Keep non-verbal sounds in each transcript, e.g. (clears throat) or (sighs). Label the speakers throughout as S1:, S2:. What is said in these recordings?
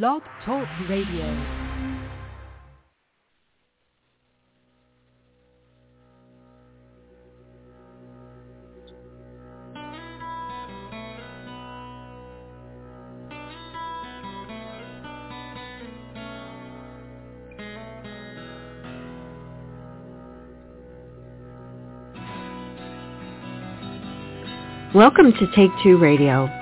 S1: Blog Talk Radio.
S2: Welcome to Take Two Radio.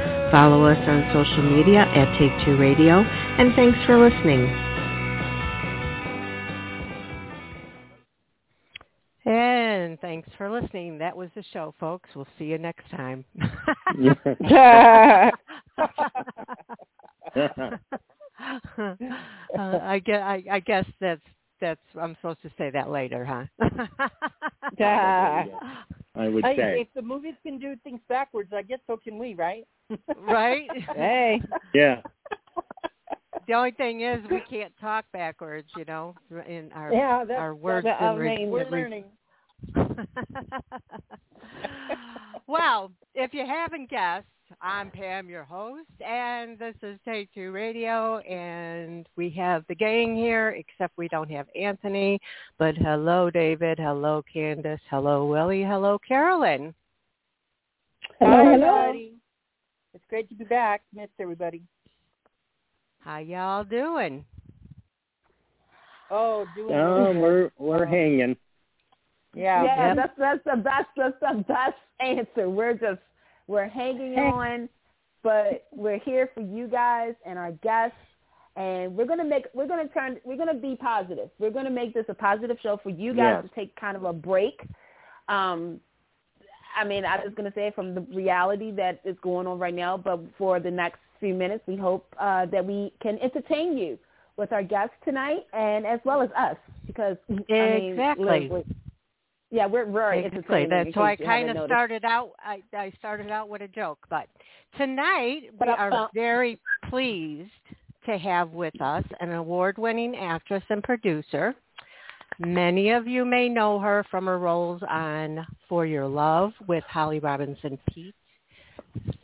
S2: Follow us on social media at Take Two Radio, and thanks for listening.
S3: And thanks for listening. That was the show, folks. We'll see you next time. uh, (laughs) I guess I, I guess that's that's I'm supposed to say that later, huh? (laughs)
S4: Yeah.
S5: I would
S4: Hey,
S5: say.
S4: if the movies can do things backwards, I guess so can we, right?
S3: right? (laughs) (laughs)
S4: Hey.
S5: Yeah.
S3: The only thing is we can't talk backwards, you know, in our
S4: Yeah, that's,
S3: our words
S4: that's,
S3: and
S4: I
S3: re-
S4: mean, we're
S3: re-
S4: learning. (laughs)
S3: well, if you haven't guessed, I'm Pam, your host, and this is Take Two Radio, and we have the gang here, except we don't have Anthony. But hello, David. Hello, Candace. Hello, Willie. Hello, Carolyn.
S4: Hello,
S6: Hello.
S4: everybody. It's great to be back. Missed everybody.
S3: How y'all doing?
S4: Oh, doing
S5: Oh, we're we're hanging.
S4: yeah.
S6: yeah,
S3: Yep.
S6: that's that's the best that's the best answer. We're just we're hanging on, but we're here for you guys and our guests, and we're gonna make we're gonna turn we're gonna be positive. We're gonna make this a positive show for you guys
S5: Yes.
S6: to take kind of a break. Um, I mean, I was gonna say from the reality that is going on right now, but for the next few minutes, we hope uh, that we can entertain you with our guests tonight, and as well as us, because I mean,
S3: Exactly.
S6: look, we- yeah, we're very
S3: Exactly. That's why I kind of
S6: noticed.
S3: started out. I, I started out with a joke, but tonight we are
S6: uh,
S3: very pleased to have with us an award-winning actress and producer. Many of you may know her from her roles on For Your Love with Holly Robinson Peete,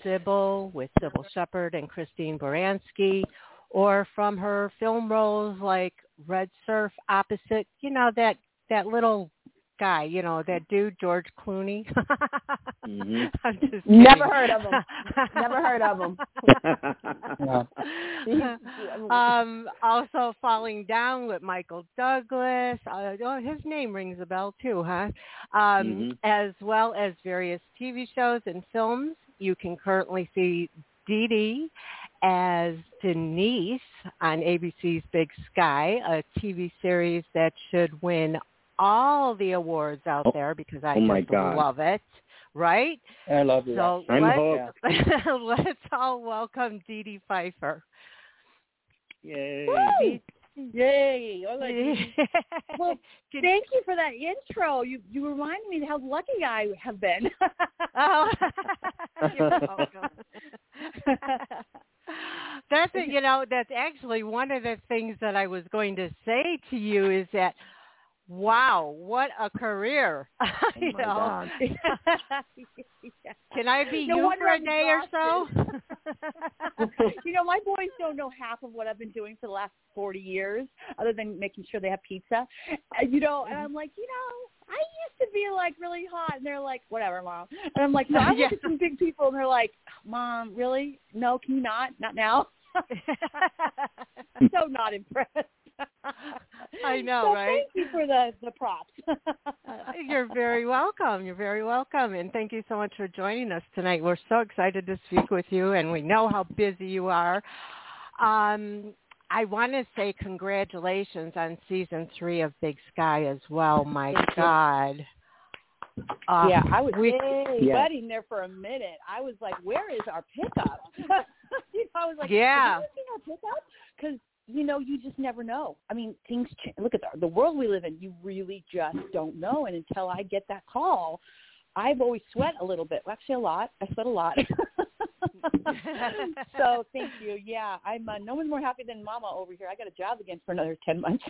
S3: Cybill with Cybill Shepherd and Christine Baranski, or from her film roles like Red Surf opposite, you know, that that little guy, you know, that dude George Clooney.
S5: Mhm. (laughs)
S3: I'm just
S6: Never heard of him. Never heard of him. (laughs) (laughs)
S3: um, also falling down with Michael Douglas. Uh, oh, his name rings a bell too, huh? Um,
S5: Mhm.
S3: As well as various TV shows and films. You can currently see Dedee as Denise on ABC's Big Sky, a TV series that should win all the awards out
S5: Oh.
S3: there because I
S5: Oh, my
S3: just
S5: God.
S3: love it. Right?
S4: I love you.
S3: So
S5: I'm
S3: let's, (laughs) let's all welcome Dedee Pfeiffer.
S5: Yay.
S4: Yay. Hola,
S7: Well, (laughs) Thank you for that intro. You you remind me how lucky I have been.
S3: oh, (laughs) you're welcome. that's it. You know, that's actually one of the things that I was going to say to you is that, wow, what a career! (laughs) you know,
S5: God. (laughs)
S3: can I be
S7: No
S3: you for a day or so? (laughs)
S7: you know, my boys don't know half of what I've been doing for the last 40 years, other than making sure they have pizza. Uh, you know, and I'm like, you know, I used to be like really hot, and they're like, whatever, mom. And I'm like, no, I look
S3: Yeah.
S7: at some big people, and they're like, mom, really? No, can you not? Not now. I'm so not impressed. (laughs)
S3: I know,
S7: so
S3: right?
S7: Thank you for the the props. (laughs)
S3: You're very welcome. You're very welcome. And thank you so much for joining us tonight. We're so excited to speak with you, and we know how busy you are. Um, I want to say congratulations on season three of Big Sky as well. My
S4: Thank.
S3: God. Uh,
S7: yeah, I was
S3: we-
S5: Yeah.
S7: sweating there for a minute. I was like, "Where is our pickup?" (laughs) you know, I was like,
S3: Yeah.
S7: "Have you seen our pickup?" Because you know, you just never know. I mean, things change. Look at the, the world we live in. You really just don't know. And until I get that call, I've always sweat a little bit. Well, actually, a lot. I sweat a lot. (laughs) (laughs) so (laughs) thank you. Yeah, I'm. Uh, no one's more happy than Mama over here. I got a job again for another ten months.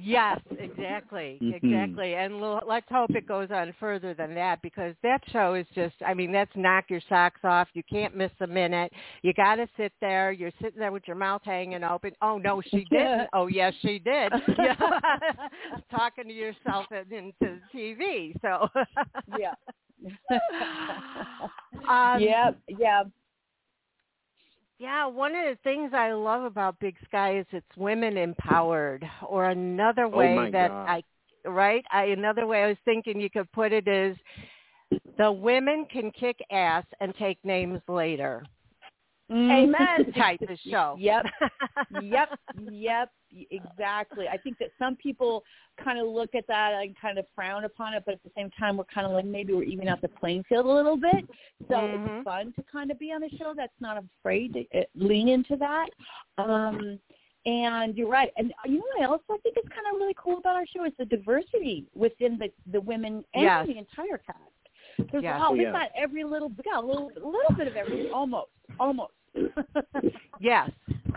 S3: yes, (laughs) exactly,
S5: Mhm.
S3: exactly. And l- let's hope it goes on further than that because that show is just. I mean, that's knock your socks off. You can't miss a minute. You got to sit there. You're sitting there with your mouth hanging open. Oh no, she didn't. oh yes, she did. You Talking to yourself in- into the TV. So.
S7: yeah.
S3: um,
S7: yeah. Yeah.
S3: Yeah, one of the things I love about Big Sky is it's women empowered. Or another
S5: Oh,
S3: way
S5: my
S3: that
S5: God.
S3: I right, I another way I was thinking you could put it is the women can kick ass and take names later.
S6: Amen. (laughs)
S3: Type of show.
S7: Yep. yep, (laughs) yep, exactly. I think that some people kind of look at that and kind of frown upon it, but at the same time, we're kind of like maybe we're even out the playing field a little bit. So
S3: Mhm.
S7: it's fun to kind of be on a show that's not afraid to uh, lean into that. Um, and you're right. And you know what else I think is kind of really cool about our show is the diversity within the the women and
S3: Yes.
S7: the entire cast. There's
S3: Yes.
S7: a lot.
S5: Oh,
S7: We've
S5: yeah.
S7: got every little, we got a little, little bit of everything, almost, almost. (laughs)
S3: Yes.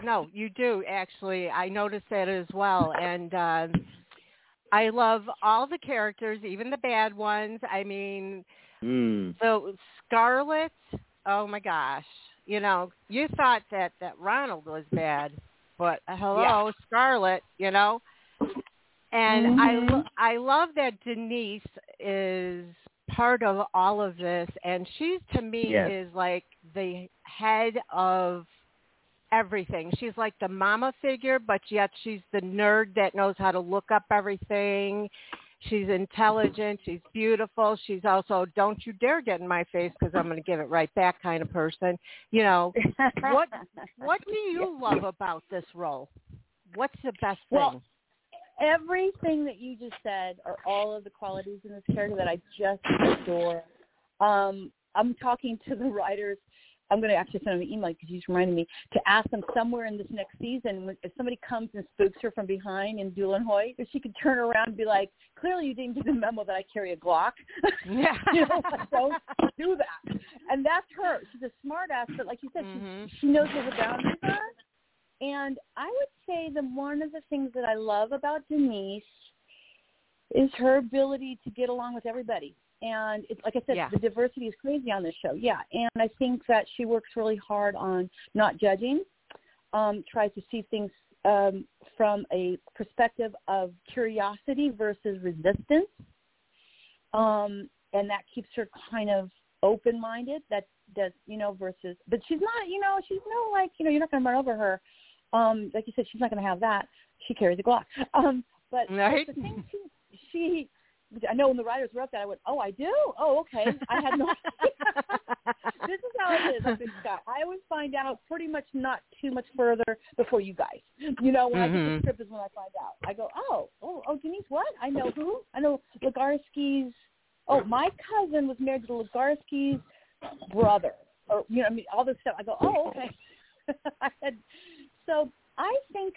S3: No, you do actually. I noticed that as well. And um I love all the characters, even the bad ones. I mean,
S5: Mm.
S3: So Scarlett, oh my gosh, you know, you thought that that Ronald was bad, but uh, hello, Scarlet. you know. And I
S7: Mhm.
S3: lo- I love that Denise is part of all of this, and she's to me
S5: Yes.
S3: is like the head of everything. She's like the mama figure, but yet she's the nerd that knows how to look up everything. She's intelligent. She's beautiful. She's also don't you dare get in my face because I'm going to give it right back kind of person. You know, What- (laughs) what do you love about this role? What's the best thing?
S7: Well, everything that you just said are all of the qualities in this character that I just adore. Um, I'm talking to the writers. I'm going to actually send them an email because just reminded me to ask them somewhere in this next season when, if somebody comes and spooks her from behind in Dulan Hoy, if she could turn around and be like, "Clearly, you didn't get the memo that I carry a Glock."
S3: yeah. (laughs) (laughs)
S7: you know, don't do that. And that's her. She's a smart ass, but like you said,
S3: Mhm.
S7: she, she knows where the boundaries are. And I would say that one of the things that I love about Denise is her ability to get along with everybody. And it's like I said,
S3: Yeah.
S7: the diversity is crazy on this show. Yeah. And I think that she works really hard on not judging, um, tries to see things um, from a perspective of curiosity versus resistance. Um, and that keeps her kind of open minded. That does, you know, versus, but she's not, you know, she's no like, you know, you're not going to run over her. Um, like you said, she's not going to have that. She carries a Glock. (laughs) Um, but
S3: Right.
S7: the thing she, she, I know when the writers wrote that, I went, oh, I do. Oh, okay. I had no (laughs) (laughs) this is how it is on Big Sky. I always find out pretty much not too much further before you guys. You know, when I get the mm-hmm. script is when I find out. I go, oh, oh, oh, Denise, what? I know who? I know Legarski's. Oh, my cousin was married to Legarski's brother, or you know, I mean, all this stuff. I go, oh, okay. (laughs) I had, so I think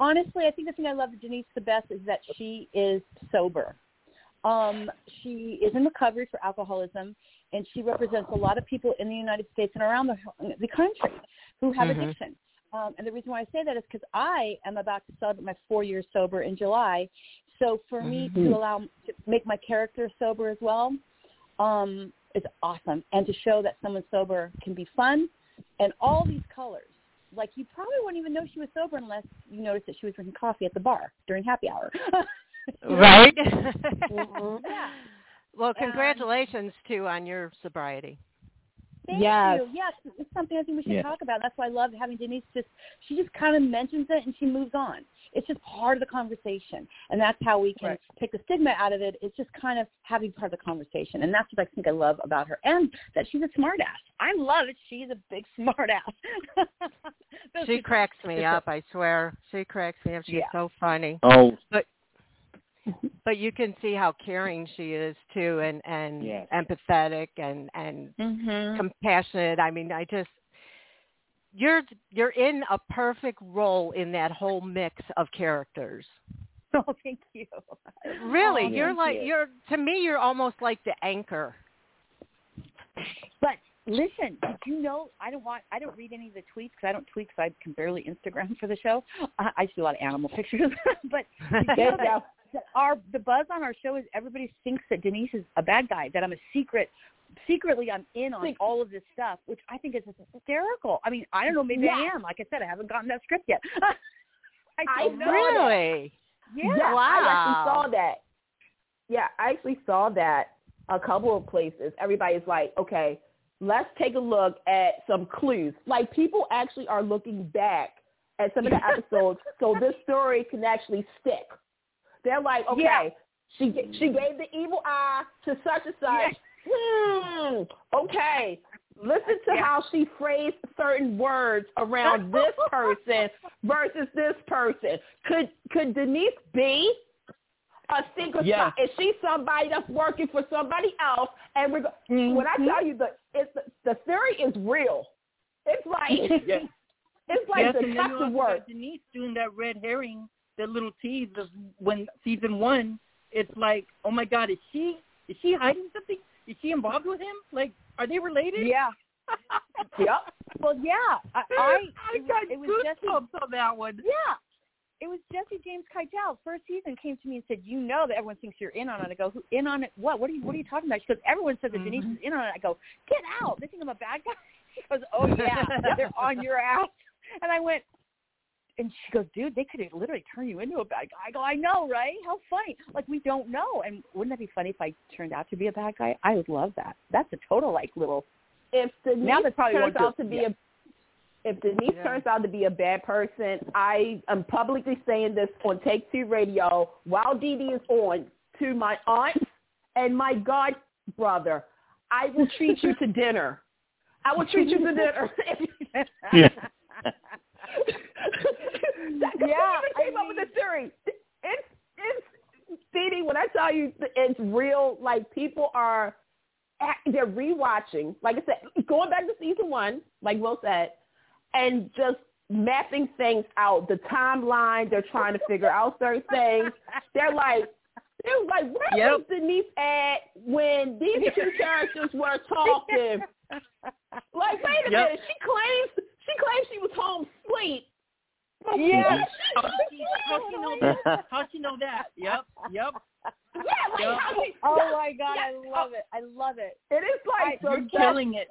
S7: honestly, I think the thing I love Denise the best is that she is sober. Um, she is in recovery for alcoholism, and she represents a lot of people in the United States and around the, the country who have
S3: Mhm.
S7: addiction. Um, and the reason why I say that is because I am about to celebrate my four years sober in July. So for me to allow to make my character sober as well um, is awesome, and to show that someone sober can be fun, and all these colors. Like you probably wouldn't even know she was sober unless you noticed that she was drinking coffee at the bar during happy hour. (laughs)
S3: right? Mm-hmm.
S7: Yeah.
S3: Well,
S7: And-
S3: congratulations too on your sobriety.
S7: Thank
S6: Yes.
S7: you. Yes, it's something I think we should
S5: Yeah.
S7: talk about. That's why I love having Denise. Just she just kind of mentions it and she moves on. It's just part of the conversation, and that's how we can
S3: Right.
S7: take the stigma out of it. It's just kind of having part of the conversation, and that's what I think I love about her, and that she's a smart ass. I love it. She's a big (laughs) smart ass. (laughs)
S3: She cracks me up, I swear. She cracks me up. She's
S7: Yeah.
S3: so funny.
S5: Oh,
S3: But (laughs) you can see how caring she is too and and
S5: Yes.
S3: empathetic and and
S7: Mhm.
S3: compassionate. I mean, I just you're you're in a perfect role in that whole mix of characters. (laughs)
S7: Oh, thank you.
S3: Really,
S7: Oh,
S3: you're like
S7: you.
S3: you're to me you're almost like the anchor.
S7: But listen, did you know I don't want I don't read any of the tweets because I don't tweet because I can barely Instagram for the show. I, I see a lot of animal pictures, (laughs) but did you know that, that our the buzz on our show is everybody thinks that Denise is a bad guy, that I'm a secret. Secretly, I'm in on all of this stuff, which I think is hysterical. I mean, I don't know. Maybe I am. Like I said, I haven't gotten that script yet. (laughs) I
S6: I
S7: don't
S6: saw that.
S3: really?
S7: Yeah.
S6: Yeah, I actually saw that. Yeah, I actually saw that a couple of places. Everybody's like, okay, let's take a look at some clues. Like people actually are looking back at some of the (laughs) episodes so this story can actually stick. They're like, okay,
S7: Yeah.
S6: she she gave the evil eye to such and such. Hmm. Okay. Listen to
S7: Yeah.
S6: how she phrased certain words around (laughs) this person versus this person. Could could Denise be a secret?
S5: Yeah.
S6: Is she somebody that's working for somebody else? And we're go- when I tell you the it's the, the theory is real. It's like (laughs)
S5: Yes.
S6: it's like
S1: yes,
S6: detective work.
S1: Denise doing that red herring, that little tease of when season one. It's like, oh my God, is she is she hiding something? Is she involved with him? Like, are they related?
S7: Yeah. (laughs)
S6: Yep.
S7: Well, yeah. I, I (laughs)
S1: I
S7: it was-
S1: got
S7: it was Jesse
S1: on that one.
S7: Yeah. It was Jesse James Keitel. First season came to me and said, "You know that everyone thinks you're in on it." I go, "Who in on it? What? What are you? What are you talking about?" She goes, "Everyone says that Denise
S1: Mhm.
S7: is in on it." I go, "Get out! They think I'm a bad guy." (laughs) She goes, "Oh yeah, they're on your ass." And I went, and she goes, "Dude, they could literally turn you into a bad guy." I go, "I know, right? How funny! Like we don't know." And wouldn't that be funny if I turned out to be a bad guy? I would love that. That's a total like little.
S6: If Denise
S7: Now they probably
S6: turns
S7: won't do
S6: out to be
S7: Yeah.
S6: a if Denise
S3: Yeah.
S6: turns out to be a bad person, I am publicly saying this on Take Two Radio while Dedee is on to my aunt and my god brother. I will treat you to dinner. I will treat you to dinner. (laughs)
S5: Yeah. (laughs)
S7: Yeah,
S6: even came
S7: I
S6: up with this theory? It's it's Dedee, when I tell you it's real, like people are they're rewatching, like I said, going back to season one, like Will said, and just mapping things out, the timeline. They're trying to figure out certain things. They're like, they're like, where
S1: Yep.
S6: was Denise at when these two (laughs) characters were talking? Like, wait a
S1: Yep.
S6: minute, she claims she claims she was home asleep. But
S7: Yeah.
S1: How she, how she know that? (laughs) How she know that? Yep, yep.
S6: Yeah, like
S1: Yep.
S6: how she,
S7: Oh
S6: yeah,
S7: my god, I love it. I love it.
S6: It is like
S7: I-
S6: so
S1: You're
S6: that's-
S1: killing it.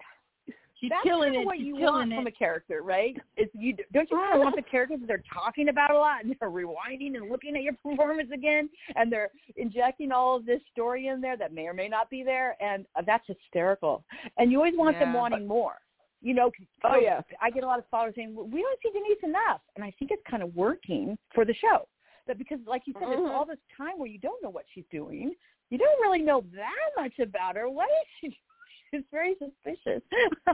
S1: She's
S7: That's
S1: killing
S7: kinda
S1: it.
S7: what
S1: She's
S7: you
S1: killing
S7: want from a character, right? Is you don't you kind of want the characters that they're talking about a lot and they're rewinding and looking at your performance again and they're injecting all of this story in there that may or may not be there and uh, that's hysterical. And you always want them wanting more. You know,
S6: Oh, yeah.
S7: I get a lot of followers saying "Well, we don't see Denise enough, and I think it's kind of working for the show. But because, like you said,
S6: Mhm.
S7: there's all this time where you don't know what she's doing. You don't really know that much about her. What is she? (laughs) It's very suspicious. (laughs)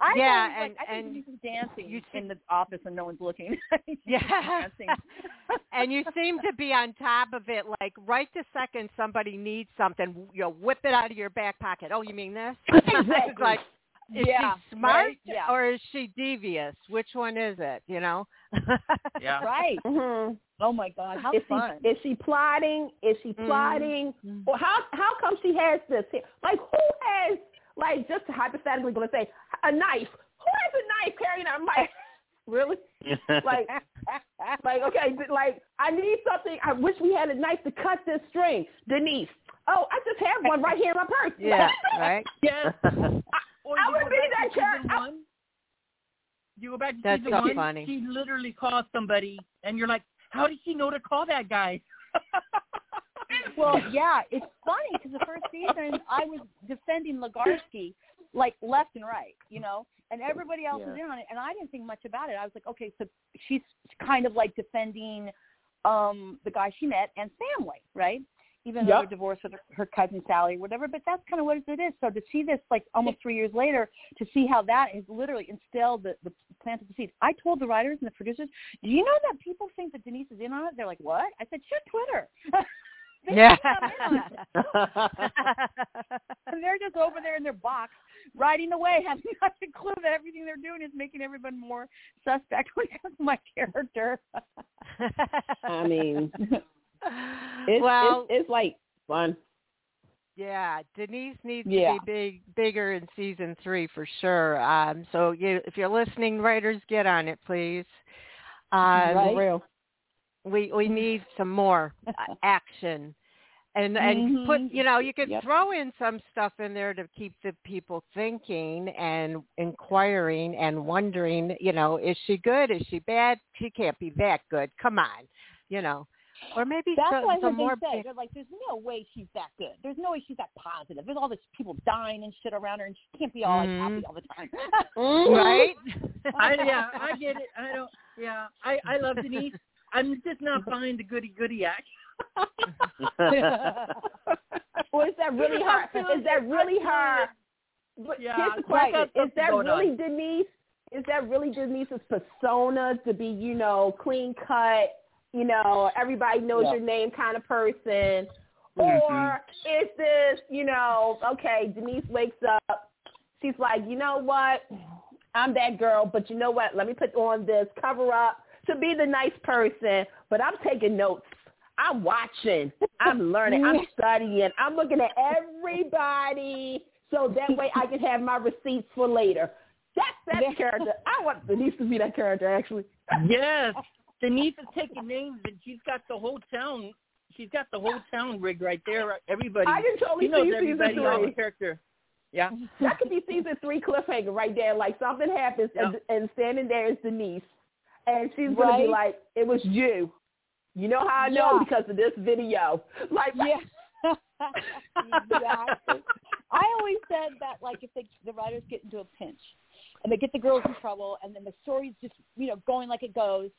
S7: I
S3: Yeah,
S7: always, like,
S3: and-
S7: I think
S3: and
S7: Denise is dancing
S3: you
S7: in the office and no one's looking. (laughs)
S3: Yeah.
S7: dancing.
S3: and you seem to be on top of it like right the second somebody needs something you know whip it out of your back pocket oh you mean this it's like is
S7: Yeah,
S3: she smart
S7: right? Yeah.
S3: or is she devious which one is it you know
S1: Yeah.
S7: right.
S6: Mhm.
S7: Oh my God, how
S6: is
S7: fun!
S6: she is she plotting? Is she
S3: Mhm.
S6: plotting?
S3: Mhm.
S6: Or how how come she has this? Like who has like just hypothetically going to say a knife? Who has a knife carrying a knife? Really? Like (laughs) like okay, like I need something. I wish we had a knife to cut this string. Denise. Oh, I just have one right here in my purse. (laughs)
S3: yeah right (laughs)
S1: Yes. Or
S6: I would
S1: go
S6: be
S1: back
S6: that
S1: to
S6: character.
S1: One. You go back to
S3: That's
S1: season
S3: so
S1: one.
S3: funny.
S1: She literally calls somebody, and you're like, "How did she know to call that guy?"
S7: Well, yeah, it's funny because the first season I was defending Legarski like left and right, you know, and everybody else was
S6: Yeah.
S7: in on it, and I didn't think much about it. I was like, okay, so she's kind of like defending um the guy she met and family, right? Even though they're divorced with her, her cousin Sally or whatever, but that's kind of what it is. So to see this like almost three years later, to see how that has literally instilled the, the planted the seeds. I told the writers and the producers, do you know that people think that Denise is in on it? They're like, what? I said, check Twitter. (laughs) They
S3: Yeah.
S7: can't come in. (laughs) (laughs) and they're just over there in their box, riding away, (laughs) having not a clue that everything they're doing is making everyone more suspect when it comes to my character.
S6: I mean, it's,
S3: well,
S6: it's it's like fun.
S3: yeah, Denise needs
S7: Yeah.
S3: to be big, bigger in season three for sure. Um, so you, if you're listening, writers, get on it, please. Um,
S7: Right.
S6: For real.
S3: we we (laughs) need some more uh, action and and put
S7: Mhm.
S3: you know you could
S7: Yep.
S3: throw in some stuff in there to keep the people thinking and inquiring and wondering you know is she good is she bad she can't be that good come on you know or maybe
S7: That's
S3: some,
S7: what I
S3: some
S7: heard
S3: more
S7: they say.
S3: big-
S7: They're like, there's no way she's that good. There's no way she's that positive. There's all this people dying and shit around her, and she can't be all like happy
S3: Mhm.
S7: all the time.
S3: right (laughs)
S1: I yeah, I get it. I don't. Yeah, I I love Denise. I'm just not (laughs) buying the goody goody act.
S6: Well, (laughs) is that (laughs) really her? Is that really her? But
S1: Yeah,
S6: here's the question: Is that really
S1: on.
S6: Denise? Is that really Denise's persona to be, you know, clean cut, you know, everybody knows
S1: Yeah.
S6: your name kind of person,
S1: Mhm.
S6: or is this, you know, okay, Denise wakes up, she's like, you know what, I'm that girl, but you know what? Let me put on this cover up to be the nice person, but I'm taking notes. I'm watching. I'm learning. I'm (laughs) studying. I'm looking at everybody so that way I can have my receipts for later. That's that character. I want Denise to be that character, actually.
S1: Yes, Denise is taking names, and she's got the whole town. She's got the whole town rig right there. Everybody,
S6: I can totally
S1: she knows
S6: see
S1: everybody
S6: season
S1: on the
S6: three.
S1: character. Yeah,
S6: That could be season three cliffhanger right there. Like something happens and, and standing there is Denise, and she's gonna be like, "It was you." You know how I know
S7: Yeah.
S6: because of this video. (laughs) Like,
S7: Yeah. exactly. I always said that like if they, the writers get into a pinch and they get the girls in trouble and then the story's just you know going like it goes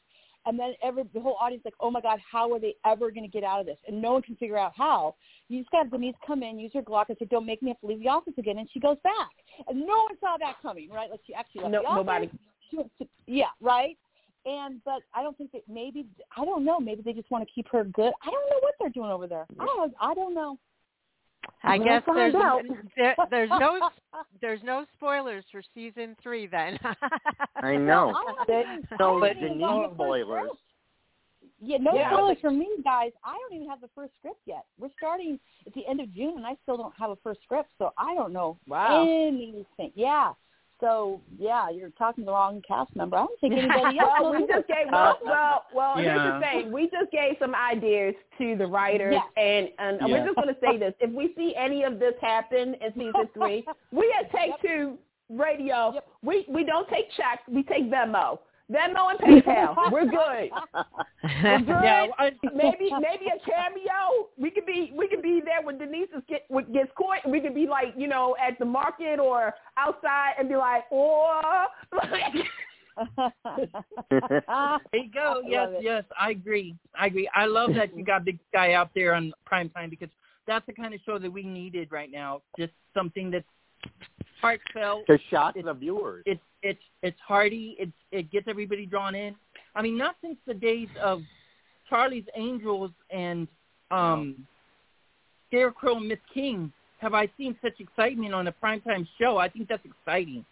S7: and then every the whole audience like oh my god how are they ever going to get out of this and no one can figure out how you just got Denise come in use her Glock and say don't make me have to leave the office again and she goes back and no one saw that coming right like she actually left
S6: no,
S7: the office
S6: nobody.
S7: she went to, yeah, right. And but I don't think that maybe I don't know. Maybe they just want to keep her good. I don't know what they're doing over there. I don't. I don't know.
S3: i
S6: We'll
S3: guess there's there, there's no (laughs) there's no spoilers for season three then (laughs)
S5: I know.
S7: I'm not
S6: That-
S5: No, but Denise
S7: the first
S5: spoilers.
S7: Yeah, no
S6: Yeah.
S7: spoilers for me, guys. I don't even have the first script yet. We're starting at the end of June, and I still don't have a first script, so I don't know
S6: Wow.
S7: anything. Yeah. So yeah, you're talking to the wrong cast member. I don't think (laughs) anybody else.
S6: Well, we just (laughs) gave well, well, well. Here's the thing: we just gave some ideas to the writers,
S7: Yes.
S6: and and
S1: Yeah.
S6: we're just going to say this: if we see any of this happen in season three, we at Take
S7: Yep.
S6: Two Radio,
S7: Yep.
S6: we we don't take checks, we take Venmo, Venmo and PayPal. we're good. We're (laughs) good.
S1: yeah. I, (laughs)
S6: maybe maybe a cameo. We could be we could be there when Denise is get with- gets caught. We could be like you know at the market or outside and be like, or like. (laughs)
S1: There you go.
S7: I
S1: Yes,
S7: it.
S1: yes, I agree. I agree. I love that you got Big Sky out there on prime time because that's the kind of show that we needed right now. Just something that's heartfelt.
S5: to shock the viewers.
S1: It's it's it's hearty. It's it gets everybody drawn in. I mean, not since the days of Charlie's Angels and um Scarecrow and Miss King have I seen such excitement on a primetime show. I think that's exciting.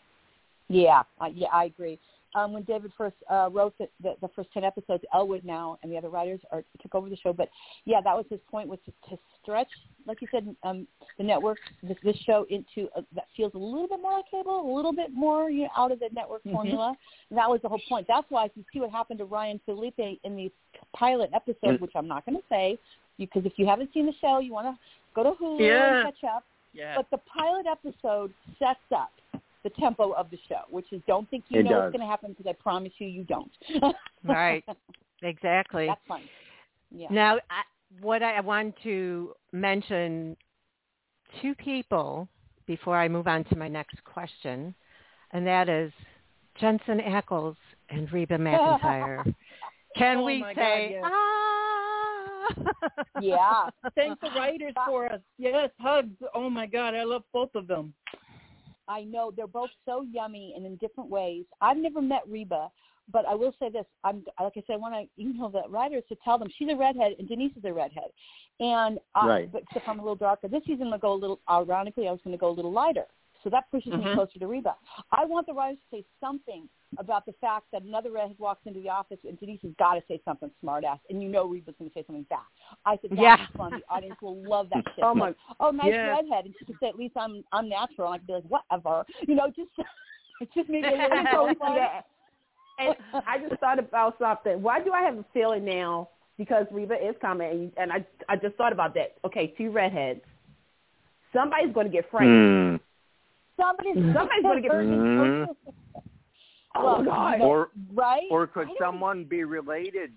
S7: Yeah, uh, yeah, I agree. Um, when David first uh, wrote the, the, the first ten episodes, Elwood now and the other writers are, took over the show. But yeah, that was his point was to, to stretch, like you said, um, the network, this, this show into a, that feels a little bit more like cable, a little bit more you know, out of the network
S1: Mhm.
S7: formula. And that was the whole point. That's why if you see what happened to Ryan Phillippe in the pilot episode,
S1: Mm.
S7: which I'm not going to say, because if you haven't seen the show, you want to go to Hulu
S1: Yeah.
S7: and catch up.
S1: Yeah.
S7: But the pilot episode sets up the tempo of the show, which is don't think you
S5: It
S7: know
S5: does.
S7: what's going to happen because I promise you, you don't. (laughs)
S3: right exactly
S7: That's fun. Yeah.
S3: Now, I, what I want to mention two people before I move on to my next question, and that is Jensen Ackles and Reba McEntire. (laughs) Can
S1: Oh
S3: we
S1: my God,
S3: say,
S1: yes.
S3: ah?
S7: yeah. (laughs)
S1: Thank the writers for us. Yes, hugs. Oh my God, I love both of them.
S7: I know they're both so yummy and in different ways. I've never met Reba, but I will say this: I'm like I said, I want to email the writers to tell them she's a redhead and Denise is a redhead, and I,
S5: Right.
S7: but except I'm a little darker. This season, I'm to go a little. Ironically, I was going to go a little lighter, so that pushes me
S1: Mhm.
S7: closer to Reba. I want the writers to say something about the fact that another redhead walks into the office and Denise has got to say something smart ass, and you know Reba's going to say something back. I said that's
S3: Yeah.
S7: fun. The audience will love that (laughs) shit.
S6: Oh my!
S7: oh, nice
S1: Yeah.
S7: redhead, and she could say at least I'm I'm natural. And I could be like whatever, you know, just (laughs) it just made me a little (laughs)
S6: So
S7: so
S6: yeah. And I just thought about something. Why do I have a feeling now? Because Reba is coming, and, and I I just thought about that. Okay, two redheads. Somebody's going to get framed.
S5: Hmm.
S7: Somebody's
S6: Somebody's gonna get-
S5: Mhm.
S6: Oh God!
S5: Or
S7: right?
S5: or could someone be related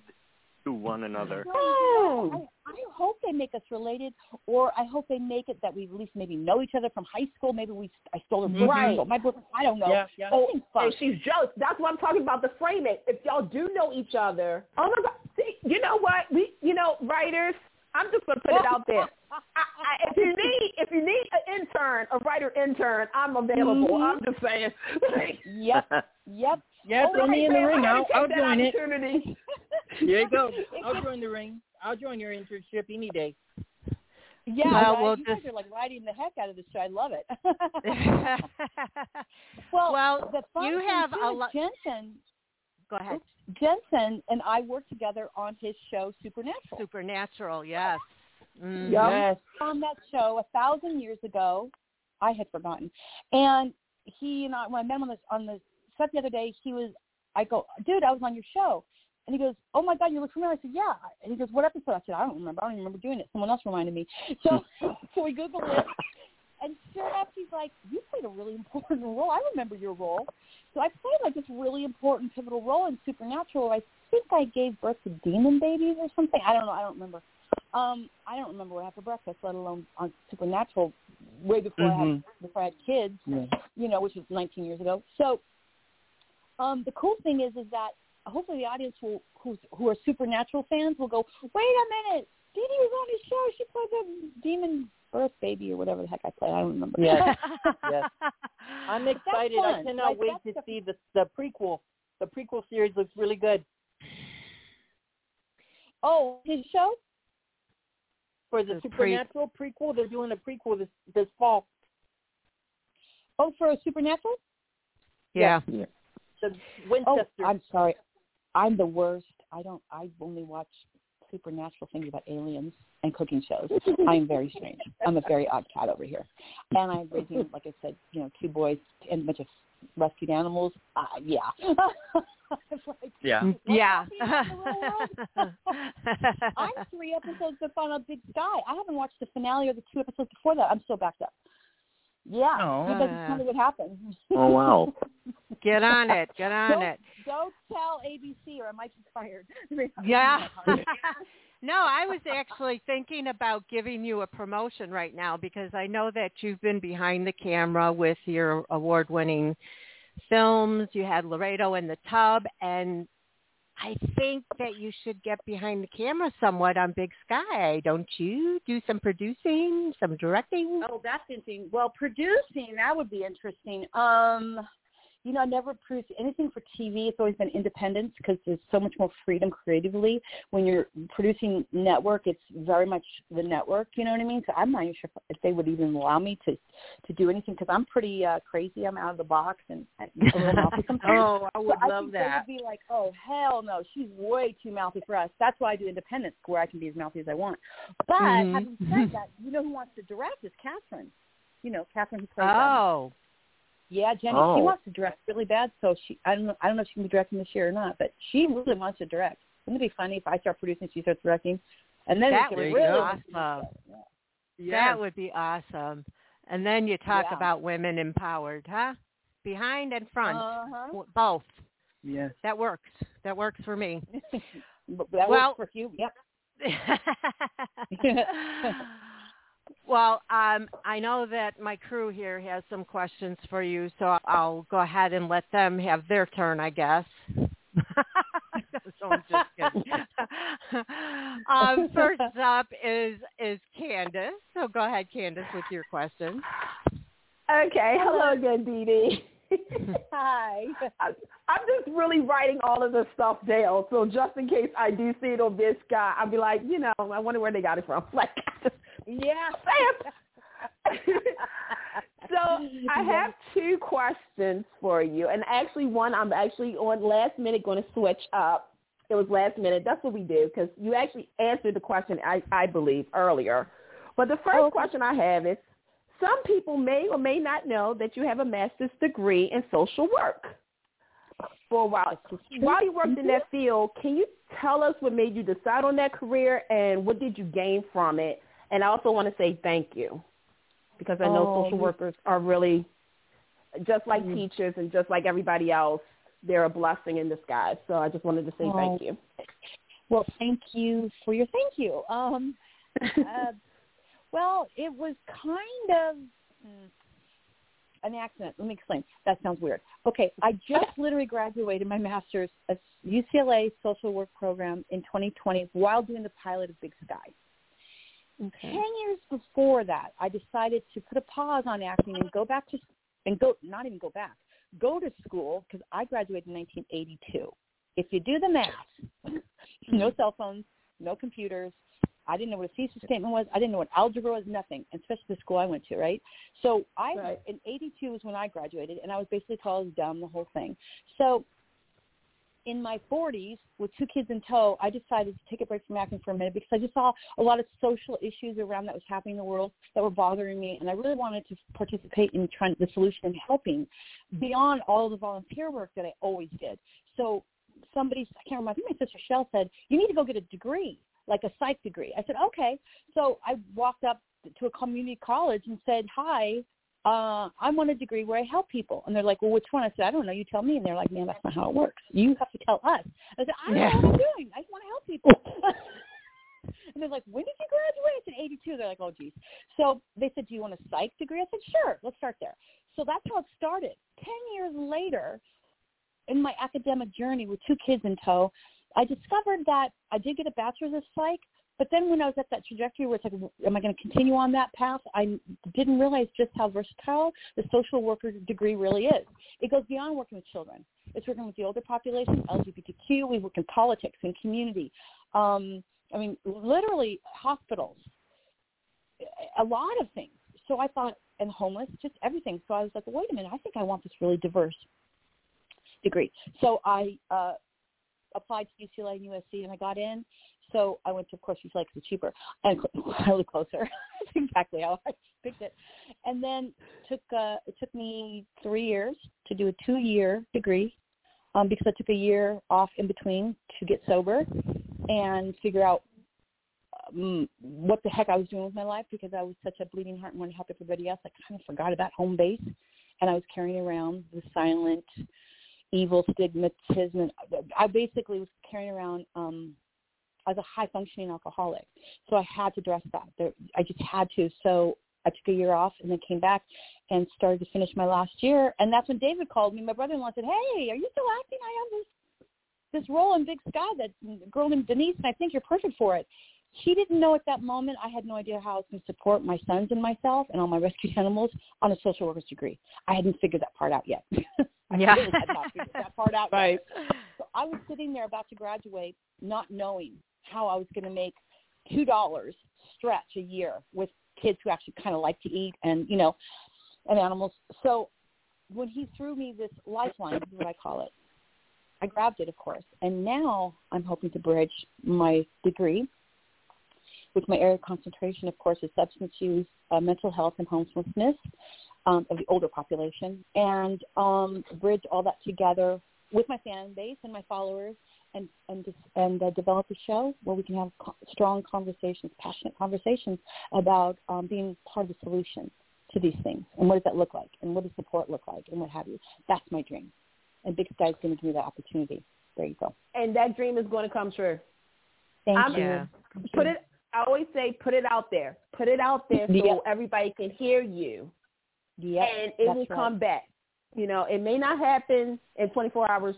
S5: to one another?
S7: I, I hope they make us related, or I hope they make it that we at least maybe know each other from high school. Maybe we I stole her boyfriend,
S6: Right.
S7: but my boyfriend. I don't know.
S1: Yeah, yeah.
S6: Oh, and she's jealous. That's what I'm talking about. The framing. If y'all do know each other, oh my God! See, you know what? We, you know, writers. I'm just gonna put it out there. I, I, if you need, if you need an intern, a writer intern, I'm available.
S7: Mhm.
S6: I'm just saying.
S7: Yep, yep.
S1: Yeah,
S7: Oh,
S1: throw me in the
S6: man,
S1: ring.
S6: I
S1: I'll, I'll join it.
S6: opportunity.
S1: There you go. (laughs) I'll join the ring. I'll join your internship any day.
S7: Yeah,
S3: Well,
S7: right?
S3: we'll
S7: you guys are like riding the heck out of this show. I love it. (laughs) (laughs)
S3: well,
S7: well, the fun
S3: you
S7: thing,
S3: have
S7: too
S3: a
S7: is
S3: lot.
S7: Jensen.
S3: Go ahead.
S7: Jensen and I worked together on his show Supernatural.
S3: Supernatural, yes. Mm.
S6: Yep.
S1: Yes.
S7: on that show a thousand years ago. I had forgotten. And he and I, when I met him on the on the set the other day, he was. I go, dude, I was on your show, and he goes, oh my god, you look familiar. I said, yeah. And he goes, what episode? I said, I don't remember. I don't even remember doing it. Someone else reminded me. So, (laughs) so we googled it, and sure enough, he's like, you played a really (laughs) important role. I remember your role. So I played like this really important pivotal role in Supernatural. I think I gave birth to demon babies or something. I don't know. I don't remember. Um, I don't remember what I had for breakfast, let alone on Supernatural, way before I had
S1: Mhm.
S7: before I had kids.
S1: Yeah.
S7: You know, which was 19 years ago. So, um, the cool thing is, is that hopefully the audience will, who's, who are Supernatural fans, will go, wait a minute, Dedee was on his show. She played the demon birth baby or whatever the heck I played. I don't remember.
S1: Yes. (laughs) Yes. I'm excited. I
S7: fun.
S1: cannot
S7: Like,
S1: wait to
S7: the-
S1: see the the prequel. The prequel series looks really good
S7: oh, his show?
S1: for the
S3: The pre-
S1: Supernatural prequel. They're doing a prequel this this fall.
S7: Oh, for a Supernatural?
S3: yeah.
S7: Oh, the
S1: Winchester.
S7: Oh, I'm sorry. I'm the worst. I don't. I only watch supernatural things about aliens and cooking shows. I'm very strange. I'm a very odd cat over here, and I'm raising, like I said, you know, two boys and a bunch of rescued animals. Uh, yeah. (laughs) like
S5: Yeah.
S3: Yeah. (laughs)
S7: I'm three episodes up on a big sky. I haven't watched the finale or the two episodes before that. I'm so backed up. Yeah.
S1: Oh.
S7: You guys tell me what happened.
S5: Oh wow. (laughs)
S3: Get on it. Get on
S7: Don't-
S3: it.
S7: Don't tell ABC or I might be fired. (laughs)
S3: Yeah. (laughs) no, I was actually thinking about giving you a promotion right now because I know that you've been behind the camera with your award-winning films. You had Laredo in the Tub, and I think that you should get behind the camera somewhat on Big Sky, don't you? Do some producing, some directing.
S7: Oh, that's interesting. Well, producing that would be interesting. Um, you know, I never produced anything for TV. It's always been independence because there's so much more freedom creatively. When you're producing network, it's very much the network. You know what I mean? So I'm not even sure if they would even allow me to to do anything because I'm pretty uh, crazy. I'm out of the box and I'm a little mouthy sometimes. (laughs)
S1: oh, I would
S7: So I
S1: love
S7: think
S1: that.
S7: They would be like, oh hell no, she's way too mouthy for us. That's why I do independence, where I can be as mouthy as I want. But
S3: Mhm.
S7: having said (laughs) that, you know who wants to direct is Katheryn. You know, Katheryn who plays. um,
S3: Oh,
S7: yeah, Jenny.
S5: Oh.
S7: She wants to direct really bad. So she, I don't know, I don't know if she can be directing this year or not, but she really wants to direct. Wouldn't it be funny if I start producing, she starts directing, and then
S3: that would
S7: can
S3: be awesome.
S1: Yes.
S3: That would be awesome. And then you talk
S7: Yeah.
S3: about women empowered, huh? Behind and front,
S7: Uh-huh.
S3: Both.
S1: Yes.
S3: That works. That works for me. (laughs)
S7: That
S3: Well-
S7: works for you. Yep. (laughs) (laughs)
S3: well, um, I know that my crew here has some questions for you, so I'll go ahead and let them have their turn, I guess. (laughs) so I'm just kidding. (laughs) um, first up is is Candace. So go ahead, Candace, with your question.
S6: Okay. Hello again, Dedee. (laughs)
S7: Hi.
S6: I'm just really writing all of this stuff down. So just in case I do see it on this guy, I'll be like, you know, I wonder where they got it from. Like,
S7: Yeah. (laughs) (laughs)
S6: so I have two questions for you, and actually one I'm actually on last minute going to switch up. It was last minute. That's what we do because you actually answered the question I, I believe earlier. But the first
S7: Oh.
S6: question I have is: Some people may or may not know that you have a master's degree in social work. For a while, while you worked in that mm-hmm. field, can you tell us what made you decide on that career and what did you gain from it? And I also want to say thank you because I know
S7: Oh,
S6: social workers are really just like
S7: Mhm.
S6: teachers and just like everybody else. They're a blessing in disguise. So I just wanted to say thank
S7: Oh.
S6: you.
S7: Well, thank you for your thank you. Um, uh, (laughs) well, it was kind of hmm, an accident. Let me explain. That sounds weird. Okay, I just literally graduated my master's at UCLA social work program in 2020 while doing the pilot of Big Sky. Ten years before that, I decided to put a pause on acting and go back to and go not even go back, go to school because I graduated in 1982. If you do the math, (laughs) no hmm. cell phones, no computers. I didn't know what a thesis statement was. I didn't know what algebra was. Nothing, especially the school I went to. Right. So I
S6: Right.
S7: in '82 was when I graduated, and I was basically as dumb the whole thing. So in my 40s, with two kids in tow, I decided to take a break from acting for a minute because I just saw a lot of social issues around that was happening in the world that were bothering me, and I really wanted to participate in trying the solution and helping beyond all the volunteer work that I always did. So somebody, I can't remember, I think my sister Shell said, you need to go get a degree, like a psych degree. I said, okay. So I walked up to a community college and said, hi, uh, I want a degree where I help people. And they're like, well, which one? I said, I don't know. You tell me. And they're like, man, that's not how it works. You have to tell us. I said, I don't
S3: Yeah.
S7: know what I'm doing. I just want to help people. (laughs) and they're like, when did you graduate? I said, 82. They're like, oh, geez. So they said, do you want a psych degree? I said, sure. Let's start there. So that's how it started. Ten years later, in my academic journey with two kids in tow, I discovered that I did get a bachelor's of psych, but then when I was at that trajectory where it's like, am I going to continue on that path? I didn't realize just how versatile the social worker degree really is. It goes beyond working with children. It's working with the older population, LGBTQ. We work in politics and community. Um, I mean, literally hospitals, a lot of things. So I thought, and homeless, just everything. So I was like, wait a minute, I think I want this really diverse degree. So I uh, applied to UCLA and USC, and I got in. So I went to, of course, UCLA because it's cheaper and (laughs) highly closer. (laughs) That's exactly how I (laughs) picked it. And then took uh, it took me three years to do a two-year degree um, because I took a year off in between to get sober and figure out um, what the heck I was doing with my life because I was such a bleeding heart and wanted to help everybody else. I kind of forgot about home base, and I was carrying around the silent, evil stigmatism. I basically was carrying around um, as a high functioning alcoholic, so I had to address that. There, I just had to. So I took a year off and then came back and started to finish my last year. And that's when David called me. My brother-in-law said, "Hey, are you still acting? I have this this role in Big Sky that girl named Denise, and I think you're perfect for it." She didn't know at that moment. I had no idea how I was going to support my sons and myself and all my rescued animals on a social worker's degree. I hadn't figured that part out yet. (laughs) I
S3: Yeah.
S7: really had not figured that part out (laughs)
S6: Right.
S7: yet. So I was sitting there about to graduate, not knowing how I was going to make two dollars stretch a year with kids who actually kind of like to eat and you know and animals. So when he threw me this lifeline, is what I call it, I grabbed it, of course, and now I'm hoping to bridge my degree, which my area of concentration, of course, is substance use, uh, mental health, and homelessness um, of the older population, and um, bridge all that together with my fan base and my followers, and and dis- and uh, develop a show where we can have co- strong conversations, passionate conversations about um, being part of the solution to these things, and what does that look like, and what does support look like, and what have you. That's my dream, and Big Sky is going to give me that opportunity. There you go.
S6: And that dream is going to come true.
S7: Thank
S6: I'm-
S7: you.
S3: Yeah.
S6: Put it. I always say, put it out there. Put it out there so
S7: Yeah.
S6: everybody can hear you,
S7: Yep,
S6: and it
S7: that's
S6: will
S7: right.
S6: come back. You know, it may not happen in 24 hours,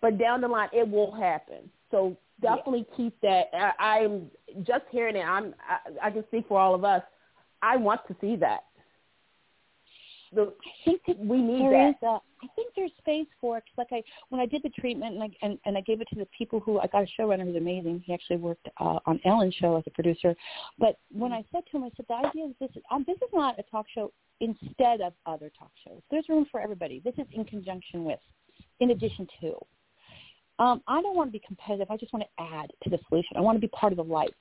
S6: but down the line, it will happen. So definitely keep that. I, I'm just hearing it. I'm. I, I can speak for all of us. I want to see that. the
S7: I think that
S6: we need that.
S7: is a, I think there's space for it. 'cause like I, when I did the treatment and I and, and I gave it to the people who I got a showrunner who's amazing. He actually worked uh, on Ellen's show as a producer. But when I said to him, I said the idea is this um, this is not a talk show instead of other talk shows. There's room for everybody. This is in conjunction with, in addition to. Um, I don't want to be competitive. I just want to add to the solution. I want to be part of the light,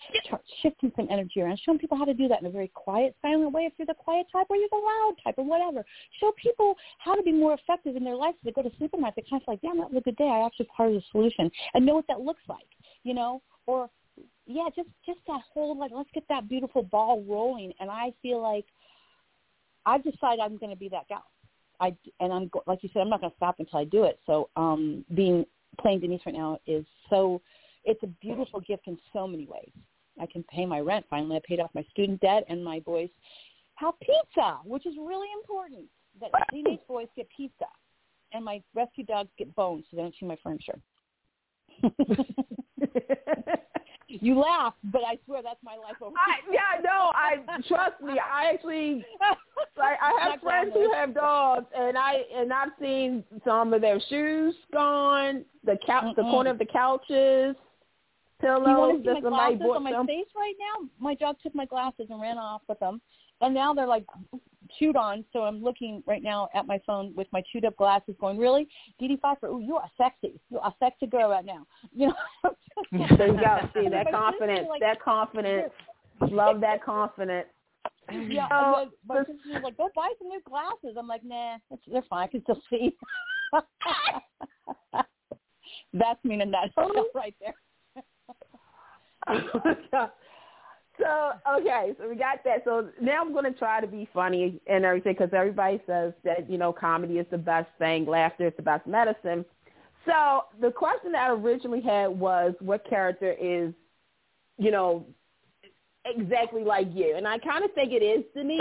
S7: shifting some energy around, showing people how to do that in a very quiet, silent way. If you're the quiet type or you're the loud type or whatever, show people how to be more effective in their life. So they go to sleep at night, they're kind of like, damn, that was a good day. I actually part of the solution and know what that looks like, you know, or yeah, just just that whole like, let's get that beautiful ball rolling. And I feel like I've decided I'm going to be that gal. I and I'm like you said, I'm not going to stop until I do it. So um, being playing Denise right now is so it's a beautiful gift in so many ways. I can pay my rent. Finally, I paid off my student debt, and my boys have pizza, which is really important. That teenage boys get pizza, and my rescue dogs get bones, so they don't chew my furniture. (laughs) (laughs) you laugh, but I swear that's my life over.
S6: I yeah, no, I trust me. I actually like I have friends who have dogs, and I and I've seen some of their shoes gone, the couch, the corner of the couches, pillows.
S7: You want to see my glasses on my
S6: them.
S7: face right now? My dog took my glasses and ran off with them, and now they're like chewed on. So I'm looking right now at my phone with my chewed up glasses, going, "Really, Dedee Pfeiffer? Ooh, you are sexy. You're a sexy girl right now." (laughs) You know. (laughs)
S6: There you go. See (laughs) that confidence.
S7: like,
S6: that confidence. Love that confidence.
S7: Yeah,
S6: So,
S7: and then my sister's like, "Go buy some new glasses." I'm like, "Nah, it's, they're fine. I can still see." That's me in a nutshell oh. right there.
S6: So okay, so we got that. So now I'm going to try to be funny and everything because everybody says that you know comedy is the best thing, laughter is the best medicine. So the question that I originally had was, what character is, you know, exactly like you? And I kind of think it is Denise.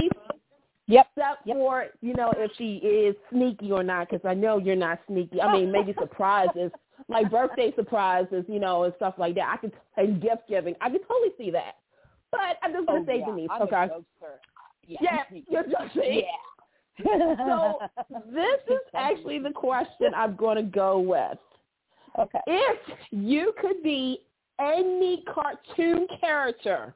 S7: Yep.
S6: Except for you know if she is sneaky or not, because I know you're not sneaky. I mean, maybe surprises, like birthday surprises, you know, and stuff like that. I could and gift giving. I could totally see that. But I'm just gonna
S7: Oh,
S6: say
S7: yeah.
S6: Denise.
S7: I'm
S6: okay.
S7: Yeah.
S6: Yeah, you're just.
S7: Yeah.
S6: So (laughs) this is actually the question I'm going to go with.
S7: okay.
S6: If you could be any cartoon character,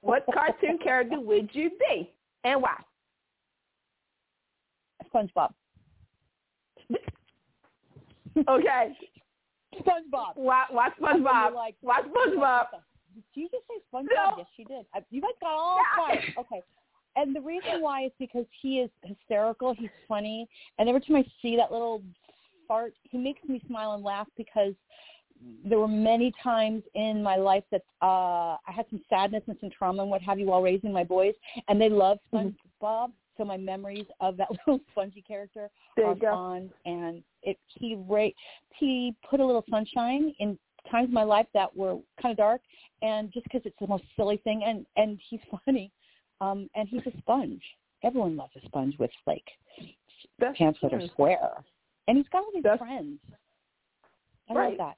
S6: what cartoon (laughs) character would you be, and why?
S7: SpongeBob.
S6: Okay, (laughs)
S7: SpongeBob.
S6: why? Why SpongeBob?
S7: like-
S6: Why SpongeBob?
S7: Did you just say SpongeBob?
S6: No.
S7: Yes, she did. I, you guys got all
S6: Yeah.
S7: quiet. Okay. And the reason why is because he is hysterical. He's funny, and every time I see that little fart, he makes me smile and laugh because there were many times in my life that uh I had some sadness and some trauma and what have you while raising my boys, and they love
S6: Mm-hmm.
S7: SpongeBob. So my memories of that (laughs) little spongy character are
S6: go.
S7: fond, and it he ra- he put a little sunshine in times in my life that were kind of dark, and just because it's the most silly thing, and and he's (laughs) funny, um, and he's a sponge. Everyone loves a sponge with like
S6: That's
S7: pants that are square, and he's got all these
S6: That's-
S7: friends. I
S6: Right.
S7: love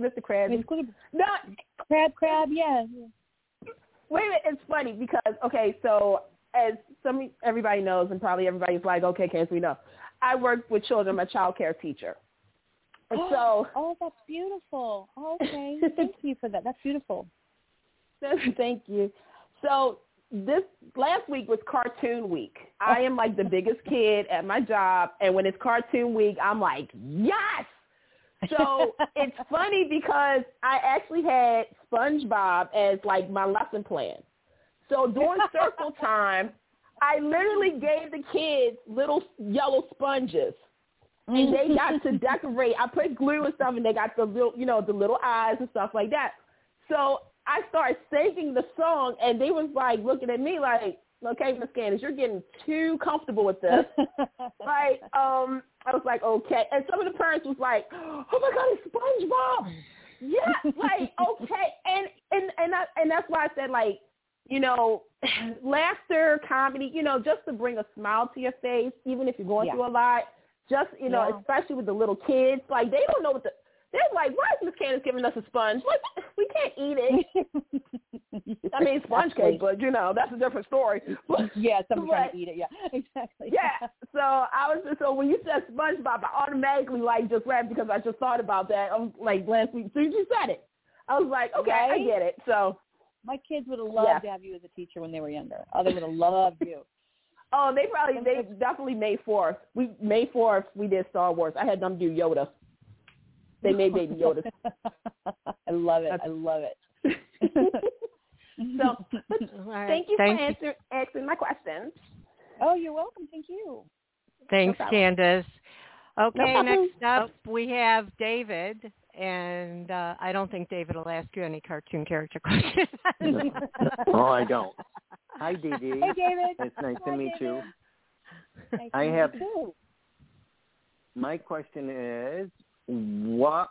S7: that.
S6: Mr.
S7: I
S6: Krabs.
S7: mean, including
S6: No,
S7: crab, crab, yeah.
S6: wait a minute. It's funny because okay, so as some everybody knows, and probably everybody's like, okay, Candace, we know. I work with children. I'm a child care teacher, and (gasps) so (gasps)
S7: oh, that's beautiful. Okay, (laughs) thank you for that. That's beautiful.
S6: Thank you. So this last week was cartoon week. I am like the biggest (laughs) kid at my job, and when it's cartoon week, I'm like, yes. So (laughs) it's funny because I actually had SpongeBob as like my lesson plan. So during circle time, I literally gave the kids little yellow sponges. And they (laughs) got to decorate. I put glue and stuff, and they got the little, you know, the little eyes and stuff like that. So I started singing the song, and they was like looking at me like, "Okay, Miss Candace, you're getting too comfortable with this." (laughs) like, um, I was like, "Okay," and some of the parents was like, "Oh my God, it's SpongeBob!" Yeah, like (laughs) okay, and and and I, and that's why I said like, you know, (clears throat) laughter, comedy, you know, just to bring a smile to your face, even if you're going
S7: Yeah.
S6: through a lot. Just you know,
S7: Yeah.
S6: especially with the little kids, like they don't know what the they're like, why is Miss Candace giving us a sponge? Like, (laughs) we can't eat it. (laughs) I mean, sponge cake, but you know that's a different story. (laughs) But,
S7: yeah, someone
S6: but,
S7: trying to eat it. Yeah, exactly.
S6: Yeah. So I was just so when you said SpongeBob, I automatically like just laughed because I just thought about that. Um, like last week, as you said it, I was like, okay,
S7: right?
S6: I get it. So
S7: my kids would have loved
S6: Yeah.
S7: to have you as a teacher when they were younger. Oh, they would have loved you.
S6: Oh, they probably they definitely May fourth. We May fourth we did Star Wars. I had them do Yoda. They made (laughs) Baby Yoda.
S7: I love it. I love it. (laughs)
S6: so but (laughs)
S3: All right.
S6: thank you
S3: Thank
S6: for answer, answering my questions.
S7: oh, you're welcome. Thank you.
S3: Thanks,
S6: No.
S3: Candace. Okay,
S6: problem.
S3: next up we have David, and uh, I don't think David will ask you any cartoon character (laughs) questions. (laughs)
S5: oh, I don't. Hi, Dedee.
S7: Hey, David.
S5: It's nice
S7: Hi,
S5: to meet you.
S7: David. Nice to
S5: I
S7: meet
S5: have-
S7: you too.
S5: My question is, what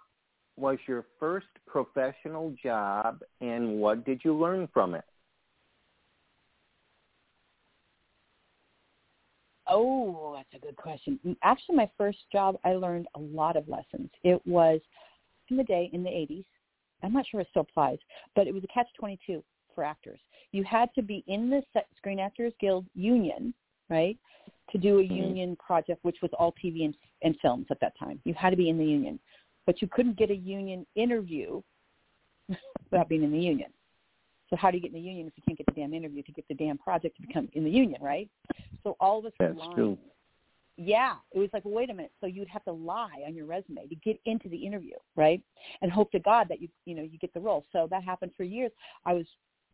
S5: was your first professional job, and what did you learn from it?
S7: Oh, that's a good question. Actually, my first job, I learned a lot of lessons. It was in the day, in the 80s. I'm not sure it still applies, but it was a catch-22 for actors. You had to be in the Screen Actors Guild union, right, to do a
S5: Mhm.
S7: union project, which was all TV and, and films at that time. You had to be in the union, but you couldn't get a union interview (laughs) without being in the union. So how do you get in the union if you can't get the damn interview to get the damn project to become in the union, right? So all of us were
S5: That's
S7: lying.
S5: true.
S7: Yeah, it was like, well, wait a minute. So you'd have to lie on your resume to get into the interview, right? And hope to God that you, you know, you get the role. So that happened for years. I was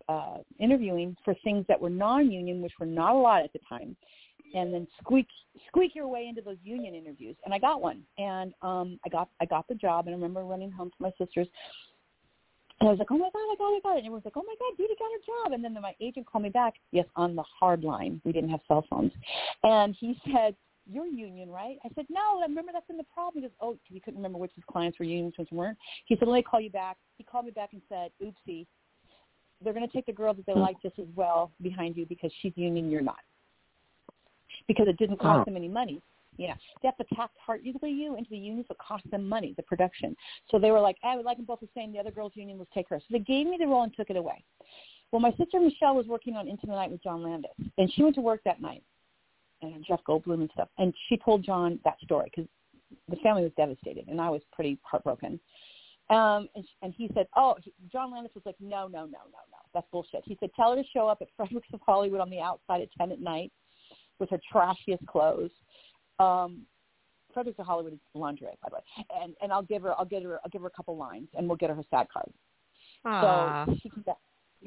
S7: uh, interviewing for things that were non-union, which were not a lot at the time, and then squeak squeak your way into those union interviews. And I got one, and um, I got I got the job. And I remember running home to my sister's. And I was like, oh my God, I got it, I got it. And everyone's like, oh my God, Dee got her job. And then my agent called me back, yes, on the hard line. We didn't have cell phones. And he (laughs) said, you're union, right? I said, no, I remember that's been the problem. He goes, oh, he couldn't remember which his clients were unions, which weren't. He said, let me call you back. He called me back and said, oopsie, they're going to take the girl that they hmm. like just as well behind you because she's union, you're not. Because it didn't cost
S5: Oh.
S7: them any money. Yeah, they have to tax hardly you into the union, so it costs them money, the production. So they were like, "I would like them both the same. The other girl's union, let's take her." So they gave me the role and took it away. Well, my sister Michelle was working on Into the Night with John Landis, and she went to work that night, and Jeff Goldblum and stuff. And she told John that story because the family was devastated, and I was pretty heartbroken. Um, and, and he said, "Oh, he, John Landis was like, no, no, no, no, no, that's bullshit." He said, "Tell her to show up at (laughs) Fredericks of Hollywood on the outside at ten at night with her trashiest clothes." Um, Fredericks of Hollywood is lingerie, by the way, and and I'll give her, I'll get her, I'll give her a couple lines, and we'll get her her SAG card.
S3: Aw.
S7: So she can get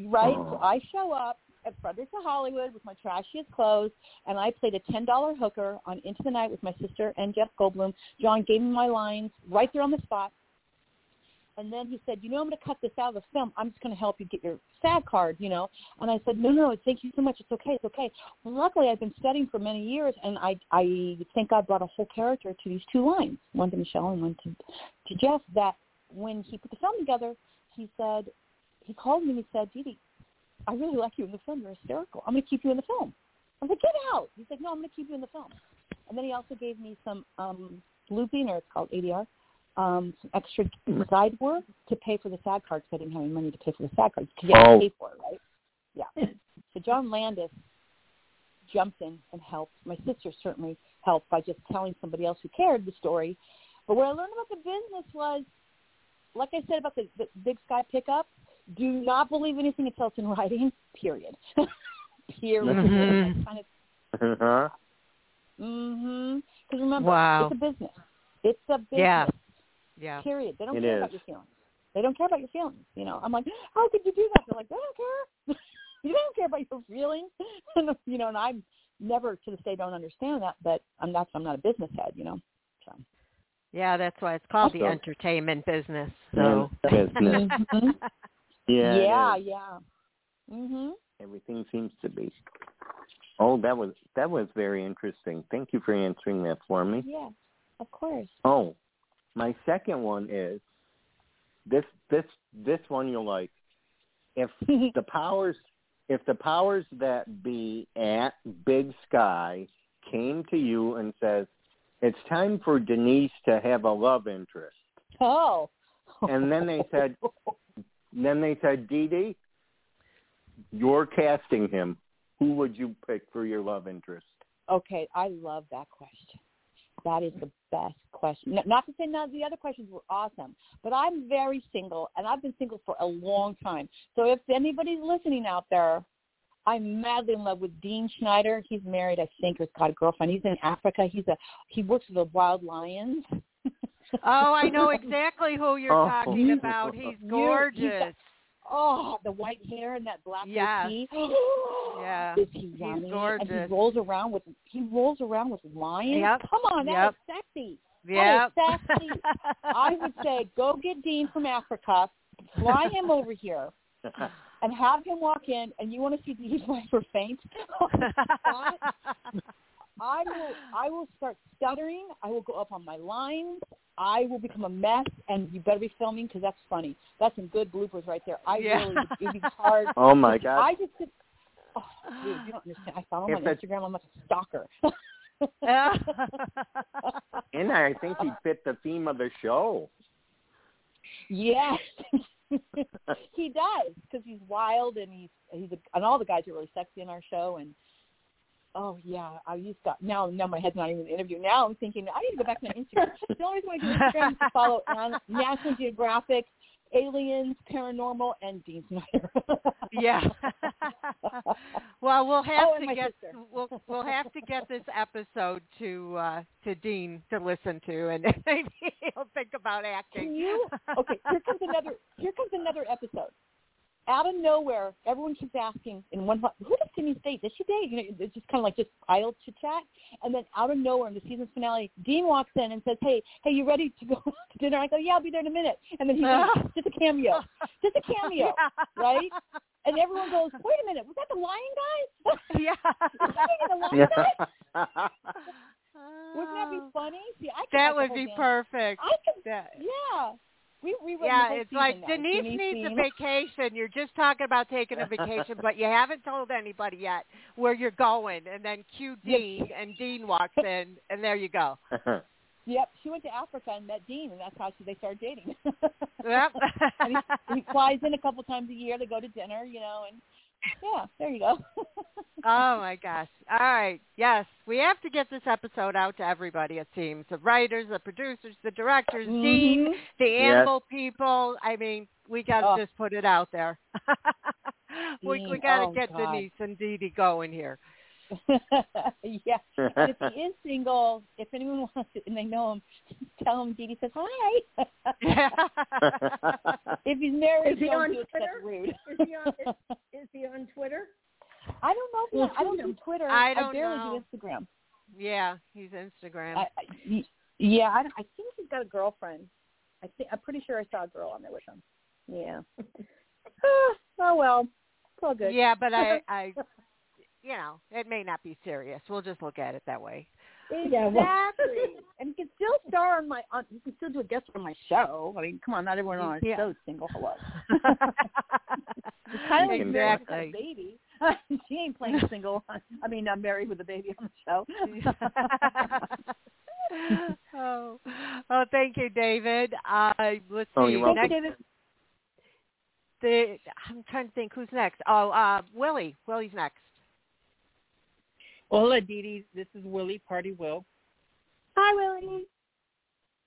S7: right. So I show up at Fredericks of Hollywood with my trashiest clothes, and I played a ten dollar hooker on Into the Night with my sister and Jeff Goldblum. John gave me my lines right there on the spot. And then he said, you know, I'm going to cut this out of the film. I'm just going to help you get your SAG card, you know. And I said, no, no, thank you so much. It's okay. It's okay. Well, luckily, I've been studying for many years, and I, I think God brought a whole character to these two lines, one to Michelle and one to, to Jeff, that when he put the film together, he said, he called me and he said, Dedee, I really like you in the film. You're hysterical. I'm going to keep you in the film. I was like, get out. He said, no, I'm going to keep you in the film. And then he also gave me some um, looping, or it's called ADR, um, some extra side work to pay for the SAG cards I didn't have any money to pay for the SAG cards because you have
S5: Oh.
S7: to pay for it, right? Yeah. So John Landis jumped in and helped. My sister certainly helped by just telling somebody else who cared the story. But what I learned about the business was, like I said about the, the Big Sky pickup, do not believe anything until it's in writing. Period. (laughs) period.
S3: Mhm.
S7: That's kind of
S5: huh?
S7: Mm-hmm. Because remember,
S3: Wow.
S7: it's a business. It's a business.
S3: Yeah. Yeah.
S7: Period. They don't
S5: It
S7: care
S5: is.
S7: about your feelings. They don't care about your feelings. You know, I'm like, how could you do that? They're like, they don't care. (laughs) you don't care about your feelings. (laughs) And, you know, and I'm never to this day don't understand that, but I'm that's I'm not a business head. You know. So.
S3: Yeah, that's why it's called the
S5: Also-
S3: entertainment business. So
S5: Business. Yeah.
S7: yeah. Yeah. Mhm.
S5: Everything seems to be. Oh, that was that was very interesting. Thank you for answering that for me.
S7: Yeah. Of course.
S5: Oh, my second one is this this this one you'll like. If (laughs) the powers if the powers that be at Big Sky came to you and says, It's time for Denise to have a love interest
S7: oh.
S5: And then they said- (laughs) then they said, Dedee, you're casting him, who would you pick for your love interest?
S7: Okay, I love that question. That is the best question. Not to say none of the other questions were awesome, but I'm very single, and I've been single for a long time. So if anybody's listening out there, I'm madly in love with Dean Schneider. He's married, I think, or has got a girlfriend. He's in Africa. He's a he works with the wild lions.
S3: Oh, I know (laughs) exactly who you're
S5: Oh.
S3: talking about. He's
S7: You- he's
S3: gorgeous.
S7: Oh, the white hair and that black
S3: Yes.
S7: goatee. (gasps)
S3: Yeah.
S7: Is he yummy? And he rolls around with he rolls around with lions.
S3: Yep.
S7: Come on, that
S3: Yep.
S7: is sexy.
S3: Yep.
S7: That is sexy. (laughs) I would say go get Dean from Africa, fly him over here, and have him walk in. And you want to see Dean's (laughs) wife or faint? I will. I will start stuttering. I will go up on my lines. I will become a mess, and you better be filming because that's funny. That's some good bloopers right there. I
S3: Yeah.
S7: really it'd be hard. (laughs)
S5: Oh my God!
S7: I just. Did, oh, dude, you don't understand. I follow him on Instagram. I'm like a stalker. (laughs)
S5: and I think he fit the theme of the show.
S7: yes, (laughs) he does because he's wild and he's he's a, and all the guys are really sexy in our show and. Oh yeah, I used to now. Now my head's not even in the interview. Now I'm thinking I need to go back to my Instagram. the only reason I do Instagram is to follow National Geographic, Aliens, Paranormal, and Dean Schneider. (laughs)
S3: yeah. (laughs) well, we'll have
S7: Oh,
S3: to get we'll we'll have to get this episode to uh to Dean to listen to, and maybe (laughs) he'll think about acting.
S7: Can you? Okay, here comes another. Here comes another episode. Out of nowhere, everyone keeps asking in one. Who does Sydney date? Does she date? You know, it's just kind of like just idle chit chat. And then out of nowhere, in the season finale, Dean walks in and says, "Hey, hey, you ready to go (laughs) to dinner?" I go, "Yeah, I'll be there in a minute." And then he goes, "Just a cameo, just a cameo, (laughs) right?" And everyone goes, "Wait a minute, was that the lion guy? (laughs)
S3: Yeah.
S7: Was that even the lion guy? Wouldn't that be oh. funny? See, I
S3: That would be
S7: damn-
S3: perfect.
S7: I could
S3: That-
S7: Yeah. We we
S3: yeah, it's like. Denise
S7: Denise
S3: needs a vacation. You're just talking about taking a vacation, but you haven't told anybody yet where you're going. And then cue Dean, and Dean walks in, and there you go. (laughs)
S7: Yep, she went to Africa and met Dean, and that's how she, they started dating. (laughs)
S3: Yep.
S7: and he, he flies in a couple times a year. They go to dinner, you know, and yeah, there you go. (laughs)
S3: Oh my gosh. All right. Yes. We have to get this episode out to everybody, it seems. The writers, the producers, the directors, Dean,
S7: Mhm.
S3: the
S5: Yes.
S3: people. I mean, we got to
S7: Oh.
S3: just put it out there. (laughs) we we got to
S7: oh,
S3: get
S7: God.
S3: Denise and Dedee going here. (laughs)
S7: yeah. And if he (laughs) is single, if anyone (laughs) wants it and they know him, tell him Dedee says hi. if he's married,
S8: Is he
S7: don't
S8: on
S7: do
S8: Twitter?
S7: that's rude.
S8: Is he on? Is, is he on Twitter?
S7: I don't know. If
S8: Well,
S7: I don't
S8: tweet
S7: do. Twitter.
S3: I don't
S7: barely
S3: know.
S7: do Instagram.
S3: yeah, he's Instagram.
S7: I, I, yeah, I, I think he's got a girlfriend. I think I'm pretty sure I saw a girl on there with him. Yeah. oh, (sighs) oh well, it's all good.
S3: yeah, but I, I, you know, it may not be serious. We'll just look at it that way.
S7: Exactly. (laughs) and you can still star on my. On, he can still do a guest on my show. I mean, come on, not everyone on our
S3: Yeah.
S7: show is single. Hello. (laughs) It's kind of like married with a
S3: exactly.
S7: baby. (laughs) she ain't playing single. I mean, I'm married with a baby on the show.
S3: oh, oh, thank you, David. Uh, let's
S5: Oh,
S3: see.
S5: you're welcome.
S3: Next,
S7: David.
S3: the, I'm trying to think who's next. Oh, uh, Willie. Willie's next.
S1: Hola, Dedee. This is Willie, Party Will.
S7: Hi, Willie.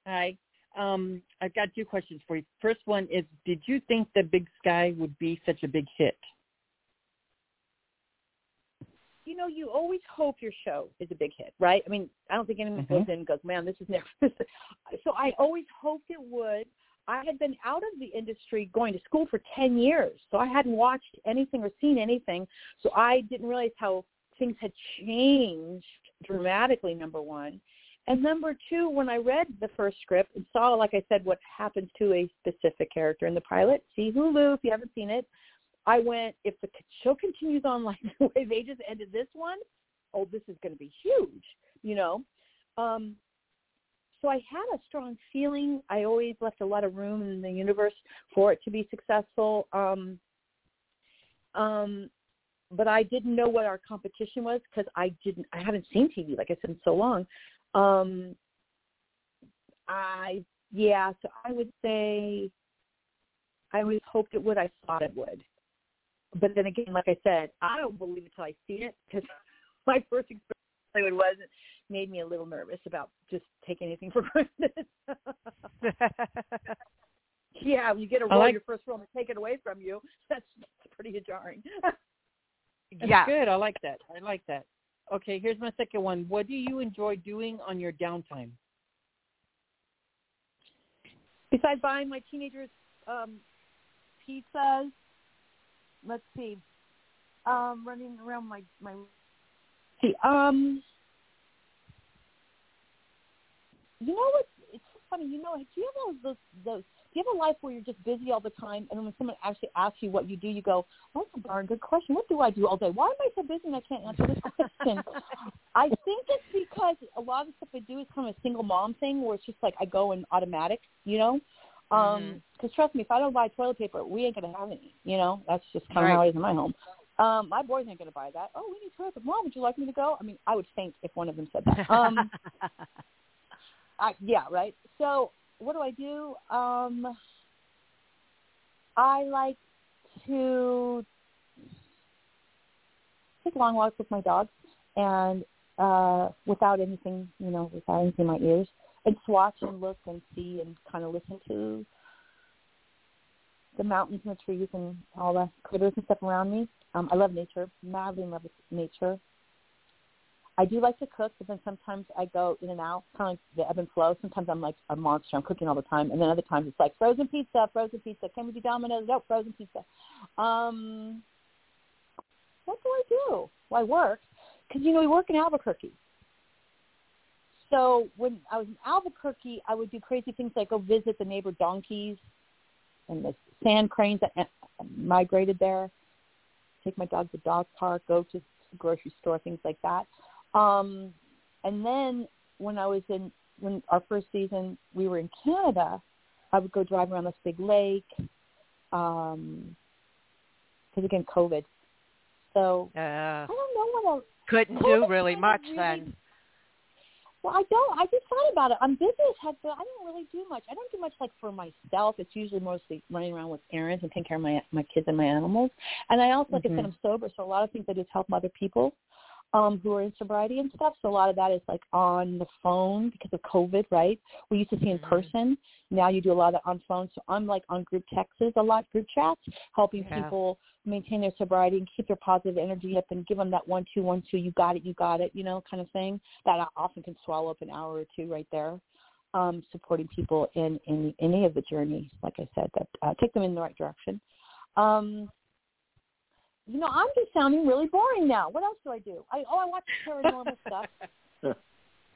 S1: Hi. Um, I've got two questions for you. First one is, did you think the Big Sky would be such a big hit?
S7: you know, you always hope your show is a big hit, right? I mean, I don't think anyone goes in and goes, man, this is never. (laughs) so I always hoped it would. I had been out of the industry going to school for 10 years, so I hadn't watched anything or seen anything. So I didn't realize how things had changed dramatically, number one. And number two, when I read the first script and saw, like I said, what happens to a specific character in the pilot, see Hulu if you haven't seen it, I went, if the show continues on (laughs) like the way they just ended this one, oh, this is going to be huge, you know. Um, so I had a strong feeling. I always left a lot of room in the universe for it to be successful. Um, um, but I didn't know what our competition was because I didn't. I haven't seen TV like I said in so long. Um, I yeah. So I would say I always hoped it would. I thought it would but then again, like I said, I don't believe it till I see it because (laughs) my first experience it was it made me a little nervous about just taking anything for granted. (laughs) (laughs) yeah, when you get a role,
S1: like-
S7: your first role, and take it away from you. That's, that's pretty jarring.
S1: That's
S3: Yeah.
S1: good. I like that. I like that. Okay, here's my second one. What do you enjoy doing on your downtime?
S7: Besides buying my teenagers um, pizzas, let's see, um, running around my my. See, um, you know what? It's so funny. You know, do you have those those those? You have a life where you're just busy all the time, and then when someone actually asks you what you do, you go, "That's a darn good question. What do I do all day? Why am I so busy and I can't answer this question?" (laughs) I think it's because a lot of the stuff I do is kind of a single mom thing, where it's just like I go in automatic, you know. Um, because trust me, if I don't buy toilet paper, we ain't gonna have any. You know, that's just kind of how it is in my home. Um, my boys ain't gonna buy that. Oh, we need toilet paper. Mom, would you like me to go? I mean, I would faint if one of them said that. Um, (laughs) I, yeah, right. So what do I do? Um, I like to take long walks with my dog, and uh, without anything, you know, without anything in my ears, and just watch and look and see and kind of listen to the mountains and the trees and all the critters and stuff around me. Um, I love nature, madly love nature. I do like to cook, but then sometimes I go in and out, kind of like the ebb and flow. Sometimes I'm like a monster. I'm cooking all the time, and then other times it's like frozen pizza, frozen pizza. Can we do Domino's? Nope, frozen pizza. Um, what do I do? Well, I work because you know we work in Albuquerque. So when I was in Albuquerque, I would do crazy things like go visit the neighbor donkeys and the sand cranes that uh, migrated there. Take my dog to the dog park, go to grocery store, things like that. Um, and then when I was in when our first season we were in Canada, I would go drive around this big lake. Um, because again, COVID. So
S3: Uh,
S7: I don't know what else.
S3: couldn't
S7: COVID
S3: do really much
S7: really-
S3: then.
S7: Well, I don't. I just thought about it. I'm busy as heck, but I don't really do much. I don't do much like for myself. It's usually mostly running around with errands and taking care of my my kids and my animals. And I also, like I
S3: Mhm.
S7: said, I'm sober, so a lot of things I is help other people um, who are in sobriety and stuff. So a lot of that is like on the phone because of COVID, right? We used to see in
S3: Mhm.
S7: person. Now you do a lot of that on phone. So I'm like on group texts a lot, group chats, helping
S3: Yeah.
S7: people maintain their sobriety and keep their positive energy up and give them that one two one two you got it you got it you know kind of thing that often can swallow up an hour or two right there um supporting people in in any of the journeys like i said that uh, take them in the right direction um you know i'm just sounding really boring now. What else do i do? I oh i watch paranormal (laughs) stuff.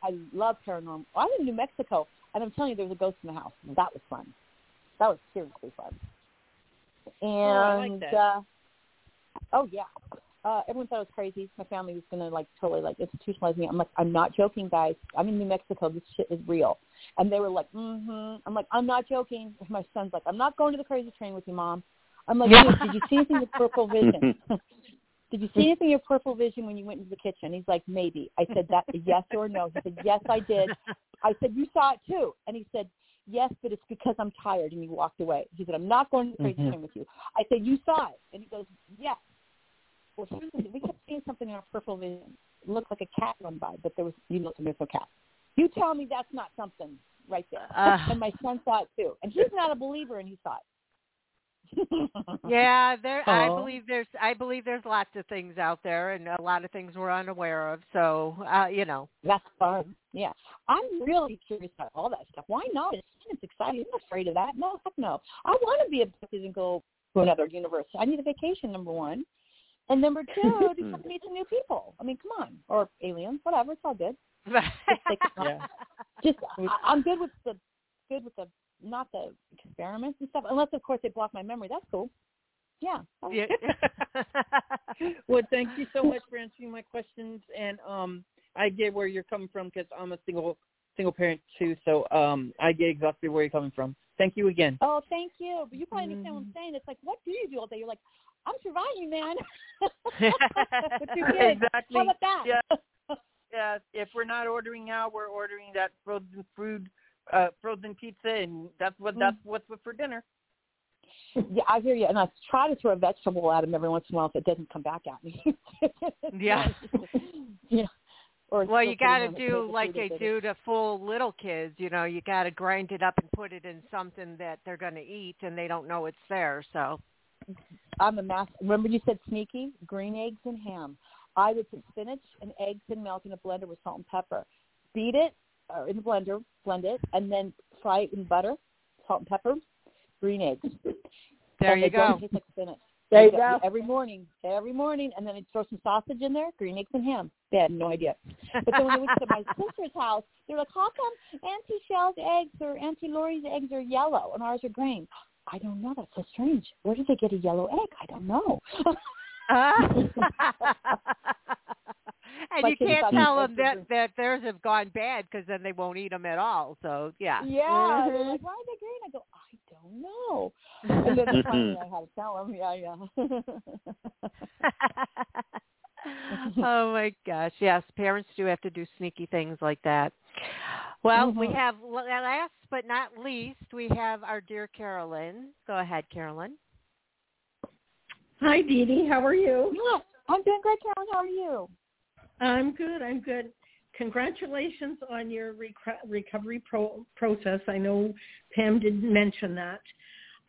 S7: I love paranormal. I'm in new mexico and i'm telling you there was a ghost in the house. That was fun. That was seriously fun. And
S1: I like that.
S7: uh oh yeah. Uh everyone thought I was crazy. My family was gonna like totally like institutionalize me. I'm like i'm not joking guys. I'm in new mexico. This shit is real. And they were like mhm i'm like i'm not joking. My son's like i'm not going to the crazy train with you mom i'm like
S3: Yeah.
S7: Did you see anything with peripheral (laughs) vision (laughs) did you see anything in your peripheral vision when you went into the kitchen he's like maybe i said that yes or no he said yes i did I said, you saw it too. And he said, yes, but it's because I'm tired. And he walked away. He said, I'm not going to the crazy
S1: Mhm.
S7: with you. I said, you saw it. And he goes, yes. Well, thing. we kept seeing something in our peripheral vision. It looked like a cat run by, but there was, you looked and there's no cat. You tell me that's not something right there.
S3: Uh.
S7: and my son saw it too. And he's not a believer and he saw it. (laughs)
S3: Yeah, there. I believe there's. I believe there's lots of things out there, and a lot of things we're unaware of. So, uh, you know.
S7: That's fun. Yeah. I'm really curious about all that stuff. Why not? It's, it's exciting. I'm not afraid of that. No, heck no. I want to be abducted and go to another universe. I need a vacation, number one. And number two, (laughs) to meet some new people. I mean, come on. Or aliens, whatever. It's all good. (laughs) like-
S1: Yeah.
S7: Just, I, I'm good with the, good with the, not the experiments and stuff. Unless, of course, they block my memory. That's cool. Yeah. that was
S3: Yeah. (laughs)
S1: well, thank you so much for answering my questions, and um, I get where you're coming from because I'm a single single parent too, so um, I get exactly where you're coming from. Thank you again.
S7: Oh, thank you. But you probably understand what I'm saying. It's like, what do you do all day? You're like, I'm surviving, man. (laughs) but you did.
S1: Exactly.
S7: How about that?
S1: Yeah. Yeah. If we're not ordering out, we're ordering that frozen food, uh, frozen pizza, and that's what
S7: Mm.
S1: that's what's for dinner.
S7: Yeah, I hear you, and I try to throw a vegetable at him every once in a while if it doesn't come back at me. (laughs)
S3: Yeah. (laughs)
S7: yeah. Or
S3: Well, you got to
S7: putting on the
S3: do like they do to full little kids. You know, you got to grind it up and put it in something that they're going to eat, and they don't know it's there. So,
S7: I'm a mass. Remember you said sneaky? Green eggs and ham. I would put spinach and eggs and milk in a blender with salt and pepper. Beat it uh, in the blender, blend it, and then fry it in butter, salt and pepper, green eggs.
S3: there
S7: and
S3: you
S7: they don't
S3: go.
S7: taste like spinach.
S6: There you
S7: They-
S6: go.
S7: Every morning, every morning, and then I'd throw some sausage in there, green eggs and ham. They had no idea. But then when they went to my (laughs) sister's house, they were like, "How come Auntie Shell's eggs or Auntie Lori's eggs are yellow and ours are green?" I don't know. That's so strange. Where did they get a yellow egg? I don't know. (laughs) (laughs)
S3: and
S7: My
S3: you can't tell them that that theirs have gone bad because then they won't eat them at all. So yeah.
S7: Yeah. They're
S6: Mhm.
S7: like, why are they green? I go, I don't know. (laughs) And then finally I had to tell them, yeah, yeah. (laughs) (laughs)
S3: oh my gosh, yes, parents do have to do sneaky things like that. Well, we
S7: Mhm.
S3: have last but not least, we have our dear Carolyn. Go ahead, Carolyn.
S8: Hi, Dedee. How are you?
S7: yeah. I'm doing great, Carolyn. How are you?
S8: I'm good. I'm good. Congratulations on your rec- recovery pro- process. I know Pam didn't mention that.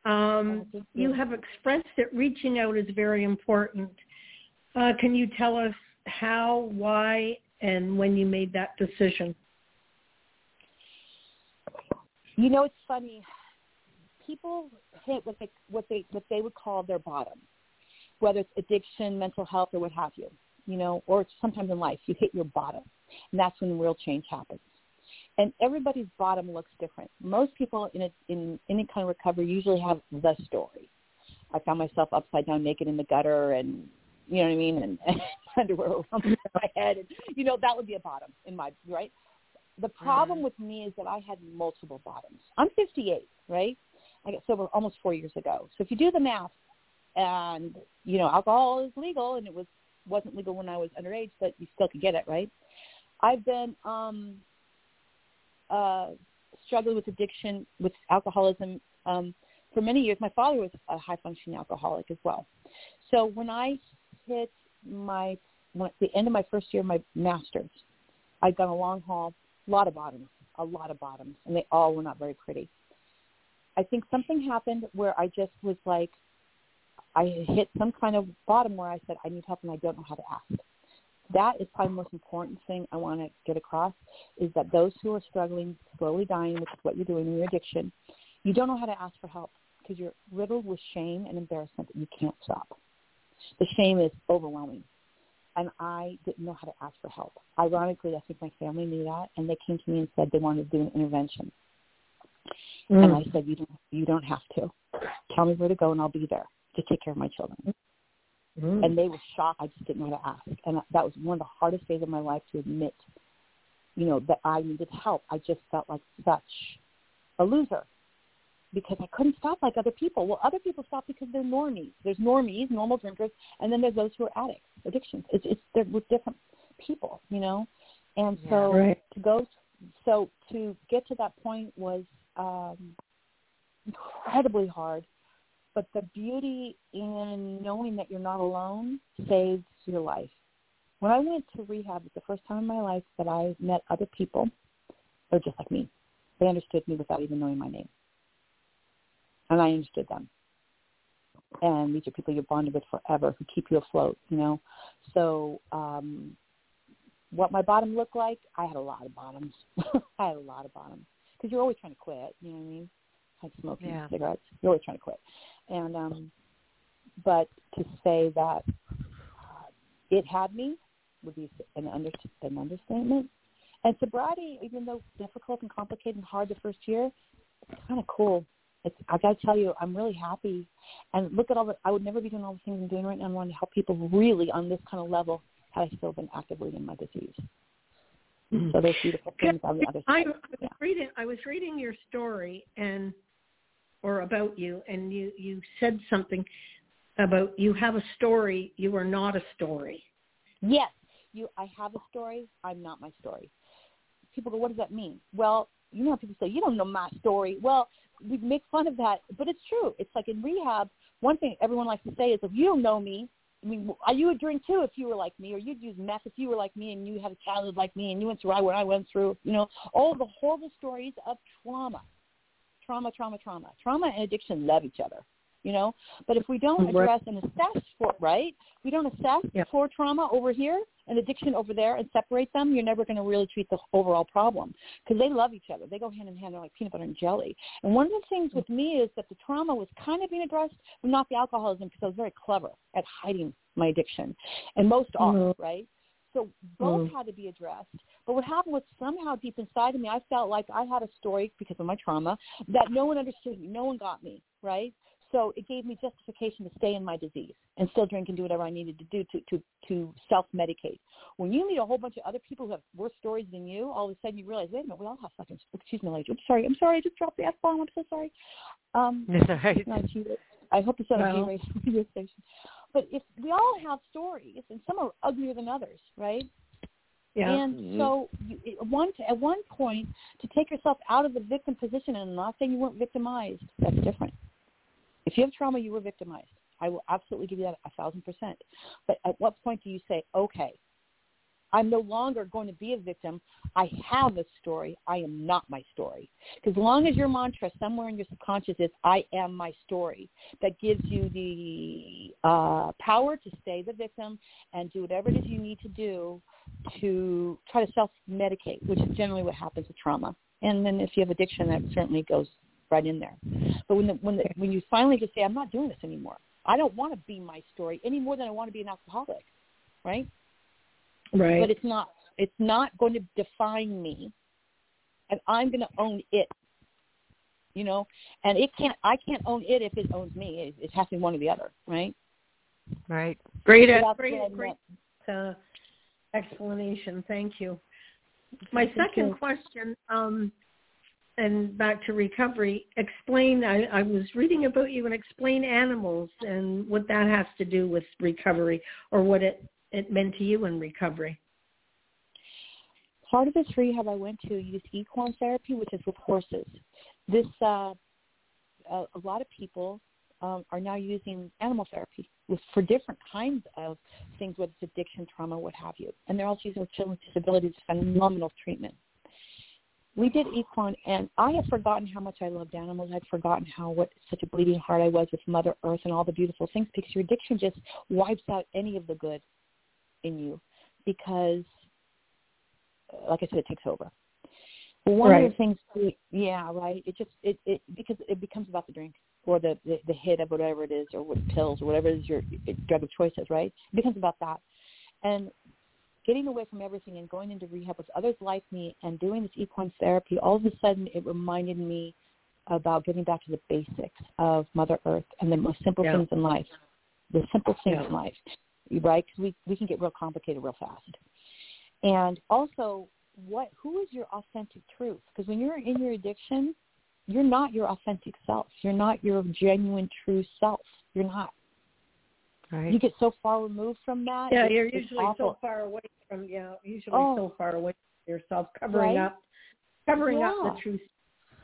S8: Um,
S7: Oh,
S8: you
S7: you.
S8: have expressed that reaching out is very important. Uh, can you tell us how, why, and when you made that decision?
S7: You know, it's funny. People hit what they what they what they would call their bottom, whether it's addiction, mental health, or what have you. You know, or sometimes in life, you hit your bottom, and that's when real change happens. And everybody's bottom looks different. Most people in a, in any kind of recovery usually have the story. I found myself upside down, naked in the gutter, and you know what I mean, and, and (laughs) underwear around (laughs) my head, and you know that would be a bottom in my right. The problem mm-hmm. with me is that I had multiple bottoms. I'm 58, right? I got sober almost four years ago. So if you do the math, and you know alcohol is legal, and it was wasn't legal when I was underage, but you still could get it, right? I've been um, uh, struggling with addiction, with alcoholism um, for many years. My father was a high functioning alcoholic as well. So when I hit my when, the end of my first year of my master's, I'd gone a long haul, a lot of bottoms, a lot of bottoms, and they all were not very pretty. I think something happened where I just was like, I hit some kind of bottom where I said, I need help and I don't know how to ask. That is probably the most important thing I want to get across is that those who are struggling, slowly dying, which is what you're doing in your addiction, you don't know how to ask for help because you're riddled with shame and embarrassment that you can't stop. The shame is overwhelming. And I didn't know how to ask for help. Ironically, I think my family knew that, and they came to me and said they wanted to do an intervention. And mm. I said, you don't, you don't have to. Tell me where to go, and I'll be there to take care of my children. And they were shocked. I just didn't know how to ask, and that was one of the hardest days of my life to admit, you know, that I needed help. I just felt like such a loser because I couldn't stop like other people. Well, other people stop because they're normies. There's normies, normal drinkers, and then there's those who are addicts, addictions. It's, it's they're with different people, you know. And so
S8: Right.
S7: to go, so to get to that point was um, incredibly hard. But the beauty in knowing that you're not alone saves your life. When I went to rehab, it's the first time in my life that I met other people. They're just like me. They understood me without even knowing my name. And I understood them. And these are people you're bonded with forever who keep you afloat, you know. So um what my bottom looked like, I had a lot of bottoms. (laughs) I had a lot of bottoms. Because you're always trying to quit, you know what I mean? Like smoking
S3: Yeah.
S7: cigarettes. You're always trying to quit. And um but to say that uh, it had me would be an under an understatement. And sobriety, even though difficult and complicated and hard the first year, it's kind of cool. It's, I got to tell you, I'm really happy. And look at all the, I would never be doing all the things I'm doing right now. I wanted to help people really on this kind of level had I still been actively in my disease. So there's beautiful things on the other
S8: I, I
S7: side.
S8: was
S7: Yeah.
S8: reading. I was reading your story and or about you, and you you said something about you have a story. You are not a story.
S7: Yes, you. I have a story. I'm not my story. People go, what does that mean? Well, you know, people say you don't know my story. Well, we make fun of that, but it's true. It's like in rehab. One thing everyone likes to say is, if you don't know me, I mean, you would drink too if you were like me, or you'd use meth if you were like me, and you had a childhood like me, and you went through what I went through. You know, all the horrible stories of trauma, trauma, trauma, trauma, trauma, and addiction love each other you know. But if we don't address and assess for right, we don't assess
S8: yeah.
S7: for trauma over here and addiction over there and separate them, you're never going to really treat the overall problem because they love each other. They go hand in hand. They're like peanut butter and jelly. And one of the things with me is that the trauma was kind of being addressed, but not the alcoholism because I was very clever at hiding my addiction, and most
S8: mm-hmm.
S7: are right. So both
S8: mm.
S7: had to be addressed. But what happened was somehow deep inside of me, I felt like I had a story because of my trauma that no one understood me. No one got me, right? So it gave me justification to stay in my disease and still drink and do whatever I needed to do to to to self medicate. When you meet a whole bunch of other people who have worse stories than you, all of a sudden you realize, wait a minute, we all have fucking. Excuse me, ladies. I'm sorry. I'm sorry. I just dropped the f bomb. I'm so sorry. Um, (laughs)
S3: right.
S7: I hope it's not
S8: well.
S7: a radio station. But if we all have stories, and some are uglier than others, right?
S8: Yeah.
S7: And
S5: Mhm.
S7: so, you, at one at one point, to take yourself out of the victim position, and I'm not saying you weren't victimized. That's different. If you have trauma, you were victimized. I will absolutely give you that a thousand percent. But at what point do you say, okay, I'm no longer going to be a victim. I have a story. I am not my story. Because as long as your mantra somewhere in your subconscious is, I am my story, that gives you the uh, power to stay the victim and do whatever it is you need to do to try to self-medicate, which is generally what happens with trauma. And then if you have addiction, that certainly goes right in there. But when the, when the, when you finally just say, I'm not doing this anymore. I don't want to be my story any more than I want to be an alcoholic, right?
S8: Right.
S7: But it's not. It's not going to define me, and I'm going to own it. You know, and it can't. I can't own it if it owns me. It, it has to be one or the other, right?
S3: Right.
S8: Great,
S7: So
S8: great, great uh, explanation. Thank you. My
S7: Thank
S8: second
S7: you.
S8: question, um, and back to recovery. Explain. I, I was reading about you and explain animals and what that has to do with recovery, or what it it meant to you in recovery.
S7: part of this rehab I went to used equine therapy, which is with horses. This uh, a, a lot of people um, are now using animal therapy with, for different kinds of things, whether it's addiction, trauma, what have you. And they're also using with children with disabilities. Phenomenal treatment. We did equine, and I had forgotten how much I loved animals. I'd forgotten how what such a bleeding heart I was with Mother Earth and all the beautiful things because your addiction just wipes out any of the good in you because, like I said, it takes over. One of the things, we- yeah, right. It just it it because it becomes about the drink or the the, the hit of whatever it is or what pills or whatever it is your drug of choice is, right? It becomes about that, and getting away from everything and going into rehab with others like me and doing this equine therapy. All of a sudden, it reminded me about getting back to the basics of Mother Earth and the most simple
S8: Yeah.
S7: things in life, the simple things
S8: Yeah.
S7: in life, right? Because we we can get real complicated real fast. And also, what who is your authentic truth? Because when you're in your addiction, you're not your authentic self. You're not your genuine true self. You're not.
S3: Right.
S7: You get so far removed from that.
S8: Yeah,
S7: it's-
S8: you're
S7: it's
S8: usually
S7: awful.
S8: so far away from yeah, usually
S7: Oh.
S8: so far away from yourself, covering
S7: Right?
S8: up, covering up the truth.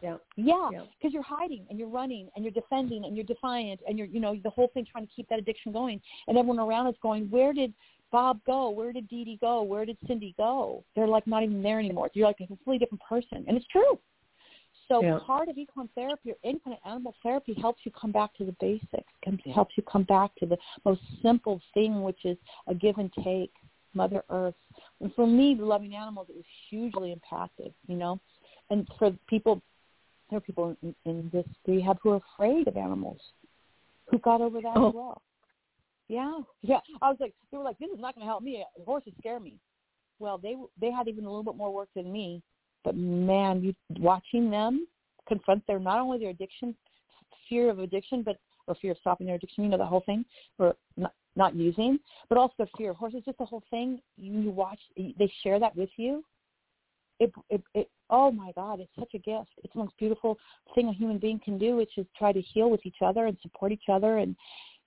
S8: Yeah.
S7: Yeah, because you're hiding and you're running and you're defending and you're defiant and you're, you know, the whole thing trying to keep that addiction going. And everyone around is going, where did Bob go? Where did Dedee go? Where did Cindy go? They're like not even there anymore. You're like a completely different person, and it's true. So
S8: Yeah.
S7: part of equine therapy or any kind of animal therapy helps you come back to the basics. Helps you come back to the most simple thing, which is a give and take, Mother Earth. And for me, loving animals, it was hugely impacted. You know, and for people there are people in, in this rehab who are afraid of animals who got over that
S8: Oh.
S7: as well. Yeah, yeah. I was like, they were like, this is not going to help me. Horses scare me. Well, they they had even a little bit more work than me, but man, you watching them confront their not only their addiction, fear of addiction, but or fear of stopping their addiction. You know the whole thing, or not not using, but also the fear of horses. Just the whole thing. You, you watch. They share that with you it, it, it, oh my God, it's such a gift. It's the most beautiful thing a human being can do, which is try to heal with each other and support each other. And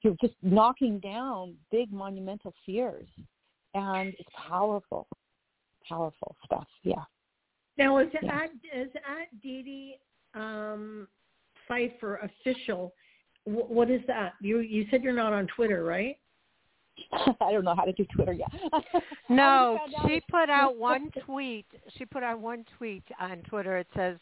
S7: you're just knocking down big monumental fears. And it's powerful, powerful stuff. Yeah.
S8: Now is
S7: Yeah.
S8: at is at Dee um Pfeiffer official. W- what is that? You you said you're not on Twitter, right? (laughs)
S7: I don't know how to do Twitter yet. (laughs)
S3: No, she put out (laughs) one tweet. She put out one tweet on Twitter. It says,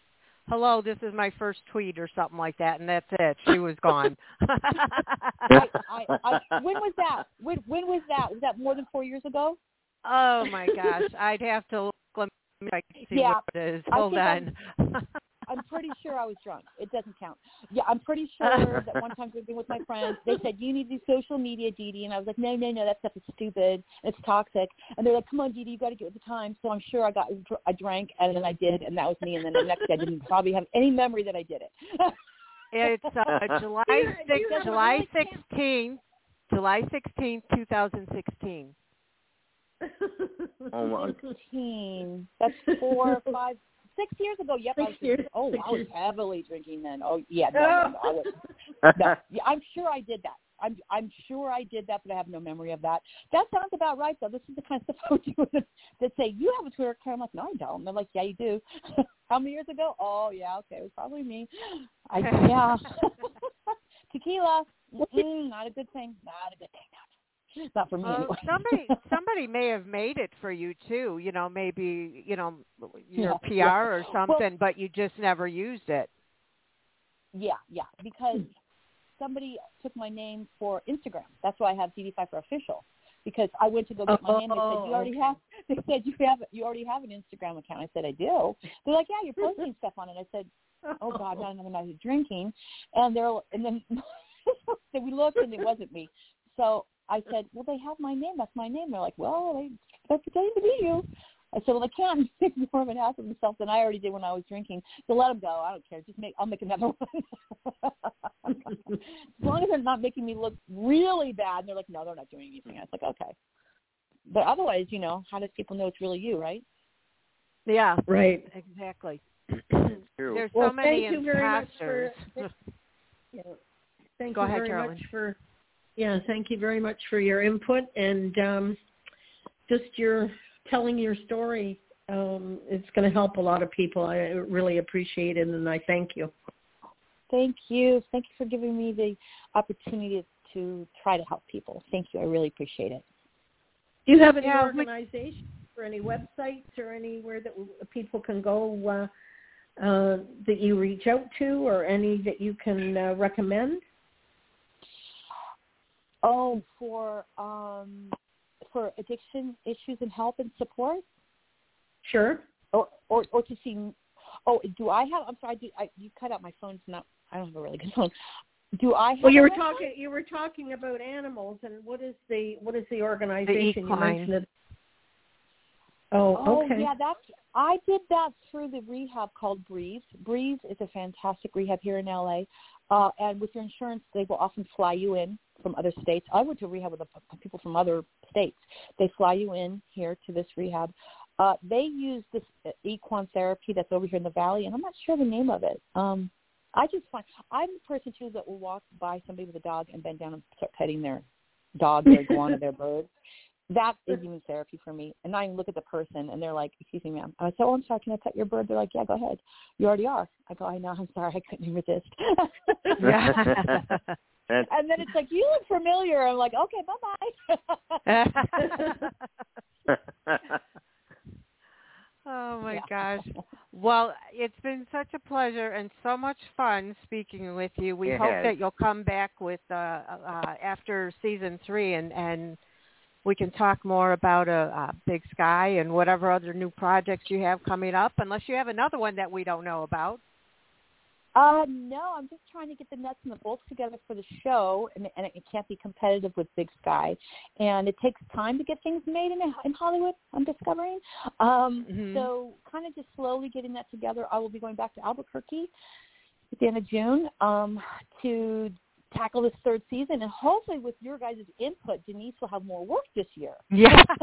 S3: "Hello, this is my first tweet" or something like that, and that's it. She was gone.
S7: I, I, I, when was that? When when was that? Was that more than four years ago?
S3: oh my gosh, I'd have to look. Let me see
S7: Yeah,
S3: what it is. Hold on.
S7: I'm pretty sure I was drunk. It doesn't count. Yeah, I'm pretty sure (laughs) that one time drinking with my friends, they said you need to do social media, Dedee, and I was like, no, no, no, that stuff is stupid. It's toxic. And they're like, come on, Dedee, you got to get with the times. So I'm sure I got, I drank, and then I did, and that was me. And then the next day, I didn't probably have any memory that I did it.
S3: It's uh, (laughs) July six,
S8: you have a
S3: July
S8: really
S3: sixteenth, July sixteenth, two thousand sixteen. (laughs)
S5: Oh my.
S7: Teen. That's four, five, six years ago. Yep. I was
S8: years.
S7: Oh,
S8: Six
S7: I was
S8: years.
S7: heavily drinking then. Oh, yeah. No, no, no, I was, (laughs) no. Yeah, I'm sure I did that. I'm I'm sure I did that, but I have no memory of that. That sounds about right, though. This is the kind of (laughs) stuff I would do that, (laughs) that say you have a Twitter account. I'm like, no, I don't. And they're like, yeah, you do. How many years ago? Oh, yeah, okay, it was probably me. I yeah. Tequila, mm, not a good thing. Not a good thing. Not, not for me.
S3: Well,
S7: anyway.
S3: somebody (laughs) somebody may have made it for you too. You know, maybe you know your
S7: Yeah,
S3: PR
S7: yeah.
S3: or something, but you just never used it.
S7: Yeah, yeah, because somebody took my name for Instagram. That's why I have Dedee Pfeiffer official. Because I went to go get my name, they said you already oh,
S8: okay.
S7: have. They said you have you already have an Instagram account. I said I do. They're like, yeah, you're posting (laughs) stuff on it. I said, oh (laughs) God, not another night of drinking. And they're and then so we looked and it wasn't me. So I said, well, they have my name. That's my name. They're like, well, they they're pretending to be you. I said, well, they can't (laughs) make more of an ass of themselves than I already did when I was drinking. So let them go. I don't care. Just make. I'll make another (laughs) one. as long as they're not making me look really bad, and they're like, no, they're not doing anything. I was like, okay. But otherwise, you know, how does people know it's really you, right?
S3: Yeah,
S8: right.
S3: exactly. (clears throat) There's
S8: Well,
S3: so many
S8: thank you very much for- (laughs) Yeah. Thank
S3: Go
S8: you
S3: ahead,
S8: very
S3: Carolyn.
S8: much for yeah, thank you very much for your input and um, just your telling your story. Um, it's going to help a lot of people. I really appreciate it, and I thank you.
S7: Thank you. Thank you for giving me the opportunity to try to help people. Thank you. I really appreciate it.
S8: Do you have any
S3: Yeah, we-
S8: organizations or any websites or anywhere that people can go uh, uh, that you reach out to, or any that you can uh, recommend?
S7: Oh, for um, for addiction issues and help and support,
S8: Sure.
S7: or or, or to see. Oh, do I have? I'm sorry. Do, I, you cut out my phone's not. I don't have a really good phone. Do I have?
S8: Well, you were
S7: website?
S8: talking. You were talking about animals, and what is the what is the organization you mentioned? It. Oh,
S7: Oh
S8: okay.
S7: yeah, that's I did that through the rehab called Breeze. Breeze is a fantastic rehab here in LA. Uh, and with your insurance, they will often fly you in from other states. I went to rehab with a, people from other states. They fly you in here to this rehab. Uh, they use this equine therapy that's over here in the valley, and I'm not sure the name of it. Um, I just find I'm the person too that will walk by somebody with a dog and bend down and start petting their dog, their (laughs) iguana, their bird. That is even therapy for me. And I look at the person and they're like, "Excuse me, ma'am." I say, "Oh, I'm sorry. Can I pet your bird?" They're like, "Yeah, go ahead." You already are. I go, "I know. I'm sorry. I couldn't resist." (laughs) (laughs)
S3: Yeah.
S5: That's,
S7: and then it's like, "You look familiar." I'm like, "Okay, bye bye." (laughs)
S3: oh my
S7: Yeah.
S3: gosh. Well, it's been such a pleasure and so much fun speaking with you. We
S5: It
S3: hope
S5: has.
S3: that you'll come back with uh, uh after season 3 and and we can talk more about uh, uh Big Sky and whatever other new projects you have coming up unless you have another one that we don't know about.
S7: Uh, no, I'm just trying to get the nuts and the bolts together for the show, and, and it can't be competitive with Big Sky, and it takes time to get things made in in Hollywood. I'm discovering, um,
S3: Mhm.
S7: so kind of just slowly getting that together. I will be going back to Albuquerque at the end of June um, to tackle this third season, and hopefully with your guys' input, Denise will have more work this year.
S3: Yeah. (laughs)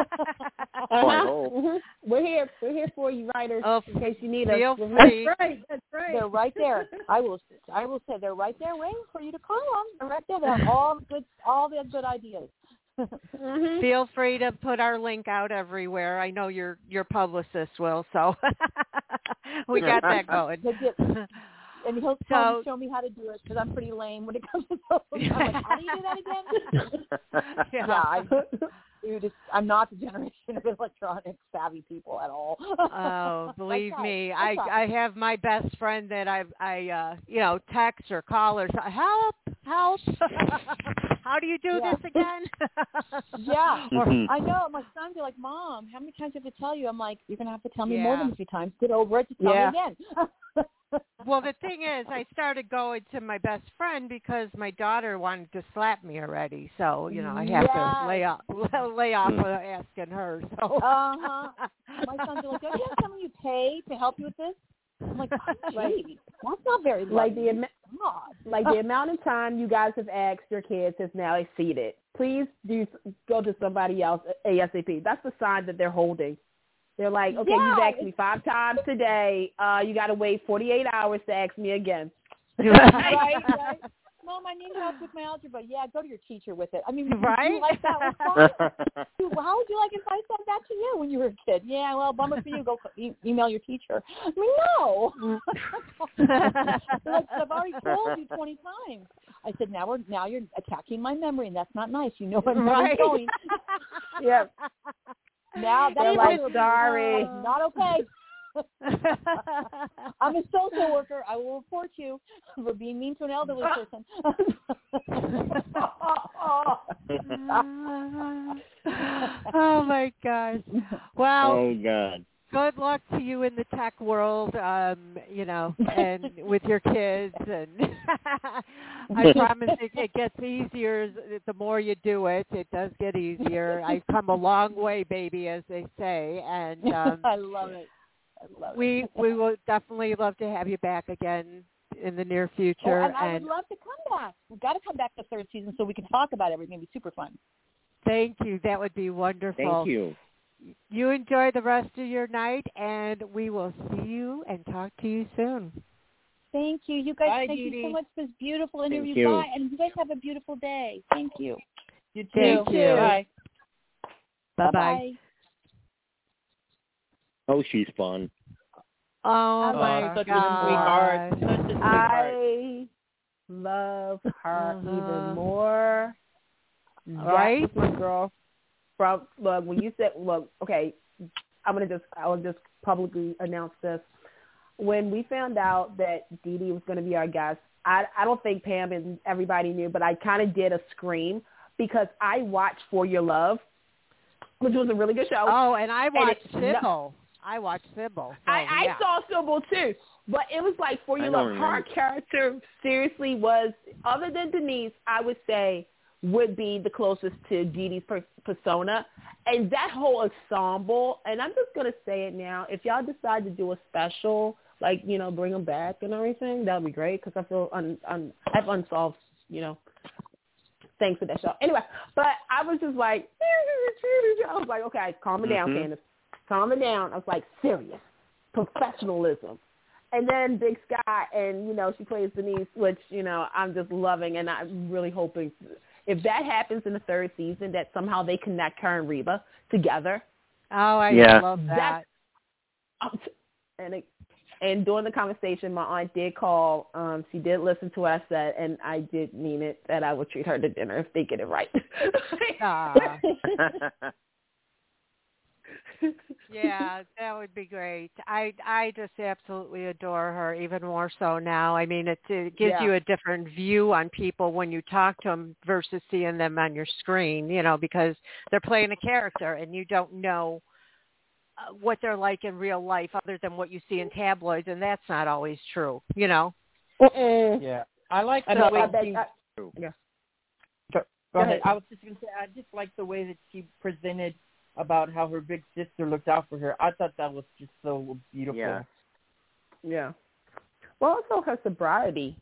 S6: Uh-huh.
S5: hope. (laughs)
S6: We're here. We're here for you, writers,
S3: Oh,
S6: in case you need
S3: feel
S6: us.
S3: Free.
S8: That's right. That's right.
S7: They're right there. I will. I will say they're right there, waiting for you to call them. They're right there. They have all the good, all the good ideas.
S6: Mhm.
S3: Feel free to put our link out everywhere. I know your your publicist will, so (laughs) we got that going.
S7: They get- and he'll
S3: So-
S7: come show me how to do it because I'm pretty lame when it comes to (laughs) social. I'm like, how do you do that again? (laughs)
S3: Yeah.
S7: yeah, I, dude, it's, I'm not the generation of electronic savvy people at all.
S3: Oh, (laughs) believe
S7: tried.
S3: me,
S7: I
S3: I. I have my best friend that I I uh you know text or call or so- help help. How do you do
S7: Yeah.
S3: this again?
S7: Yeah.
S3: Or-
S5: Mhm.
S7: I know. My sons are like, Mom, how many times do I have to tell you? I'm like, you're gonna have to tell me more than a few times. Get over it. Just tell
S6: Yeah.
S7: me again.
S3: Well, the thing is, I started going to my best friend because my daughter wanted to slap me already. So you know, I have
S7: Yes.
S3: to lay off (laughs) lay off with asking her. So.
S7: Uh huh. My sons like, don't you have someone you pay to help you with this? I'm like,
S6: Like- (laughs)
S7: geez, that's not very
S6: Like the
S7: loving.
S6: ama-
S7: God.
S6: like the amount of time you guys have asked your kids has now exceeded. Please do go to somebody else ASAP. That's the sign that they're holding. They're like, okay,
S7: Yeah,
S6: you've asked me five times today. Uh, you got to wait 48 hours to ask me again. (laughs)
S7: right, right. (laughs) Mom, I need help with my algebra. Yeah, go to your teacher with it. I mean, would
S3: Right?
S7: you like that response? (laughs) How would you like if I said that to you when you were a kid? Yeah, well, bummer for you. Go e- email your teacher. I mean, no. Like, I've already told you twenty times. I said, now we're now you're attacking my memory, and that's not nice. You know where I'm going.
S6: Yeah.
S7: Now that's
S6: They're
S7: like,
S6: like, sorry.
S7: not okay. (laughs) I'm a social worker. I will report you for being mean to an elderly person. (laughs)
S3: oh my gosh. Wow.
S5: oh God.
S3: Good luck to you in the tech world, um, you know, and (laughs) with your kids and (laughs) I promise it, it gets easier the more you do it. It does get easier. I've (laughs) come a long way, baby, as they say, and um
S7: I love it. I love
S3: we
S7: it.
S3: we will definitely love to have you back again in the near
S7: Oh,
S3: future
S7: and I
S3: and
S7: would love to come back. We've got to come back the third season so we can talk about everything. It'd be super fun.
S3: thank you. That would be wonderful.
S5: Thank you.
S3: You enjoy the rest of your night, and we will see you and talk to you soon.
S7: Thank you. You guys,
S1: Bye,
S7: thank you so much for this beautiful interview.
S5: you.
S7: Bye. And you guys have a beautiful day. Thank you.
S1: You too.
S3: Thank you.
S1: Bye.
S3: Bye bye.
S7: Bye-bye.
S5: Oh, she's fun.
S3: Oh
S7: Oh,
S3: my
S1: such a sweetheart.
S3: god.
S1: Such a sweetheart.
S6: I love her
S3: Uh-huh.
S6: even more.
S3: Right?
S6: That my girl. From look, when you said look, okay, I'm gonna just I will just publicly announce this. When we found out that Dedee was gonna be our guest, I I don't think Pam and everybody knew, but I kind of did a scream because I watched For Your Love, which was a really good show.
S3: Oh, and I watched
S6: it's no-
S3: Cybill. I watched Cybill. So,
S6: I, I
S3: yeah.
S6: saw Cybill too, but it was like for
S5: I
S6: you,
S5: don't
S6: her character seriously was, other than Denise, I would say would be the closest to Dedee's per- persona, and that whole ensemble. And I'm just gonna say it now: if y'all decide to do a special, like you know, bring them back and everything, that would be great because I feel un, un, I have unsolved, you know, things with that show. Anyway, but I was just like, (laughs) I was like, okay, calm it down,
S5: Mhm.
S6: Candace calm it down. I was like, serious, professionalism. And then Big Sky, and you know she plays Denise, which you know I'm just loving, and I'm really hoping if that happens in the third season, that somehow they connect her and Reba together.
S3: Oh, I
S5: Yeah.
S3: love that.
S6: That's- And it, and during the conversation, my aunt did call. Um, she did listen to what I said, and I did mean it that I would treat her to dinner if they get it right. (laughs)
S3: Aw. yeah, that would be great. I I just absolutely adore her even more so now. I mean, it, it gives
S6: Yeah.
S3: you a different view on people when you talk to them versus seeing them on your screen. You know, because they're playing a character and you don't know uh, what they're like in real life other than what you see in tabloids, and that's not always true. You know.
S6: Mm-mm.
S1: Yeah. I like
S6: I
S1: the
S6: know,
S1: way
S6: I bet-
S1: she.
S6: I-
S1: Go,
S6: Go
S1: go
S6: ahead.
S1: ahead. I was just going to say, I just like the way that she presented about how her big sister looked out for her. I thought that was just so beautiful.
S5: Yeah.
S6: Yeah. Well, also her sobriety.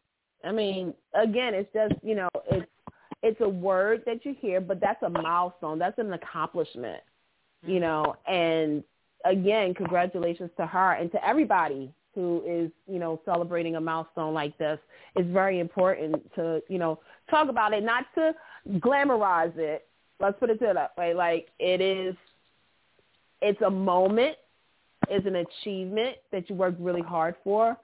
S6: I mean, again, it's just you know, it's it's a word that you hear, but that's a milestone. That's an accomplishment. You mm-hmm. know, and again, congratulations to her and to everybody who is you know celebrating a milestone like this. It's very important to you know talk about it, not to glamorize it. Let's put it to that way. Like it is, it's a moment it's an achievement that you worked really hard for.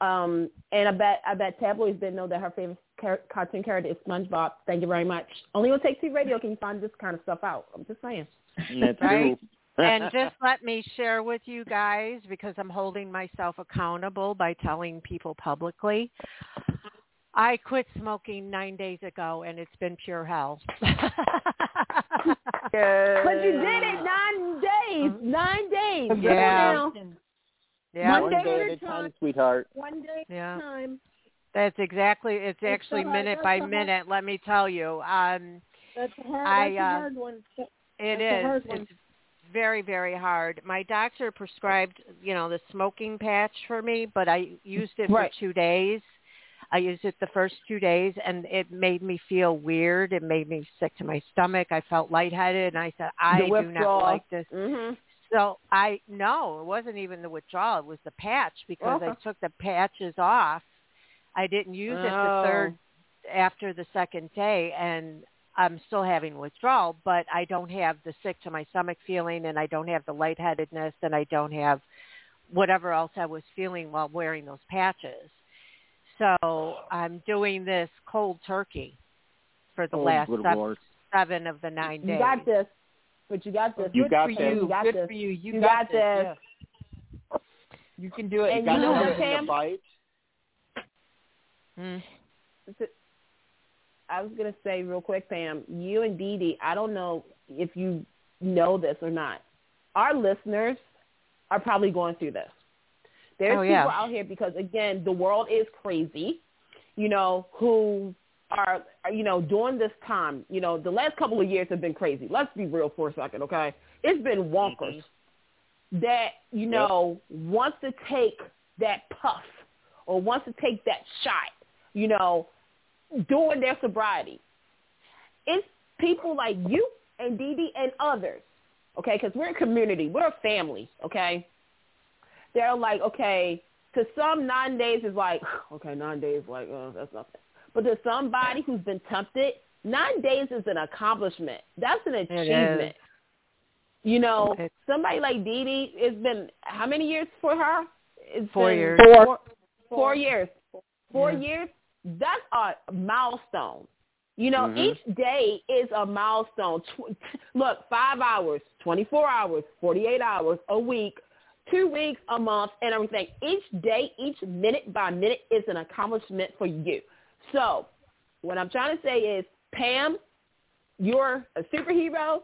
S6: Um, and I bet I bet tabloids didn't know that her favorite car- cartoon character is SpongeBob. Thank you very much. Only on Take Two Radio can you find this kind of stuff out. I'm just saying.
S5: That's
S3: Right.
S5: true. (laughs)
S3: and just let me share with you guys because I'm holding myself accountable by telling people publicly. I quit smoking nine days ago, and it's been pure hell. (laughs)
S6: But you did it nine days. Nine days.
S3: Yeah. yeah,
S5: One
S8: day
S5: day
S8: at
S5: at
S8: a
S5: a time,
S8: time.
S5: sweetheart.
S8: One day at
S3: Yeah.
S8: a time.
S3: that's exactly. It's
S8: That's
S3: actually
S8: the
S3: minute
S8: that's
S3: by
S8: the hard-
S3: minute. Let me tell you. Um,
S8: That's a hard.
S3: I,
S8: that's a
S3: uh,
S8: hard one.
S3: It
S8: That's a hard one.
S3: It's very, very hard. My doctor prescribed, you know, the smoking patch for me, but I used it
S6: Right.
S3: for two days. I used it the first two days, and it made me feel weird. It made me sick to my stomach. I felt lightheaded, and I said, I do not like this.
S6: hmm
S3: So I no, it wasn't even the withdrawal. It was the patch because I
S6: Uh-huh.
S3: took the patches off. I didn't use it
S6: Oh.
S3: the third after the second day, and I'm still having withdrawal, but I don't have the sick to my stomach feeling, and I don't have the lightheadedness, and I don't have whatever else I was feeling while wearing those patches. So I'm doing this cold turkey for the
S5: Oh,
S3: last
S5: good
S3: seven, seven of the nine days.
S6: You got this. But you got this.
S5: You
S1: Good
S5: got
S1: for
S5: this.
S1: you.
S6: You got
S1: Good
S6: this.
S1: for you. You,
S6: You
S1: got,
S6: got this.
S1: yeah. You can do it.
S6: And
S5: got
S6: you know
S5: to
S6: what,
S5: in
S6: Pam?
S5: a bite.
S3: Mm.
S6: I was gonna say real quick, Pam. You and Dedee. I don't know if you know this or not. Our listeners are probably going through this. There's
S3: Oh,
S6: people out here because again, the world is crazy. You know who are are, you know during this time. You know the last couple of years have been crazy. Let's be real for a second, okay? It's been wonkers mm-hmm. that you know wants to take that puff or wants to take that shot. You know during their sobriety. It's people like you and Dedee and others, okay, because we're a community. We're a family, okay? They're like, okay, to some, nine days is like, (sighs) okay, nine days, like, oh, that's nothing. But to somebody who's been tempted, nine days is an accomplishment. That's an achievement. You know,
S3: It-
S6: somebody like Dedee, it's been how many years for her? It's
S3: Four
S6: been
S3: years.
S6: Four, four years. Four
S3: Yeah.
S6: years. That's a milestone. You know,
S5: Mhm.
S6: each day is a milestone. Tw- Look, five hours, 24 hours, 48 hours, a week, two weeks, a month, and everything. Each day, each minute by minute is an accomplishment for you. So what I'm trying to say is, Pam, you're a superhero.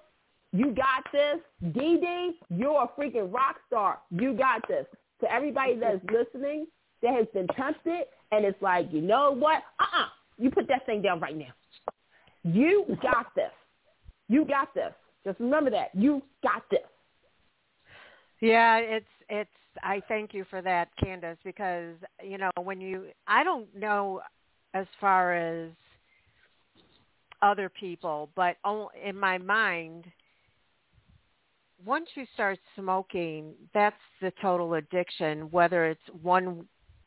S6: You got this. Dee, you're a freaking rock star. You got this. To everybody that's listening that has been tempted and it's like, you know what? Uh-uh. You put that thing down right now. You got this. You got this. Just remember that. You got this.
S3: Yeah, it's it's I thank you for that, Candace, because you know, when you I don't know as far as other people, but in my mind once you start smoking, that's the total addiction, whether it's one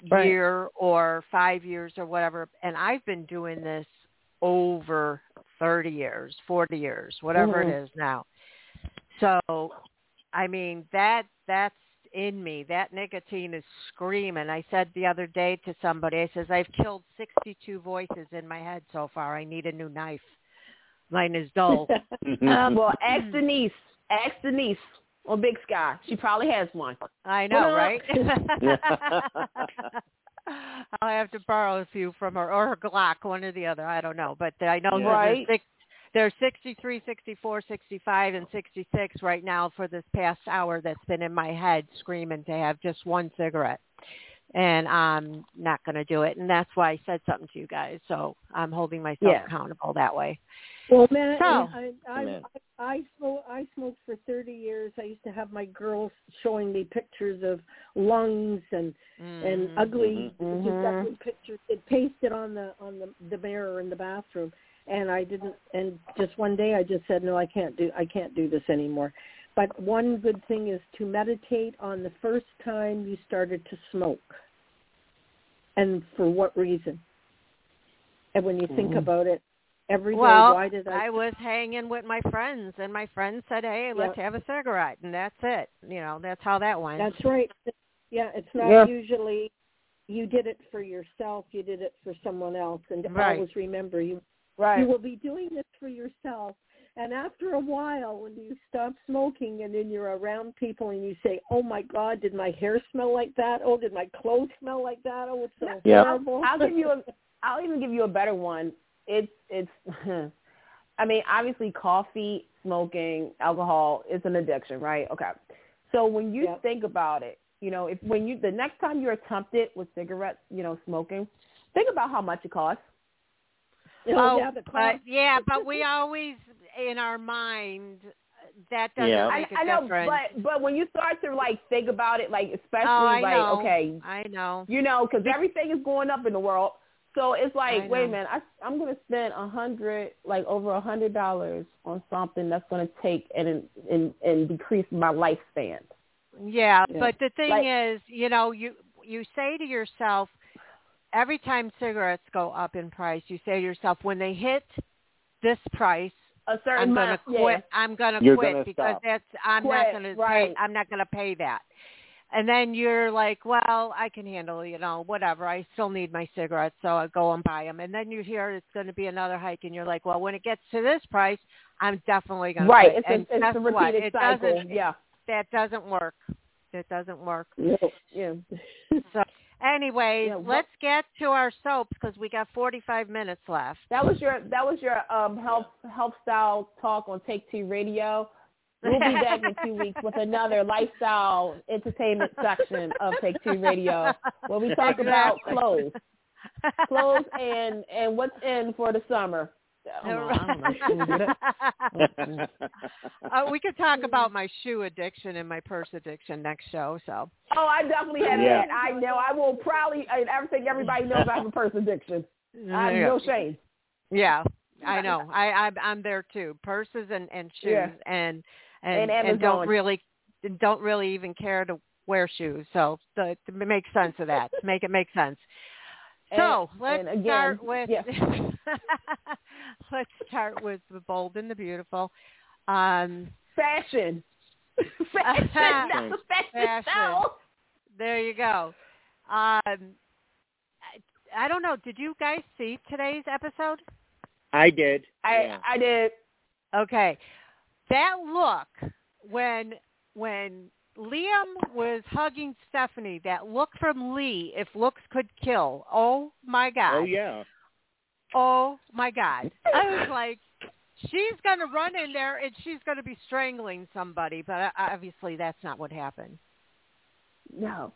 S6: Right.
S3: year or five years or whatever. And I've been doing this over 30 years, 40 years, whatever
S6: Mhm.
S3: it is now. So, I mean, that that's in me. That nicotine is screaming. I said the other day to somebody, I says, I've killed 62 voices in my head so far. I need a new knife. Mine is dull.
S6: Uh, (laughs) well, ask (laughs) Denise. Ask Denise on Big Sky. She probably has one.
S3: I know, right? (laughs) I'll have to borrow a few from her or her Glock, one or the other. I don't know, but I know
S5: Yeah.
S6: Right.
S3: there's, there's 63, 64, 65, and 66 right now for this past hour that's been in my head screaming to have just one cigarette. And I'm not going to do it. And that's why I said something to you guys. So I'm holding myself
S6: Yeah.
S3: accountable that way.
S8: Well, man,
S3: So-
S8: I, I,
S5: Amen.
S8: I, I, smoke, I smoked for 30 years. I used to have my girls showing me pictures of lungs and and
S3: Mhm.
S8: ugly,
S6: Mhm.
S8: just ugly pictures. It pasted on the on the the mirror in the bathroom, and I didn't. And just one day, I just said, no, I can't do I can't do this anymore. But one good thing is to meditate on the first time you started to smoke, and for what reason. And when you think
S6: Mhm.
S8: about it, every day,
S3: well,
S8: why did I?
S3: I was hanging with my friends, and my friends said, "Hey, let's have a cigarette," and that's it. You know, that's how that went.
S8: That's right. Yeah, it's not
S6: Yeah.
S8: usually you did it for yourself, you did it for someone else, and
S3: Right.
S8: always remember you
S6: Right.
S8: you will be doing this for yourself. And after a while, when you stop smoking and then you're around people and you say, "Oh my God, did my hair smell like that? Oh, did my clothes smell like that? Oh, it's so
S5: Yeah.
S8: horrible."
S6: I'll give you a. (laughs) I'll even give you a better one. It's it's. (laughs) I mean, obviously, coffee, smoking, alcohol is an addiction, right? Okay. So when you
S8: Yep.
S6: think about it, you know, if when you the next time you're tempted with cigarettes, you know, smoking, think about how much it costs.
S8: Oh, oh, yeah, the
S3: but yeah, but we always in our mind that doesn't
S5: Yeah.
S3: make
S6: I,
S3: a
S6: I know,
S3: difference.
S6: but but when you start to like think about it, like oh, especially
S3: oh,
S6: like
S3: know.
S6: okay,
S3: I know.
S6: you know, because everything is going up in the world. So it's like, wait a minute, I, I'm going to spend a hundred, like over a hundred dollars on something that's going to take and and and decrease my lifespan.
S3: Yeah,
S8: Yeah.
S3: but the thing
S6: Like-
S3: is, you know, you you say to yourself every time cigarettes go up in price, you say to yourself when they hit this price,
S6: A certain
S3: I'm gonna quit.
S6: yeah.
S3: I'm gonna quit
S5: gonna
S3: because
S5: stop.
S3: that's I'm
S6: Quit,
S3: not gonna
S6: right.
S3: pay. I'm not gonna pay that. And then you're like, well, I can handle, you know, whatever. I still need my cigarettes, so I go and buy them. And then you hear it's going to be another hike, and you're like, well, when it gets to this price, I'm definitely going to
S6: Right,
S3: quit.
S6: it's
S3: and
S6: a it's
S3: guess
S6: a
S3: what?
S6: repeated
S3: It
S6: cycle.
S3: doesn't.
S6: Yeah,
S3: That doesn't work. It doesn't work.
S6: yeah.
S3: So anyway,
S6: Yeah, what-
S3: let's get to our soaps because we got 45 minutes left.
S6: That was your that was your um health health style talk on Take Two Radio. We'll be back in two weeks with another lifestyle entertainment section of Take Two Radio, where we talk about clothes, clothes, and and what's in for the summer. I don't know, I don't know. Can we
S3: uh, we could talk about my shoe addiction and my purse addiction next show. So
S6: Oh, I definitely have
S5: Yeah.
S6: that. I know. I will probably. I I think everybody knows I have a purse addiction. I have no shame.
S3: yeah I know. I I'm, I'm there too. Purses and and shoes
S6: Yeah.
S3: and
S6: And
S3: and and don't really don't really even care to wear shoes. So the, to make sense of that, make it make sense. So
S6: And-
S3: let's
S6: and again,
S3: start with
S6: yeah. (laughs)
S3: let's start with the bold and the beautiful. Um,
S6: Fashion. (laughs) (laughs) fashion. Fashion.
S3: Fashion.
S6: style.
S3: there you go. Um, I, I don't know. Did you guys see today's episode?
S5: I did.
S6: I
S5: yeah.
S6: I did.
S3: Okay, that look when when Liam was hugging Stephanie, that look from Li, if looks could kill. Oh my God.
S5: Oh yeah.
S3: Oh my God. I was like, she's going to run in there and she's going to be strangling somebody, but uh, obviously that's not what happened.
S6: No.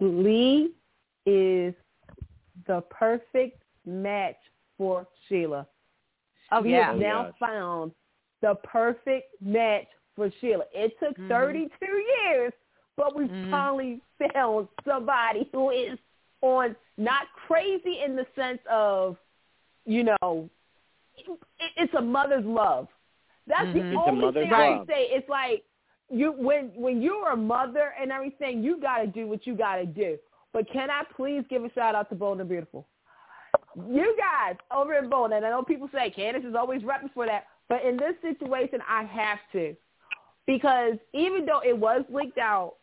S6: Li is the perfect match for Sheila.
S3: Oh
S6: we
S3: yeah.
S6: have
S5: Oh,
S6: now
S5: yes.
S6: found the perfect match for Sheila. It took
S3: Mhm.
S6: 32 years, but we
S3: Mhm.
S6: finally (laughs) found somebody who is on not crazy in the sense of, you know, it, it's a mother's love. That's
S3: Mhm.
S6: the
S3: It's
S6: only
S5: mother's
S6: thing I can say. It's like you when when you're a mother and everything, you got to do what you got to do. But can I please give a shout out to Bold and Beautiful? You guys over in Bold, and I know people say Candace is always repping for that, but in this situation, I have to because even though it was leaked out,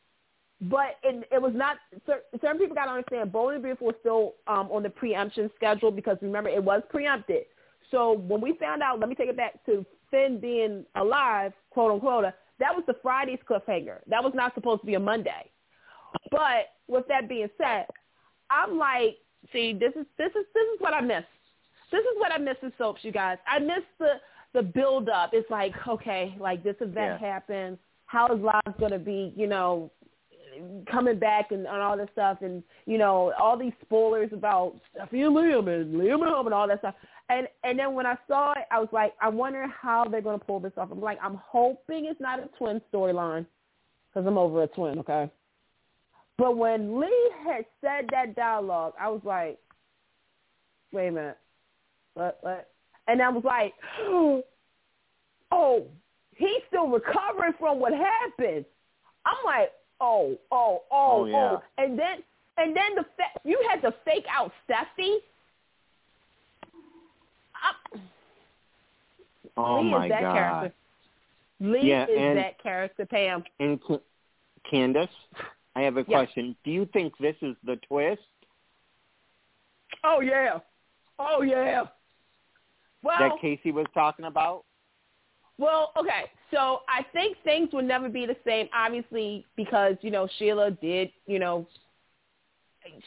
S6: but it, it was not. Certain people got to understand Bold and Beautiful was still um, on the preemption schedule because remember it was preempted. So when we found out, let me take it back to Finn being alive, quote unquote. That was the Friday's cliffhanger. That was not supposed to be a Monday. But with that being said, I'm like, see, this is this is this is what I miss. This is what I miss in soaps, you guys. I miss the the build up. It's like, okay, like this event
S5: Yeah.
S6: happens. How is live gonna be, you know, coming back and, and all this stuff and, you know, all these spoilers about Stephanie and Liam and Liam and home and all that stuff. And and then when I saw it, I was like, I wonder how they're gonna pull this off. I'm like, I'm hoping it's not a twin storyline because I'm over a twin, okay? But when Li had said that dialogue, I was like, wait a minute. What, what? And I was like, (gasps) oh, he's still recovering from what happened. I'm like, oh, oh, oh,
S5: Oh, oh. yeah.
S6: oh. And then, and then the fa- you had to fake out Steffi. I-
S5: Oh
S6: Li
S5: my
S6: is that
S5: god.
S6: character. Li
S5: Yeah,
S6: is
S5: and-
S6: that character, Pam.
S5: And Ca- Candace, I have a
S6: Yeah.
S5: question. Do you think this is the twist
S6: Oh yeah. Oh yeah. Well,
S5: that Casey was talking about?
S6: Well, okay. So I think things will never be the same, obviously, because you know Sheila did, you know,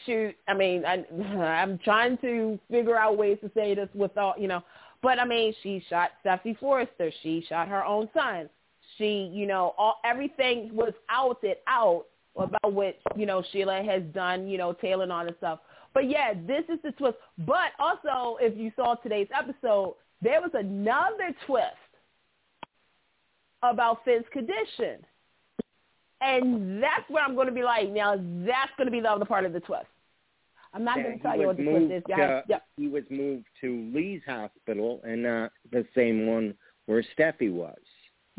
S6: shoot. I mean, I, (sighs) I'm trying to figure out ways to say this without, you know, but I mean, she shot Steffi Forrester. She shot her own son. She, you know, all everything was outed out about what you know Sheila has done, you know, tailing on and stuff. But yeah, this is the twist. But also, if you saw today's episode, there was another twist about Finn's condition. And that's where I'm going to be like, now that's going to be the other part of the twist. I'm not
S5: Yeah,
S6: going to tell you what the twist is.
S5: to-
S6: Yep.
S5: He was moved to Li's hospital and not the same one where Steffi was.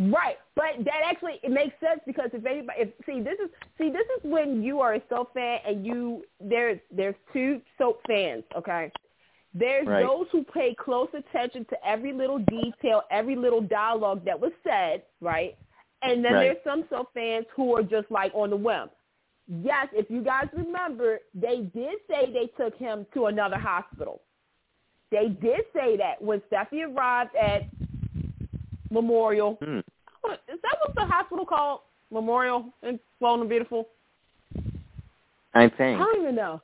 S6: Right, but that actually it makes sense because if anybody, if see this is see this is when you are a soap fan and you there's there's two soap fans, okay. There's
S5: Right.
S6: those who pay close attention to every little detail, every little dialogue that was said, right? And then
S5: Right.
S6: there's some soap fans who are just like on the whim. Yes, if you guys remember, they did say they took him to another hospital. They did say that when Steffi arrived at Memorial.
S5: Hmm.
S6: Is that what the hospital called? Memorial in Sloan and Beautiful?
S5: I think.
S6: I don't even know.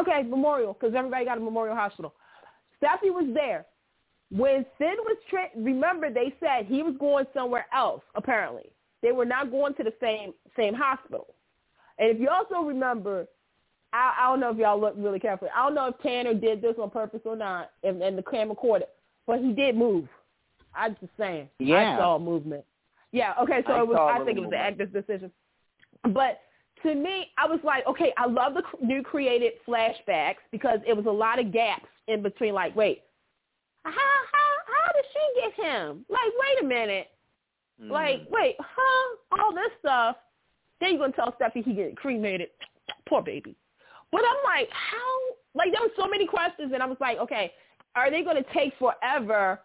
S6: Okay, Memorial, because everybody got a Memorial Hospital. Steffi was there. When Finn was, tra- remember they said he was going somewhere else, apparently. They were not going to the same same hospital. And if you also remember, I, I don't know if y'all look really carefully. I don't know if Tanner did this on purpose or not, and, and the camera caught it, but he did move. I'm just saying.
S5: Yeah.
S6: I saw movement. Yeah. Okay. So
S5: I
S6: it was. I think it was an
S5: movement.
S6: active decision. But to me, I was like, okay, I love the new created flashbacks because it was a lot of gaps in between. Like, wait, how how how did she get him? Like, wait a minute.
S5: Mm.
S6: Like, wait, huh? All this stuff. Then you're gonna tell Steffi he get cremated. Poor baby. But I'm like, how? Like, there were so many questions, and I was like, okay, are they gonna take forever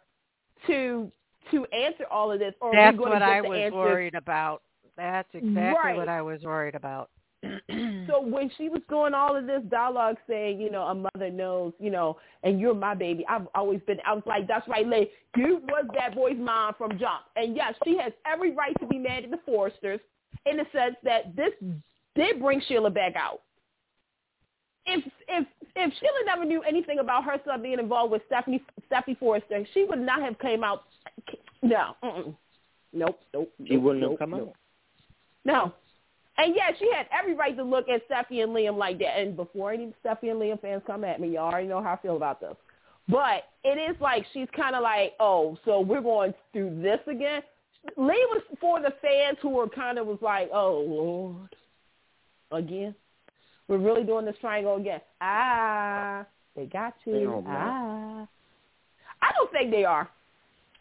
S6: to to answer all of this, or
S3: That's what I was
S6: answers?
S3: worried about. That's exactly
S6: Right.
S3: what I was worried about. (clears throat)
S6: So when she was doing all of this dialogue saying, you know, a mother knows, you know, and you're my baby, I've always been, I was like, that's right, Lay. You was that boy's mom from jump. And yes, she has every right to be mad at the Forresters in the sense that this did bring Sheila back out. If if if Sheila never knew anything about her son being involved with Stephanie Stephanie Forrester, she would not have came out. No, mm-mm. nope, nope.
S5: He
S6: nope,
S5: wouldn't
S6: nope,
S5: have come
S6: nope.
S5: out.
S6: No. And yeah, she had every right to look at Steffi and Liam like that. And before any Steffi and Liam fans come at me, y'all already know how I feel about this. But it is like she's kind of like, oh, so we're going through this again. Liam was for the fans who were kind of was like, oh Lord, again, we're really doing this triangle again. Ah, they got
S5: They
S6: you.
S5: don't.
S6: Ah, I don't think they are.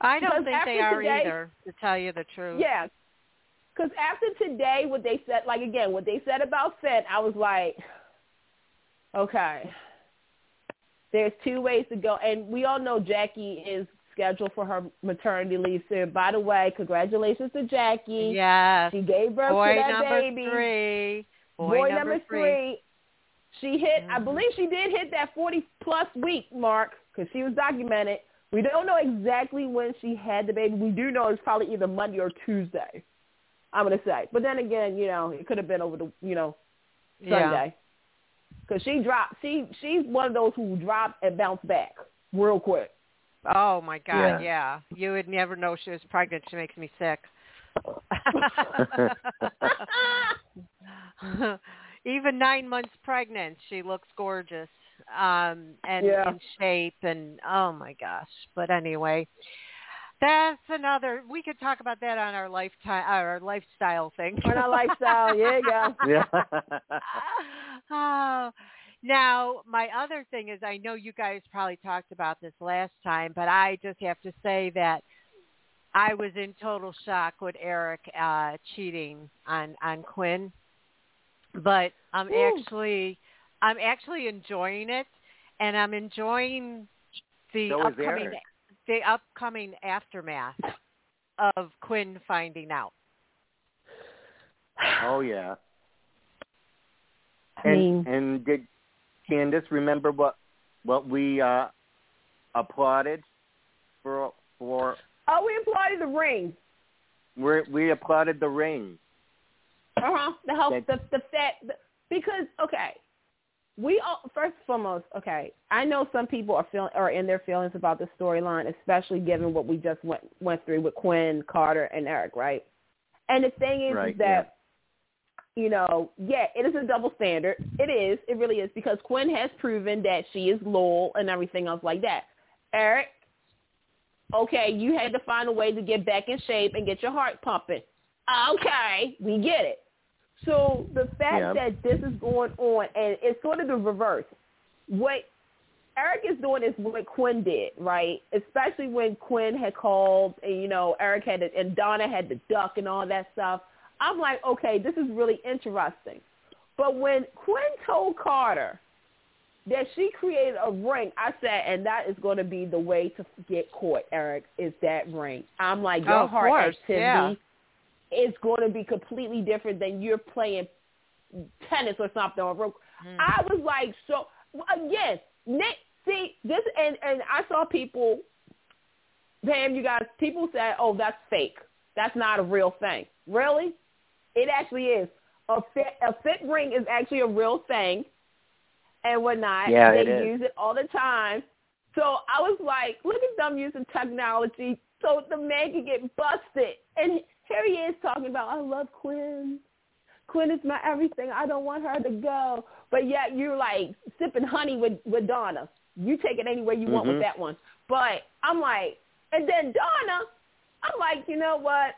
S3: I don't think they are
S6: today-
S3: either, to tell you the truth.
S6: Yeah. Because after today, what they said, like again, what they said about Finn, I was like, okay, there's two ways to go. And we all know Jackie is scheduled for her maternity leave soon. By the way, congratulations to Jackie.
S3: Yes.
S6: She gave birth
S3: Boy
S6: to that
S3: number
S6: baby.
S3: three. Boy,
S6: number three. She hit, I
S3: Mhm.
S6: believe she did hit that 40 plus week mark because she was documented. We don't know exactly when she had the baby. We do know it's probably either Monday or Tuesday. I'm gonna say, but then again, you know, it could have been over the, you know,
S3: Yeah.
S6: Sunday. Because she dropped, she she's one of those who dropped and bounced back real quick.
S3: Oh my God,
S5: Yeah.
S3: yeah. You would never know she was pregnant. She makes me sick. (laughs) (laughs) (laughs) Even nine months pregnant, she looks gorgeous um, and
S6: Yeah.
S3: in shape. And oh my gosh! But anyway, that's another. We could talk about that on our lifetime, our lifestyle thing.
S6: On our lifestyle, yeah, you go.
S5: yeah. (laughs) (laughs)
S3: oh. Now, my other thing is, I know you guys probably talked about this last time, but I just have to say that I was in total shock with Eric uh, cheating on on Quinn, but I'm
S6: Ooh.
S3: actually I'm actually enjoying it, and I'm enjoying the
S5: So
S3: upcoming the upcoming aftermath of Quinn finding out. (sighs)
S5: Oh yeah.
S6: I
S5: and
S6: mean,
S5: and did Candace remember what what we uh applauded for for
S6: oh, we applauded the ring.
S5: we we applauded the ring.
S6: Uh huh. The help,
S5: That-
S6: the the fact the, because okay, we all first and foremost okay. I know some people are feeling are in their feelings about the storyline, especially given what we just went went through with Quinn, Carter, and Eric, right? And the thing is,
S5: Right,
S6: is that you know, yeah, it is a double standard. It is, it really is, because Quinn has proven that she is loyal and everything else like that. Eric, okay, you had to find a way to get back in shape and get your heart pumping. Okay, we get it. So the fact
S5: Yeah.
S6: that this is going on, and it's sort of the reverse. What Eric is doing is what Quinn did, right? Especially when Quinn had called, and you know, Eric had to, and Donna had to duck and all that stuff. I'm like, okay, this is really interesting. But when Quinn told Carter that she created a ring, I said, and that is going to be the way to get caught, Eric, is that ring. I'm like, your
S3: Oh, of
S6: heart
S3: course,
S6: activity is going to be completely different than you're playing tennis or something. Or rope. Mm. I was like, so uh, again, Nick. See this, and and I saw people, Pam, you guys, people said, oh, that's fake. That's not a real thing. Really? It actually is. A fit, a fit ring is actually a real thing and whatnot.
S5: Yeah,
S6: they
S5: it
S6: use it all the time. So I was like, look at them using technology so the man can get busted. And here he is talking about, I love Quinn. Quinn is my everything. I don't want her to go. But yet you're like sipping honey with, with Donna. You take it any way you want with
S5: Mhm.
S6: that one. But I'm like, and then Donna, I'm like, you know what?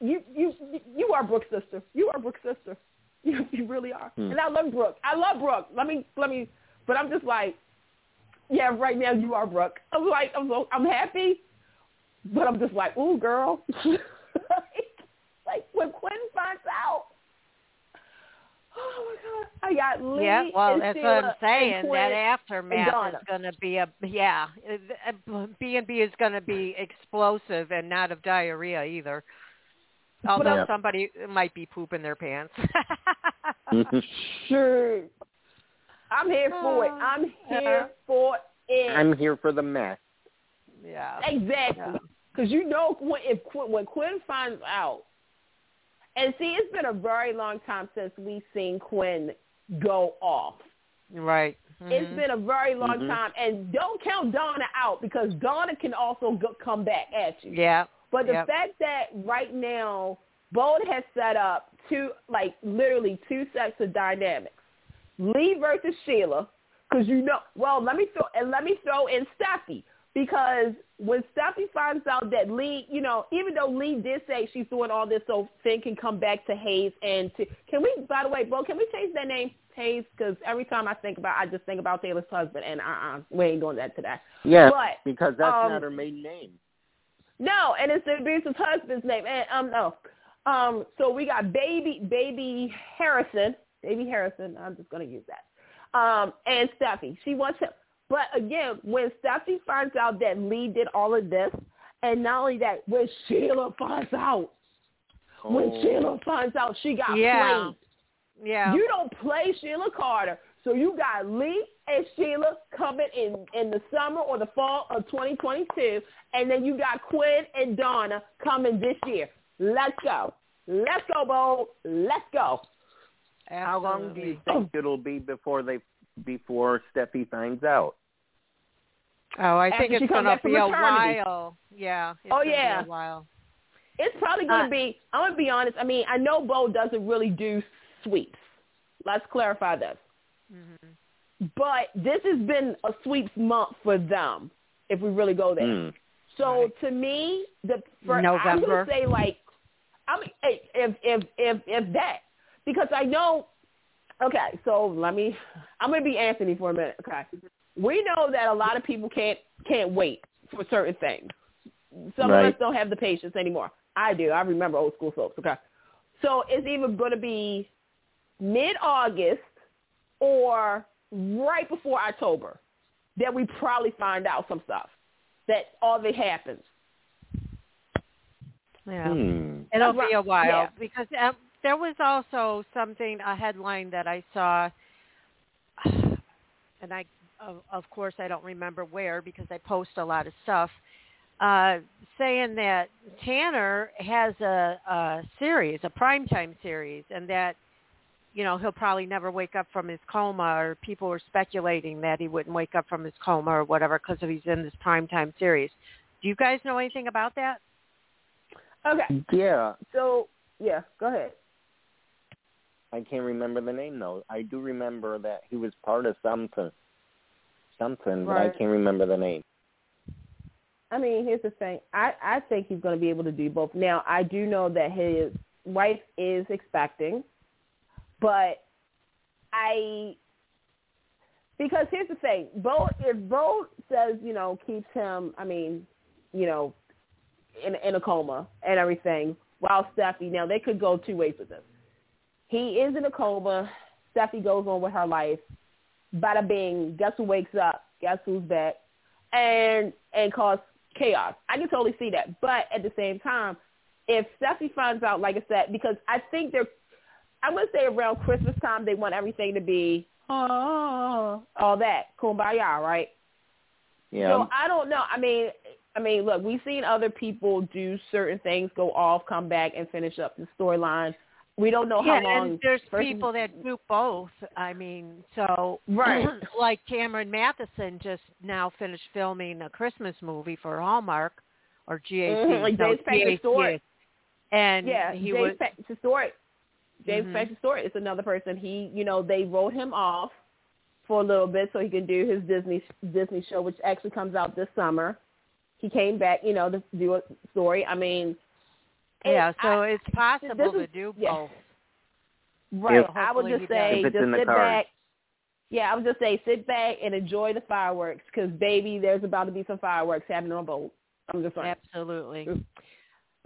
S6: You you you are Brooke's sister. You are Brooke's sister. (laughs) You you really are.
S5: Hmm.
S6: And I love Brooke. I love Brooke. Let me let me. But I'm just like, yeah, right now you are Brooke. I'm like, I'm so I'm happy, but I'm just like, ooh, girl. (laughs) like when Quinn finds out. Oh my God! I got Li
S3: yeah, well,
S6: and
S3: that's
S6: Sheila
S3: what I'm saying. That aftermath is going to be a yeah. B and B is going to be explosive and not of diarrhea either. Although
S5: Yeah.
S3: somebody might be pooping their pants. (laughs)
S6: Sure. I'm here for it. (laughs) I'm here for it.
S5: I'm here for the mess.
S3: yeah.
S6: Exactly. Because you know when if Quinn, when Quinn finds out, and see, it's been a very long time since we've seen Quinn go off.
S3: Right.
S6: It's
S3: Mhm.
S6: been a very long
S5: Mhm.
S6: time, and don't count Donna out because Donna can also go, come back at you.
S3: Yeah.
S6: But the
S3: Yep.
S6: fact that right now Bold has set up two, like literally two sets of dynamics: Li versus Sheila. Because you know, well, let me throw and let me throw in Steffi because when Steffi finds out that Li, you know, even though Li did say she's doing all this so Finn can come back to Hayes and to, can we, by the way, Bo, can we change that name Hayes? Because every time I think about, I just think about Taylor's husband, and uh-uh, we ain't doing that today.
S5: Yeah,
S6: But,
S5: because that's
S6: um,
S5: not her maiden name.
S6: No, and it's the abusive husband's name. And um no. Um so we got baby baby Harrison. Baby Harrison, I'm just gonna use that. Um and Steffi. She wants him but again, when Steffi finds out that Li did all of this, and not only that, when Sheila finds out, when
S5: Oh.
S6: Sheila finds out she got
S3: Yeah.
S6: played,
S3: Yeah.
S6: you don't play Sheila Carter. So you got Li and Sheila coming in in the summer or the fall of 2022, and then you got Quinn and Donna coming this year. Let's go. Let's go, Bo. Let's go.
S5: How long do you think it'll be before they before Steffi finds out?
S3: Oh, I think it's going to be a while. Yeah.
S6: Oh, yeah.
S3: a while.
S6: It's probably going to
S3: Uh,
S6: be, I'm going to be honest. I mean, I know Bo doesn't really do sweeps. Let's clarify this.
S3: hmm
S6: But this has been a sweeps month for them, if we really go there.
S5: Hmm.
S6: So
S3: Right.
S6: to me, the for, I'm
S3: November.
S6: gonna say like, I mean, if if if if that, because I know. Okay, so let me. I'm gonna be Anthony for a minute. Okay, we know that a lot of people can't can't wait for certain things. Some of us don't have the patience anymore. I do. I remember old school soaps. Okay, so it's either gonna be mid August or right before October that we probably find out some stuff that all of it happens.
S3: Yeah.
S5: Hmm.
S3: It'll be a while
S6: yeah.
S3: because um, there was also something a headline that I saw, (sighs) and I of, of course I don't remember where because I post a lot of stuff, uh, saying that Tanner has a, a series, a primetime series, and that you know he'll probably never wake up from his coma, or people were speculating that he wouldn't wake up from his coma or whatever because he's in this primetime series. Do you guys know anything about that?
S6: Okay.
S5: Yeah,
S6: So yeah, go ahead.
S5: I can't remember the name though. I do remember that he was part of something, something, but I can't remember the name.
S6: I mean, here's the thing. I I think he's going to be able to do both. Now, I do know that his wife is expecting, but I because here's the thing. Bo if Bo says you know keeps him, I mean, you know, in in a coma and everything, while Steffi now they could go two ways with this. He is in a coma. Steffi goes on with her life. Bada bing. Guess who wakes up? Guess who's back? And and cause chaos. I can totally see that. But at the same time, if Steffy finds out, like I said, because I think they're, I'm gonna say around Christmas time, they want everything to be oh, all that kumbaya, right?
S5: Yeah,
S6: So I don't know. I mean, I mean, look, we've seen other people do certain things, go off, come back, and finish up the storyline. We don't know
S3: yeah,
S6: how long.
S3: and there's
S6: person-
S3: people that do both. I mean, so (clears throat)
S6: Right.
S3: like Cameron Mathison just now finished filming a Christmas movie for Hallmark or GAC.
S6: Mhm, like James Page's
S3: GAC,
S6: story.
S3: And
S6: yeah,
S3: he
S6: James
S3: was
S6: Page's story. James
S3: Mhm.
S6: Page's story is another person. He, you know, they wrote him off for a little bit so he can do his Disney Disney show, which actually comes out this summer. He came back, you know, to do a story. I mean,
S3: yeah, so
S6: I-
S3: it's possible
S6: this
S3: to
S6: is-
S3: do
S6: yeah.
S3: both.
S6: right.
S5: If-
S6: I would just say, just sit
S5: cards.
S6: back. Yeah, I would just say, sit back and enjoy the fireworks because, baby, there's about to be some fireworks happening on boat. I'm just saying.
S3: Absolutely.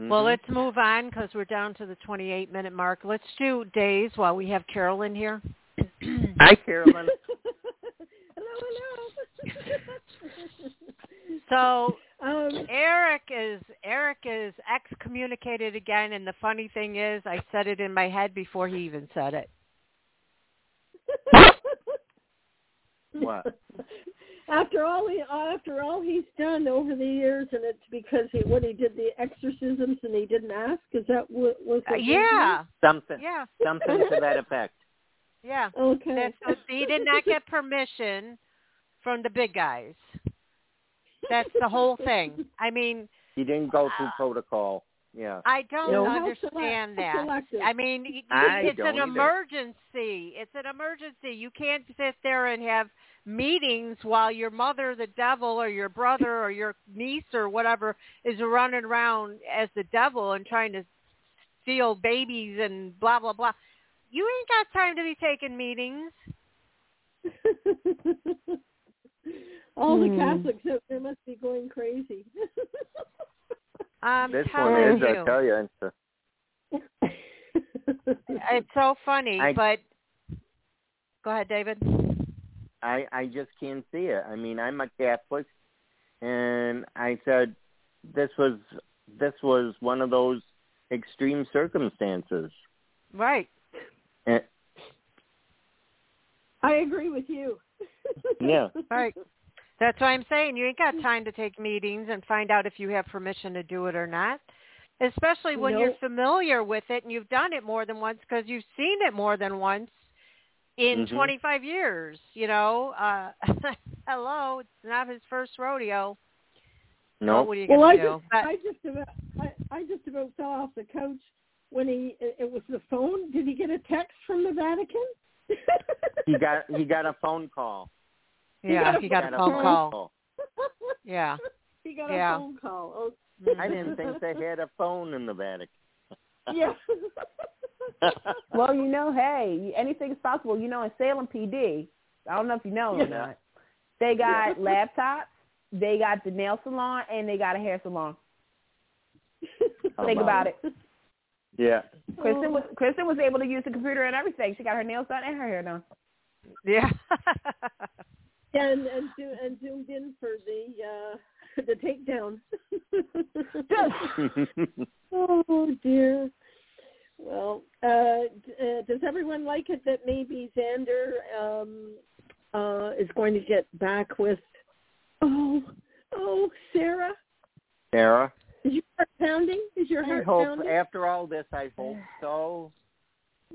S5: Mhm.
S3: Well, let's move on because we're down to the 28 minute mark. Let's do days while we have Carolyn here.
S5: Hi, (laughs) Carolyn.
S8: Hello, hello.
S3: So
S8: um,
S3: Eric is Eric is excommunicated again, and the funny thing is, I said it in my head before he even said it.
S5: what?
S8: after all he after all he's done over the years, and it's because he when he did the exorcisms and he didn't ask. Is that what was?
S3: Uh,
S8: it
S3: yeah,
S5: Something,
S3: yeah,
S5: something to that effect.
S3: yeah.
S8: Okay.
S3: That's, so he did not get permission from the big guys. (laughs) That's the whole thing. I mean,
S5: He didn't go through uh, protocol. Yeah.
S3: I don't
S8: No,
S3: understand
S8: select-
S3: that. I mean, y-
S5: I
S3: it's an
S5: either.
S3: emergency. It's an emergency. You can't sit there and have meetings while your mother, the devil, or your brother, or your niece, or whatever is running around as the devil and trying to steal babies and blah blah blah. You ain't got time to be taking meetings. (laughs)
S8: all the
S6: Hmm.
S8: Catholics out there must be going crazy. (laughs)
S3: I'm
S5: This one is,
S3: you.
S5: I tell you. It's (laughs) a,
S3: It's so funny,
S5: I-
S3: but go ahead, David.
S5: I I just can't see it. I mean, I'm a Catholic, and I said this was this was one of those extreme circumstances.
S3: Right.
S5: And,
S8: I agree with you.
S5: Yeah. (laughs)
S3: Right. That's why I'm saying you ain't got time to take meetings and find out if you have permission to do it or not. Especially when you're familiar with it and you've done it more than once because you've seen it more than once in
S5: Mhm.
S3: 25 years. You know, uh, (laughs) hello, it's not his first rodeo. So
S5: no.
S3: what are you
S8: well, I
S3: gonna do?
S8: just,
S3: But-
S8: I just about, I, I just about fell off the couch when he. It it was the phone. Did he get a text from the Vatican?
S5: He (laughs) got he got a phone call.
S3: yeah, he got a phone call.
S5: call.
S3: Yeah.
S8: he got
S3: Yeah.
S8: a phone call. Oh,
S5: I didn't think they had a phone in the Vatican. (laughs)
S8: yeah. (laughs)
S6: Well, you know, hey, anything is possible. You know, in Salem PD, I don't know if you know or not, they got laptops, they got the nail salon, and they got a hair salon. Think oh, about it.
S5: Yeah.
S6: Kristen was Kristen was able to use the computer and everything. She got her nails done and her hair done.
S3: Yeah. (laughs)
S8: and and zo- and zoomed in for the uh (laughs) the takedown. (laughs) oh dear. Well, uh, d- uh, does everyone like it that maybe Xander um, uh, is going to get back with? Oh, oh, Sarah,
S5: Sarah,
S8: is your heart pounding? Is your
S5: I
S8: heart
S5: hope
S8: pounding?
S5: after all this, I hope (sighs) so.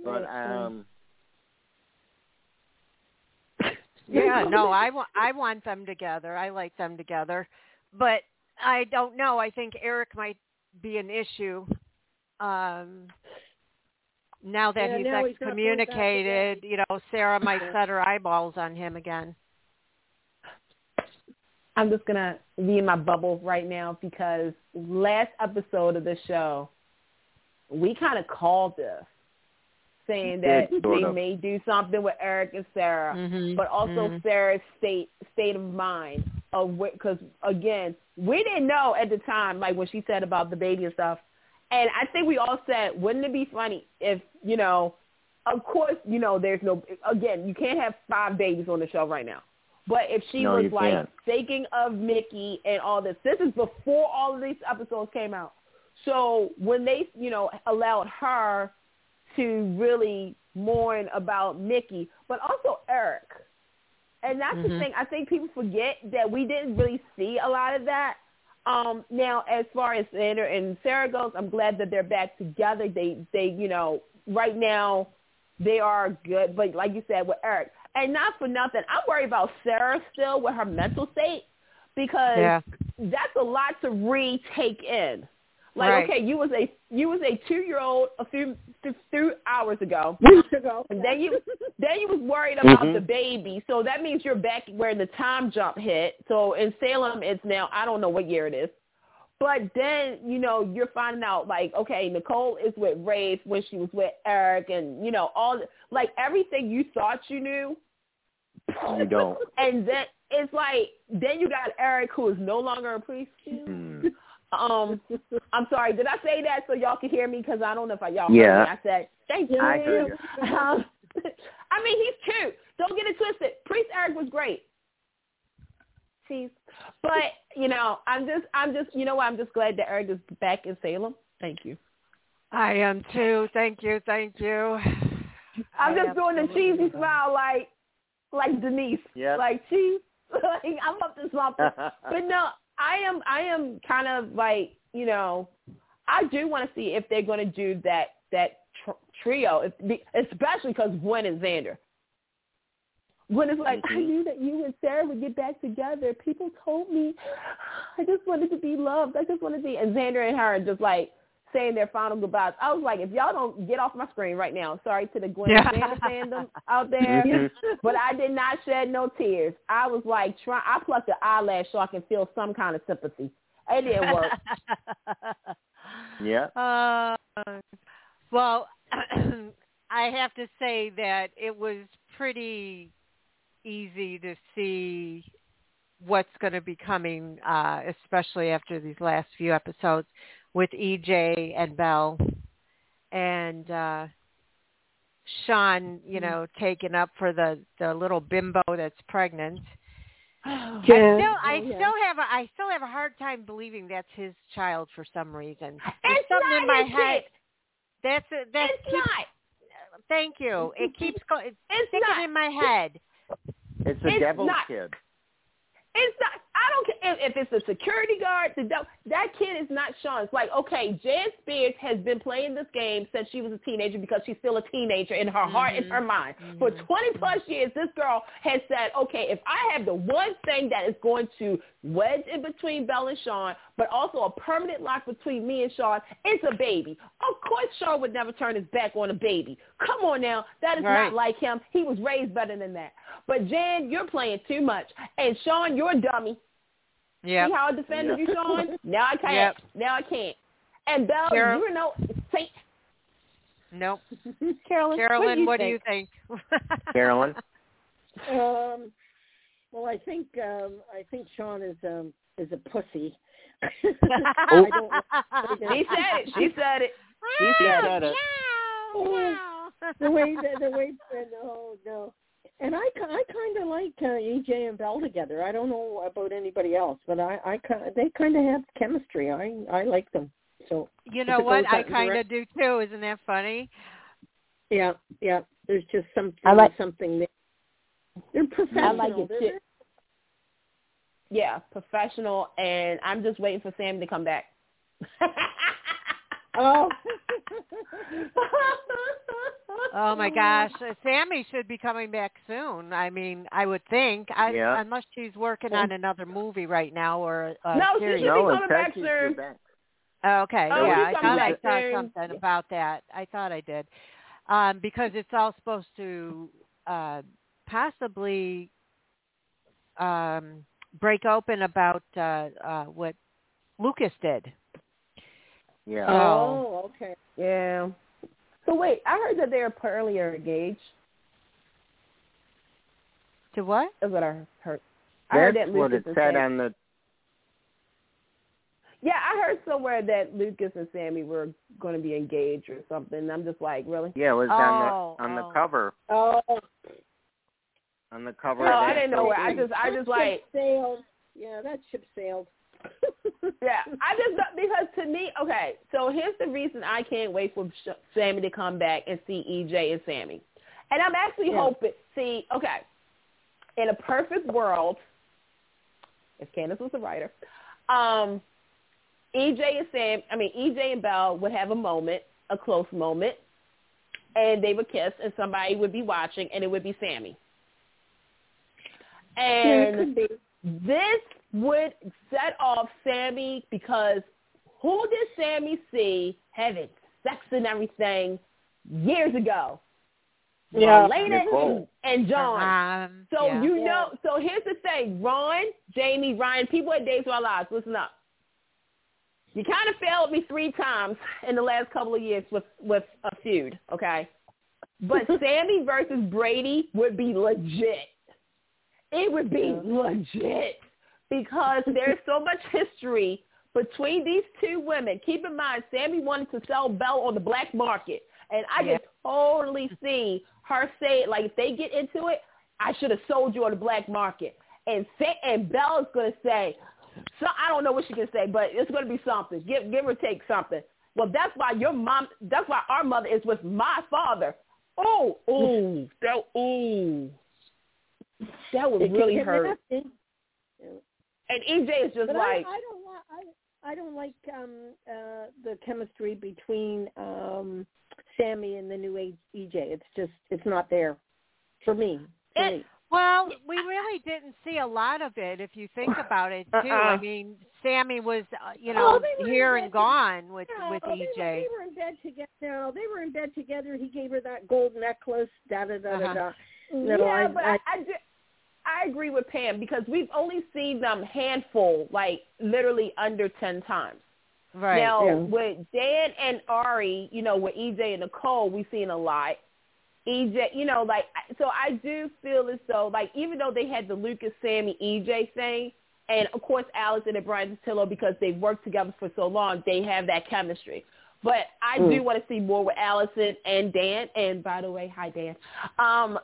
S5: But um, (laughs)
S3: Yeah, no, I want I want them together. I like them together, but I don't know. I think Eric might be an issue. Um, now that
S8: Yeah,
S3: he's
S8: now he's not going back
S3: excommunicated, you know, Sarah might set her eyeballs on him again.
S6: I'm just gonna be in my bubble right now because last episode of the show, we kind of called this, saying that
S5: sort
S6: they
S5: of.
S6: may do something with Eric and Sarah,
S3: Mhm,
S6: but also
S3: mhm.
S6: Sarah's state state of mind of because again, we didn't know at the time, like when she said about the baby and stuff, and I think we all said, wouldn't it be funny if you know, of course, you know, there's no again, you can't have five babies on the show right now. But if she
S5: No,
S6: was like
S5: can't.
S6: thinking of Mickey and all this, this is before all of these episodes came out. So when they, you know, allowed her to really mourn about Mickey, but also Eric. And that's the
S3: Mhm.
S6: thing. I think people forget that we didn't really see a lot of that. Um, now, as far as Xander and Sarah goes, I'm glad that they're back together. They, they, you know, right now they are good. But like you said with Eric, and not for nothing, I'm worried about Sarah still with her mental state because
S3: Yeah.
S6: that's a lot to retake in. Like,
S3: Right.
S6: okay, you was a you was a two year old a few a few (laughs) hours ago, and then you (laughs) then you was worried about
S5: Mhm.
S6: the baby. So that means you're back where the time jump hit. So in Salem, it's now I don't know what year it is, but then you know you're finding out like okay, Nicole is with Rafe when she was with Eric, and you know all the- like everything you thought you knew.
S5: You don't. (laughs)
S6: And then it's like then you got Eric who is no longer a priest.
S5: Hmm.
S6: Um, I'm sorry. Did I say that so y'all can hear me? Because I don't know if I, y'all
S5: Yeah.
S6: heard me. I said thank you.
S5: I heard you. (laughs)
S6: Um, (laughs) I mean, he's cute. Don't get it twisted. Priest Eric was great. Cheese. But you know, I'm just, I'm just, you know what? I'm just glad that Eric is back in Salem. Thank you.
S3: I am too. Thank you. Thank you.
S6: I'm
S3: I
S6: just doing the cheesy
S3: am.
S6: smile, like, like Denise.
S5: Yep.
S6: Like cheese. (laughs) like I'm up to something. But no, I am I am kind of like you know, I do want to see if they're going to do that that tr- trio, if, be- especially because Gwen and Xander. Gwen it's like, I
S5: Mhm.
S6: knew that you and Sarah would get back together. People told me, I just wanted to be loved. I just wanted to be. And Xander and her are just like saying their final goodbyes. I was like, if y'all don't get off my screen right now, sorry to the Gwen
S3: Yeah.
S6: and Xander fandom (laughs) out there.
S5: Mhm.
S6: But I did not shed no tears. I was like, try. I plucked an eyelash so I can feel some kind of sympathy. It didn't work. (laughs)
S5: yeah.
S3: Uh, well, (clears throat) I have to say that it was pretty easy to see what's going to be coming, uh, especially after these last few episodes with EJ and Belle and uh, Sean, you know, taking up for the the little bimbo that's pregnant. (gasps) I still, I
S8: Oh, yeah.
S3: still have, a, I still have a hard time believing that's his child for some reason. There's
S6: It's
S3: something
S6: not
S3: in my head.
S6: kid.
S3: That's a, that
S6: It's
S3: keeps.
S6: not.
S3: Thank you. It (laughs) keeps going. It's
S6: It's
S3: sticking
S6: not.
S3: in my head.
S5: It's the
S6: It's
S5: devil's
S6: not.
S5: kid.
S6: It's not. I don't care if, it's a security guard. The devil, that kid is not Sean. It's like okay, Jan Spears has been playing this game since she was a teenager because she's still a teenager in her heart and her mm-hmm. mind. For mm-hmm. 20 plus years, this girl has said, okay, if I have the one thing that is going to wedge in between Belle and Sean, but also a permanent lock between me and Sean, it's a baby. Of course, Sean would never turn his back on a baby. Come on now, that is
S3: Right.
S6: not like him. He was raised better than that. But Jan, you're playing too much, and Sean, you're a dummy.
S3: Yep.
S6: See how I defended
S5: Yep.
S6: you, Sean? (laughs) Now I can't.
S3: Yep.
S6: Now I can't. And Belle,
S3: Carol-
S6: you know, say,
S3: Nope.
S6: Carolyn, (laughs)
S3: Carolyn,
S6: what do you
S3: what do
S6: think?
S3: you think? (laughs)
S5: Carolyn.
S8: Um, well, I think um, I think Sean is um, is a pussy. I
S6: She said it. She said it.
S5: She said it.
S8: the way the, the way no no and i ki- i kind of like uh, ej and Belle together i don't know about anybody else but i i ki- they kind of have chemistry i i like them So
S3: You know what? I kind of do too. Isn't that funny?
S8: yeah, yeah. There's just something
S6: I like-
S8: something there. They're professional.
S6: I like it too. Yeah, professional, and I'm just waiting for Sam to come back. (laughs)
S8: Oh.
S3: Oh my gosh, uh, Sammy should be coming back soon. I mean, I would think, I,
S5: Yeah.
S3: unless she's working on another movie right now or a, a
S6: No, she
S3: series.
S6: should be
S5: no,
S6: coming back soon.
S5: back.
S3: Okay,
S6: Oh,
S3: yeah, I thought I
S6: back
S3: saw
S6: soon.
S3: something about that. I thought I did, um, because it's all supposed to uh, possibly um, break open about uh, uh, what Lucas did.
S5: Yeah.
S8: Oh. oh, okay.
S6: Yeah. So wait, I heard that they're apparently are engaged.
S3: To what?
S6: That's what I heard. I heard
S5: That's
S6: that
S5: what
S6: Lucas
S5: it
S6: and
S5: said
S6: Sammy-
S5: on the.
S6: Yeah, I heard somewhere that Lucas and Sammy were going to be engaged or something. I'm just like, really?
S5: Yeah, it was
S3: Oh,
S5: on the on
S3: oh.
S5: the cover.
S8: Oh,
S5: On the cover.
S6: No,
S5: of
S6: I didn't know where. I
S5: thing.
S6: just, I just like,
S8: sailed. Yeah, that ship sailed. (laughs) (laughs)
S6: yeah, I just because to me, okay. So here's the reason I can't wait for Sammy to come back and see EJ and Sammy, and I'm actually
S8: Yeah.
S6: hoping. See, okay, in a perfect world, if Candace was a writer, um, EJ and Sam, I mean EJ and Belle would have a moment, a close moment, and they would kiss, and somebody would be watching, and it would be Sammy. And
S8: be.
S6: this would set off Sammy because who did Sammy see having sex and everything years ago?
S8: Yeah.
S6: Marlena
S5: Nicole.
S6: and John.
S3: Um,
S6: So
S3: yeah.
S6: you know, so here's the thing, Ron, Jamie, Ryan, people at Days of Our Lives, listen up. You kind of failed me three times in the last couple of years with with a feud, okay? But (laughs) Sammy versus Brady would be legit. It would be legit because there's so much history between these two women. Keep in mind, Sammy wanted to sell Belle on the black market, and I
S3: Yeah.
S6: can totally see her say, like, if they get into it, I should have sold you on the black market. And say, and Belle's gonna say, so I don't know what she can say, but it's gonna be something. Give give or take something. Well, that's why your mom. That's why our mother is with my father. Oh, (laughs) ooh, that ooh, that would really hurt. And EJ is just
S8: But
S6: like,
S8: I, I don't want. I, I don't like um uh the chemistry between um Sammy and the new age EJ. It's just it's not there for me. For
S6: It-
S8: me.
S3: Well, we really didn't see a lot of it if you think (laughs) about it too. I
S6: Uh-uh.
S3: mean, Sammy was, uh, you
S8: Oh,
S3: know,
S8: they were
S3: here and
S8: bed
S3: gone with
S8: No,
S3: with
S8: they, were,
S3: EJ.
S8: they were in bed together. No, they were in bed together. He gave her that gold necklace. Da da da da
S3: Uh-huh.
S8: da. No,
S6: yeah,
S8: I-
S6: but
S8: I-
S6: I, I, ju- I agree with Pam because we've only seen them handful, like literally under ten times.
S3: Right.
S6: Now
S8: Yeah.
S6: with Dan and Ari, you know, with EJ and Nicole, we've seen a lot. EJ, you know, like so I do feel as though like even though they had the Lucas, Sammy, EJ thing, and of course Alison and Bryan Dattilo because they've worked together for so long, they have that chemistry. But I do
S8: Mm.
S6: want to see more with Alison and Dan. And by the way, hi Dan. Um,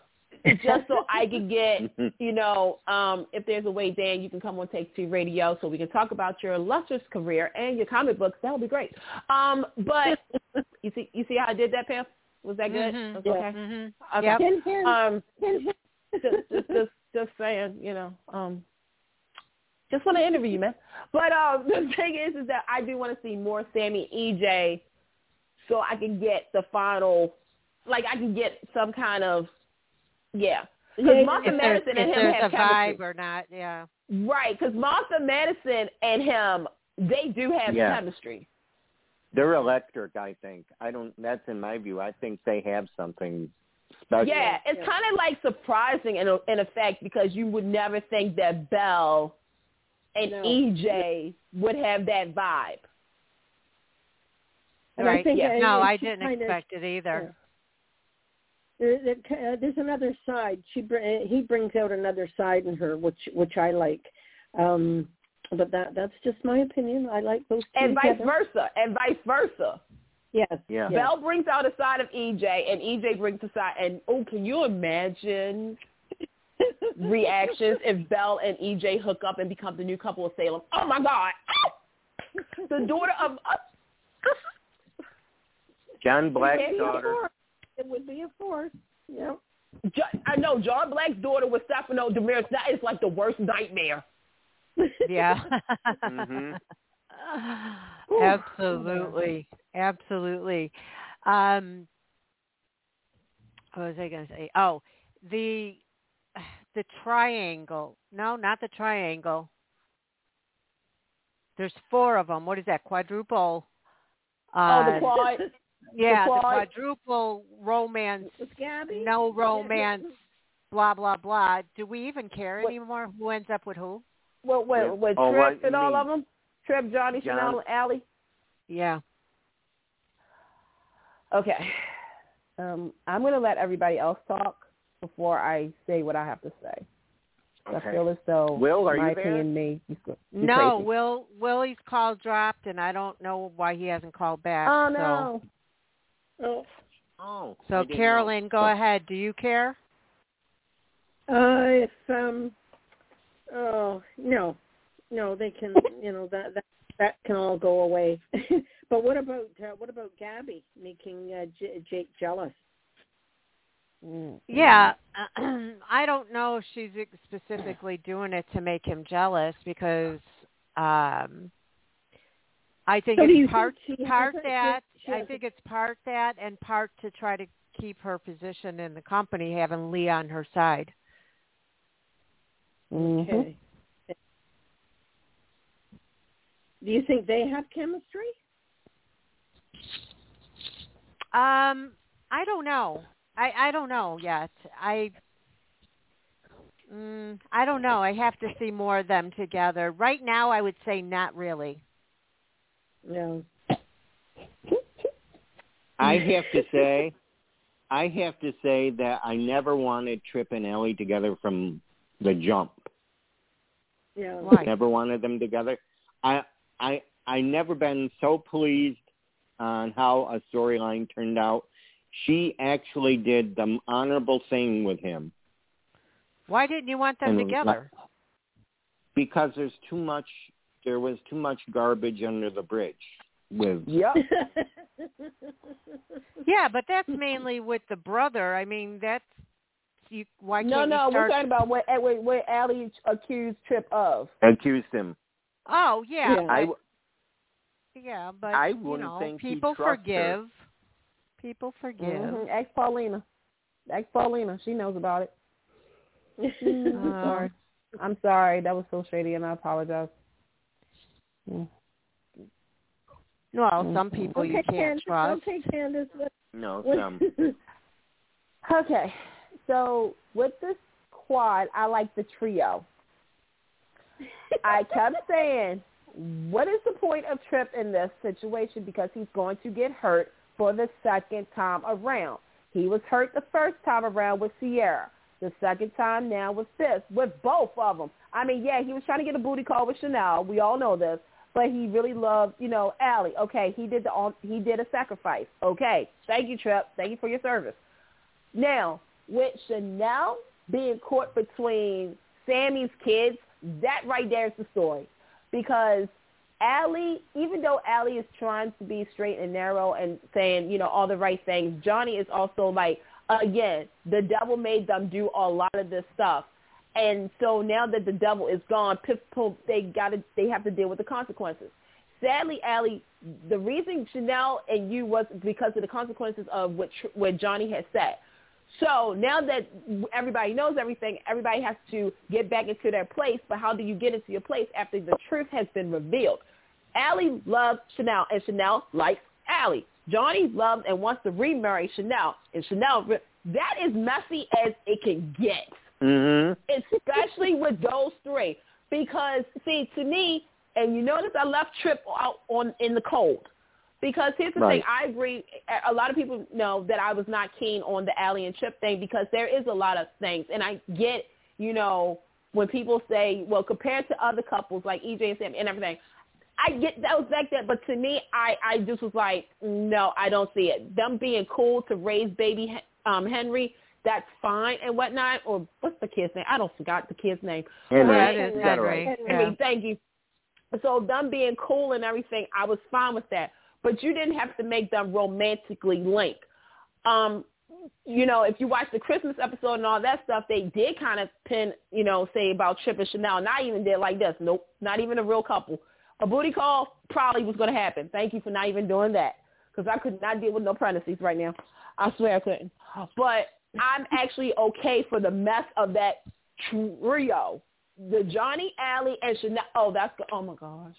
S6: just so I can get (laughs) you know, um, if there's a way, Dan, you can come on Take Two Radio so we can talk about your illustrious career and your comic books. That would be great. Um, but (laughs) you see, you see how I did that, Pam? Was that good?
S3: Mhm.
S6: That's
S8: Yeah.
S6: okay.
S3: Mhm.
S6: Okay.
S3: Yep.
S8: Pin, pin,
S6: Um,
S8: pin, pin.
S6: just, (laughs) just, just, just saying, you know, um, just want to interview you, man. But um, the thing is, is that I do want to see more Sammy EJ, so I can get the final, like I can get some kind of, yeah. Because Martha
S3: If
S6: Madison and him
S3: there's
S6: have
S3: a
S6: chemistry.
S3: vibe or not, yeah.
S6: Right, because Martha Madison and him, they do have
S5: Yeah.
S6: chemistry.
S5: They're electric, I think. I don't. That's in my view. I think they have something special.
S6: Yeah, it's
S8: Yeah.
S6: kind of like surprising in a, in effect because you would never think that Belle and
S8: No.
S6: EJ would have that vibe.
S8: And I
S3: right.
S8: think,
S6: yeah.
S3: No, I didn't
S8: kinda-
S3: expect it either.
S8: There, there, uh, there's another side. She uh, he brings out another side in her, which which I like. Um, but that that's just my opinion. I like those two
S6: And vice
S8: together.
S6: versa, and vice versa.
S8: Yes.
S5: Yeah.
S8: yes.
S6: Belle brings out a side of EJ, and EJ brings a side. And oh, can you imagine (laughs) reactions if Belle and EJ hook up and become the new couple of Salem? Oh my God! (laughs) The daughter of uh,
S5: John Black's daughter.
S9: Course. It would be, a force. Yep.
S6: Jo- I know John Black's daughter with Stefano DiMera's. That is like the worst nightmare.
S3: Yeah. (laughs)
S5: Mhm.
S3: Absolutely. Absolutely. Um what was I going to say? Oh, the the triangle. No, not the triangle. There's four of them. What is that? Quadruple.
S6: Oh, the
S3: uh,
S6: quad. (laughs)
S3: Yeah, the
S6: quad.
S3: quadruple romance.
S9: Gabby?
S3: No romance. Blah blah blah. Do we even care anymore? Who ends up with who?
S6: With, with, with
S5: Oh,
S6: Trip
S5: what
S6: and all
S5: mean?
S6: of them. Trip, Johnny,
S5: John-
S6: Chanel, and Allie.
S3: Yeah.
S6: Okay. Um, I'm going to let everybody else talk before I say what I have to say.
S5: Okay.
S6: I feel as though
S5: Will, are
S6: my
S5: you there?
S6: opinion may be, be
S3: No,
S6: crazy.
S3: Will Willie's call dropped, and I don't know why he hasn't called back.
S6: Oh
S3: so.
S6: No.
S9: Oh.
S5: Oh.
S3: So
S5: didn't
S3: Carolyn, go ahead. Do you care?
S8: Uh, if um, oh no, no, they can, you know that that that can all go away. (laughs) but what about uh, what about Gabby making uh, J- Jake jealous?
S3: Yeah, (clears throat) I don't know if she's specifically doing it to make him jealous because um I think
S8: So
S3: it's part
S8: she
S3: part that I think it's part that and part to try to keep her position in the company having Li on her side.
S6: Mhm.
S8: Okay. Do you think they have chemistry?
S3: Um, I don't know. I I don't know yet. I mm, I don't know. I have to see more of them together. Right now, I would say not really.
S8: No.
S5: I have to say, I have to say that I never wanted Trip and Allie together from the jump.
S8: Yeah.
S3: Why?
S5: Never wanted them together. I I I never been so pleased on how a storyline turned out. She actually did the honorable thing with him
S3: Why didn't you want them
S5: And
S3: together?
S5: because there's too much. There was too much garbage under the bridge with
S6: Yep. (laughs)
S3: Yeah, but that's mainly with the brother. I mean, that's you. Why can't
S6: no, no,
S3: you start?
S6: we're talking about what what, what Allie accused Trip of.
S5: accused him.
S3: Oh yeah,
S8: Yeah.
S5: I
S3: but, yeah, but
S5: I
S3: you
S5: wouldn't
S3: know,
S5: think
S3: people
S5: trusts her.
S3: forgive. People forgive.
S6: Mhm. Ask Paulina. Ask Paulina. She knows about it. I'm
S3: Uh,
S6: sorry. I'm sorry. That was so shady, and I apologize. Mm.
S3: Well, some people
S8: okay,
S3: you can't
S8: Candace,
S3: trust.
S8: Okay, Candace. What,
S5: no
S8: what,
S5: some. (laughs)
S6: Okay, so with this quad, I like the trio. I kept (laughs) saying, what is the point of Trip in this situation? Because he's going to get hurt for the second time around. He was hurt the first time around with Ciara. The second time now with Sis, with both of them. I mean, yeah, he was trying to get a booty call with Chanel. We all know this. But he really loved, you know, Allie. Okay, he did the he did a sacrifice. Okay, thank you, Trip. Thank you for your service. Now, with Chanel being caught between Sammy's kids, that right there is the story. Because Allie, even though Allie is trying to be straight and narrow and saying, you know, all the right things, Johnny is also like, again, the devil made them do a lot of this stuff. And so now that the devil is gone, piff, poof, they got to, they have to deal with the consequences. Sadly, Allie, the reason Chanel and you was because of the consequences of what what Johnny had said. So now that everybody knows everything, everybody has to get back into their place. But how do you get into your place after the truth has been revealed? Allie loves Chanel, and Chanel likes Allie. Johnny loves and wants to remarry Chanel, and Chanel, that is messy as it can get
S5: Mhm.
S6: especially with those three. Because see, to me, and you notice I left Trip out on in the cold. Because here's the
S5: Right.
S6: thing, I agree. A lot of people know that I was not keen on the Allie and Trip thing because there is a lot of things, and I get, you know, when people say, well, compared to other couples like EJ and Sam and everything, I get that was like that, but to me, I I just was like, no, I don't see it. Them being cool to raise baby um Henry, that's fine and whatnot. Or what's the kid's name? I don't forgot the kid's name.
S5: Henry.
S3: That
S5: you
S3: is
S5: got.
S3: Henry.
S6: Henry,
S3: Yeah.
S6: thank you. So them being cool and everything, I was fine with that. but you didn't have to make them romantically link. Um, you know, if you watch the Christmas episode and all that stuff, they did kind of pin, you know, say about Trip and Chanel. Not even did like this. Nope, not even a real couple. A booty call probably was going to happen. Thank you for not even doing that because I could not deal with no pregnancies right now. I swear I couldn't. But I'm actually okay for the mess of that trio. The Johnny, Allie, and Chanel. Oh, that's good. Oh, my gosh.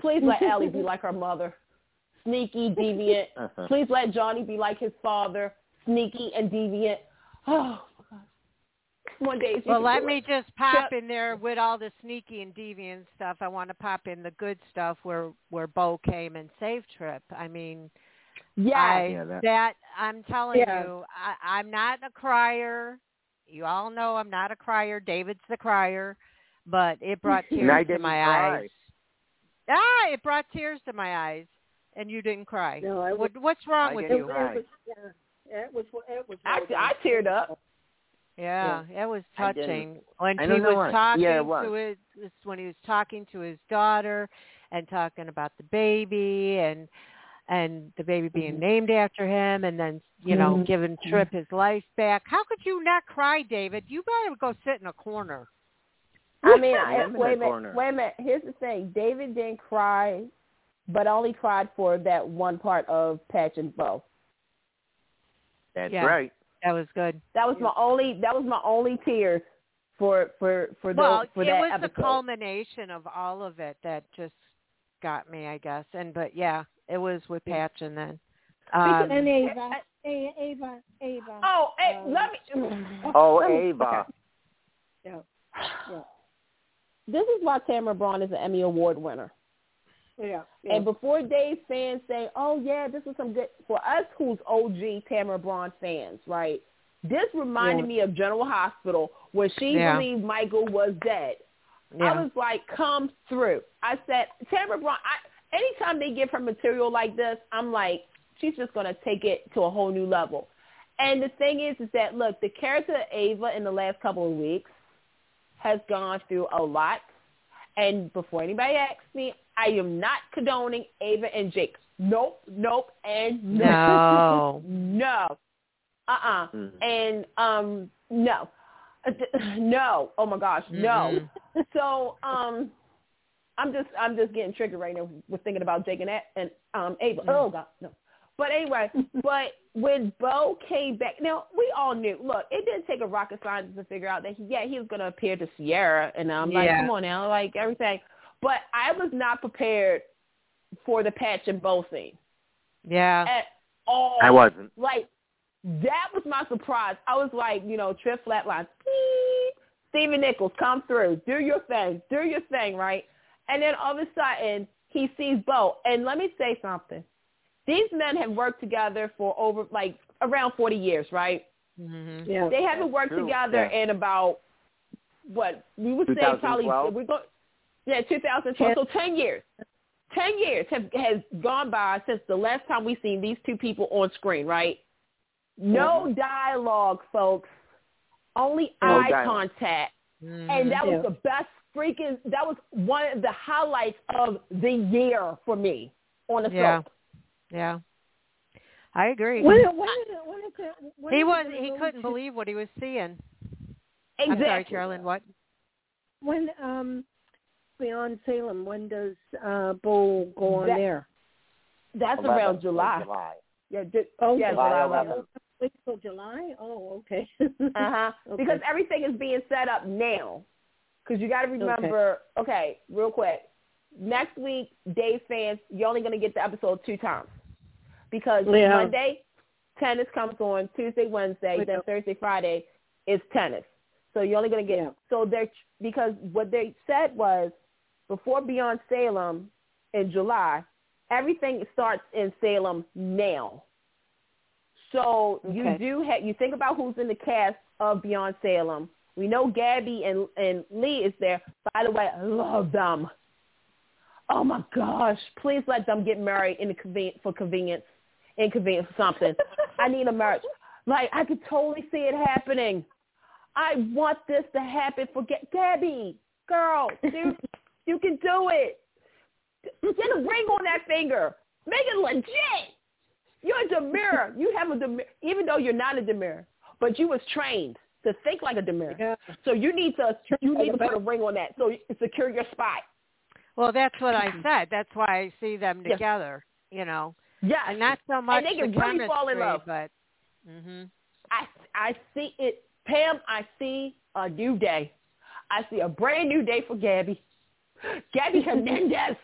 S6: Please let Allie be like her mother. Sneaky, deviant.
S5: Uh-huh.
S6: Please let Johnny be like his father. Sneaky and deviant. Oh, my gosh. One day.
S3: Well, let me just pop in there with all the sneaky and deviant stuff. I want to pop in the good stuff where where Bo came and saved Trip. I mean,
S6: Yeah.
S3: I,
S5: Yeah, that-
S3: that I'm telling
S7: Yeah.
S3: you, I, I'm not a crier. You all know I'm not a crier. David's the crier, but it (laughs) brought tears to my
S5: cry.
S3: eyes. Ah, it brought tears to my eyes, and you didn't cry.
S9: No, I
S3: what, what's wrong
S5: I
S3: with
S5: didn't
S3: you?
S5: cry.
S9: It was, yeah, it was. It was.
S6: Actually, I teared up.
S3: Yeah, it was touching when
S5: I
S3: he was
S5: why.
S3: talking
S5: Yeah, was.
S3: to his when he was talking to his daughter and talking about the baby and and the baby being
S5: Mm-hmm.
S3: named after him and then you know
S7: Mhm.
S3: giving Trip his life back. How could you not cry, David? You better go sit in a corner.
S6: I mean, I, wait a minute.
S5: corner.
S6: Wait a minute. Here's the thing. David didn't cry, but only cried for that one part of Patch and Bo.
S5: That's
S3: Yeah.
S5: right.
S3: That was good.
S6: That was my only. That was my only tears for for for
S3: well,
S6: those, for
S3: it
S6: that
S3: was
S6: episode.
S3: the culmination of all of it that just got me, I guess. And but yeah, it was with Patch and then. Um,
S9: and Ava, A- Ava, Ava.
S6: oh, hey,
S9: uh,
S6: let me. (laughs)
S5: Oh, Ava.
S6: okay.
S9: Yeah. Yeah.
S6: This is why Tamara Braun is an Emmy Award winner.
S9: Yeah. yeah.
S6: And before Days fans say, "Oh yeah, this was some good," for us who's OG Tamara Braun fans, right? This reminded
S9: Yeah.
S6: me of General Hospital when she
S3: Yeah.
S6: believed Michael was dead.
S3: yeah.
S6: I was like, "Come through." I said, "Tamara Braun." I, anytime they give her material like this, I'm like, she's just gonna take it to a whole new level. And the thing is, is that look, the character of Ava in the last couple of weeks has gone through a lot. And before anybody asks me, I am not condoning Ava and Jake. Nope, nope, and (laughs)
S3: No.
S6: no. Uh-uh.
S5: Mm.
S6: And um, no, Uh, (sighs) no. Oh my gosh, no. So um, I'm just I'm just getting triggered right now with thinking about Jake and A- and um Ava. Oh God, no. But anyway, (laughs) but when Bo came back, now we all knew. Look, it didn't take a rocket scientist to figure out that he, yeah, he was going to appear to Ciara, and I'm like,
S3: Yeah.
S6: come on now, like everything. But I was not prepared for the patch and Bo scene
S3: yeah.
S6: at all.
S5: I wasn't.
S6: Like that was my surprise. I was like, you know, Trip Flatline, beep, Stephen Nichols, come through, do your thing, do your thing, right? And then all of a sudden he sees Bo. And let me say something. These men have worked together for over like around forty years, right?
S3: hmm
S9: yeah.
S6: They haven't worked
S5: True.
S6: together
S5: Yeah.
S6: in about what we would say probably
S5: 2012?
S6: we go yeah 2012 so 10 years 10 years have has gone by since the last time we've seen these two people on screen right no dialogue folks only
S5: No
S6: eye
S5: dialogue.
S6: contact
S3: Mm-hmm.
S6: and that was
S9: Yeah.
S6: the best freaking that was one of the highlights of the year for me on the
S3: Yeah.
S6: soap
S3: Yeah. I agree.
S9: When, when, is it, when is when
S3: he was
S9: gonna
S3: he couldn't
S9: to-
S3: believe what he was seeing.
S6: exactly
S3: I'm sorry, Carolyn, what?
S9: when um beyond Salem. When does uh Bo go on
S6: That-
S9: there?
S6: that's
S5: 11th
S6: around July
S5: July.
S6: yeah ju-
S9: Oh,
S6: yeah
S5: July
S6: July
S5: 11th.
S9: Wait till July. Oh, okay. (laughs)
S6: Uh-huh.
S9: Okay.
S6: Because everything is being set up now. Because you got to remember, okay. real quick. Next week, Days fans, you're only going to get the episode two times. Because
S9: Yeah.
S6: Monday, tennis comes on. Tuesday, Wednesday, then Thursday, Friday is tennis. So you're only going to get,
S9: Yeah.
S6: so they're, because what they said was before Beyond Salem in July, everything starts in Salem now. So you do have you think about who's in the cast of Beyond Salem. We know Gabby and and Li is there. By the way, I love them. Oh my gosh! Please let them get married in the for convenience, inconvenience or something. I need a marriage. Like I could totally see it happening. I want this to happen. Forget Gabby, girl, dude, you can do it. Get a ring on that finger. Make it legit. You're a DiMera. You have a DiMera, even though you're not a DiMera, but you was trained to think like a DiMera.
S8: Yeah.
S6: So you need to you need to put a ring on that so secure your spot.
S3: Well, that's what I said. That's why I see them
S6: Yes.
S3: together. You know,
S6: Yeah.
S3: and not so much And
S6: they can
S3: the
S6: really fall in love.
S3: but. hmm
S6: I I see it, Pam. I see a new day. I see a brand new day for Gabby. Gabby Hernandez.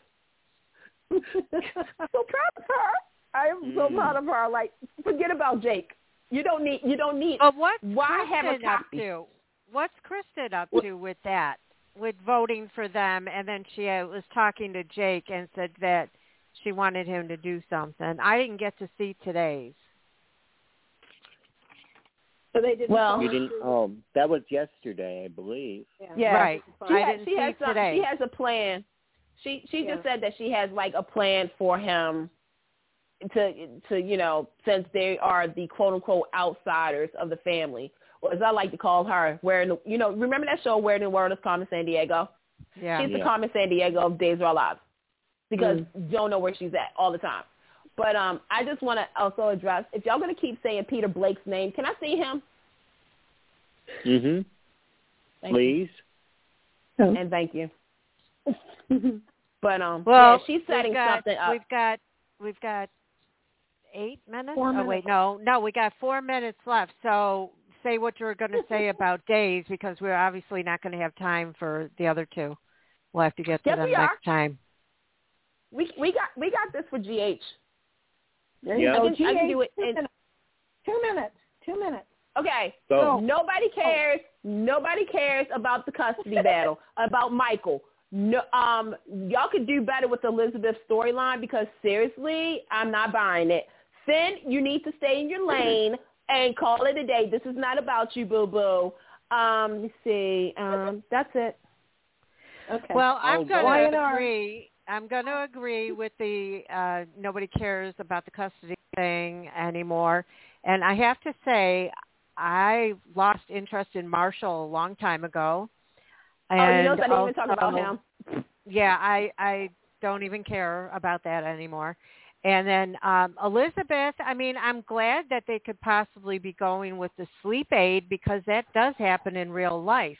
S6: I'm (laughs) so proud of her. I am so
S5: Mm.
S6: proud of her. Like, forget about Jake. You don't need. You don't need.
S3: But what's
S6: Why have a
S3: Kristen up to? What's Kristen up to with that? With voting for them, and then she uh, was talking to Jake and said that she wanted him to do something. I didn't get to see today's.
S9: So they didn't.
S6: Well-
S5: You didn't. Oh, that was yesterday, I believe.
S6: Yeah.
S3: Right.
S6: She,
S3: I
S6: has,
S3: didn't
S6: she has some,
S3: today.
S6: She has a plan. She she just said that she has like a plan for him to to you know since they are the quote unquote outsiders of the family, or as I like to call her, where in the, you know remember that show Where in the World is Carmen Sandiego?
S3: Yeah.
S6: She's the
S5: Yeah.
S6: Carmen Sandiego of Days of Our Lives because
S3: Mm.
S6: you don't know where she's at all the time. But um, I just want to also address if y'all gonna keep saying Peter Blake's name, can I see him?
S5: Mhm.
S6: Thank you.
S5: Please.
S6: And thank you. (laughs) But um,
S3: Well,
S6: yeah, she's setting
S3: got,
S6: something up.
S3: We've got we've got eight minutes.
S8: Four
S3: oh wait, no, no, we got four minutes left. So say what you're going to say about days because we're obviously not going to have time for the other two. We'll have to get to
S6: Yes,
S3: them next time.
S6: We we got we got this for GH.
S9: There
S5: Yeah.
S9: you
S6: I
S9: go.
S6: can, I can do it.
S9: two
S6: In,
S9: minutes. Two minutes. Two minutes.
S6: okay,
S5: Go.
S6: nobody cares. Nobody cares about the custody battle about Michael. No, um, y'all could do better with Elizabeth's storyline because seriously, I'm not buying it. Finn, you need to stay in your lane and call it a day. This is not about you, boo boo. Um, let me see. Um, that's it.
S9: Okay.
S3: Well, I'm
S5: Oh,
S3: going to
S9: R.
S3: agree. I'm going to agree with the uh, nobody cares about the custody thing anymore. And I have to say, I lost interest in Marshall a long time ago. And
S6: oh, you know, I didn't even talk about
S3: also-
S6: him.
S3: yeah, I I don't even care about that anymore. And then um Elizabeth, I mean, I'm glad that they could possibly be going with the sleep aid because that does happen in real life.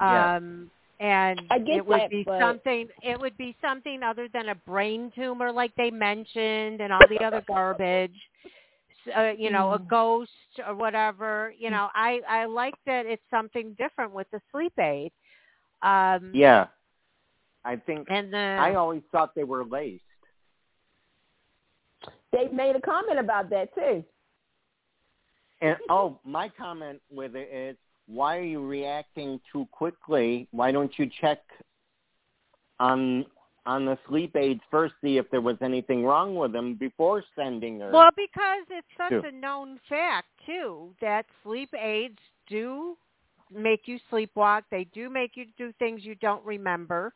S5: Yeah.
S3: Um and
S6: I get
S3: it would
S6: that,
S3: be
S6: but-
S3: something it would be something other than a brain tumor like they mentioned and all the other garbage. S- Uh, you know, a
S6: Mm.
S3: ghost or whatever. You know, I I like that it's something different with the sleep aid. Um
S5: Yeah. I think
S3: and then
S5: I always thought they were laced.
S6: They made a comment about that too.
S5: And oh, my comment with it is, why are you reacting too quickly? Why don't you check on on the sleep aids first, see if there was anything wrong with them before sending her?
S3: Well, because it's such
S5: Two.
S3: a known fact too that sleep aids do make you sleepwalk. They do make you do things you don't remember.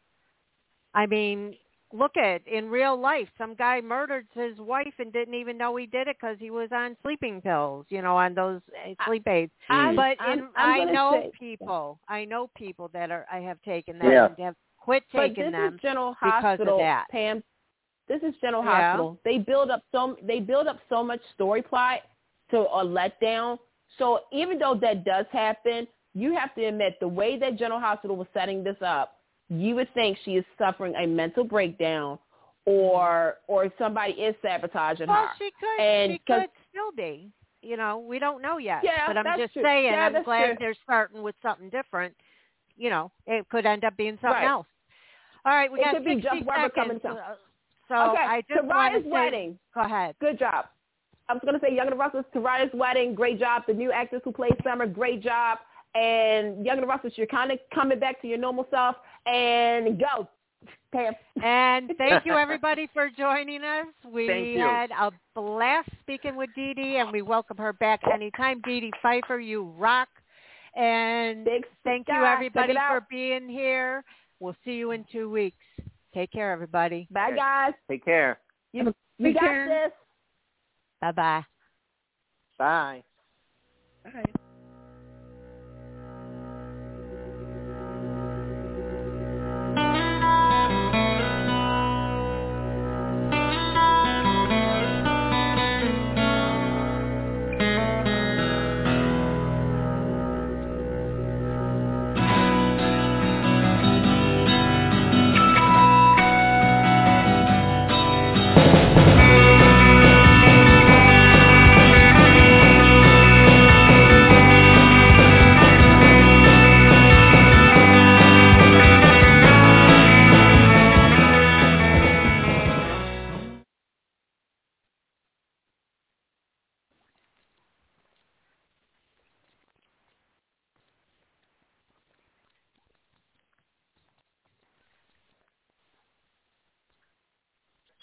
S3: I mean, look at in real life, some guy murdered his wife and didn't even know he did it because he was on sleeping pills, you know, on those uh, sleep aids.
S5: Mm.
S3: But
S6: I'm-
S3: in,
S6: I'm
S3: I know
S6: say-
S3: people. I know people that are I have taken that
S5: Yeah.
S3: and have quit
S6: But
S3: taking
S6: this
S3: them.
S6: is General
S3: because of
S6: Hospital,
S3: that.
S6: Pam. This is General
S3: Yeah.
S6: Hospital. They build up so they build up so much story plot to a letdown. So even though that does happen, you have to admit the way that General Hospital was setting this up, you would think she is suffering a mental breakdown, or or somebody is sabotaging
S3: Well,
S6: her.
S3: she could.
S6: And
S3: she could still be. You know, we don't know yet.
S6: Yeah,
S3: but I'm
S6: that's
S3: just
S6: true.
S3: saying.
S6: Yeah,
S3: I'm glad
S6: true.
S3: they're starting with something different. You know, it could end up being something
S6: Right.
S3: else. All right, we
S6: It
S3: got
S6: could be
S3: 60
S6: Jeff Webber coming
S3: seconds.
S6: to-
S3: uh, So
S6: okay,
S3: I just want
S6: Teriah's
S3: to say,
S6: wedding.
S3: Go ahead.
S6: Good job. I was going to say Young and the Restless, Teriah's wedding, great job. The new actors who played Summer, great job. And Young and the Restless, you're kind of coming back to your normal self. And go, Pam.
S3: And (laughs) thank you everybody for joining us. We
S5: Thank you.
S3: had a blast speaking with Dedee, and we welcome her back anytime. Dedee Pfeiffer, you rock. And
S6: Big
S3: thank you
S6: sky. Check
S3: everybody for being here. We'll see you in two weeks. Take care, everybody.
S6: Bye,
S5: Okay.
S6: guys.
S5: Take care.
S6: You, you
S8: Take
S6: got
S8: care.
S6: this.
S3: Bye bye.
S5: Bye.
S8: All right.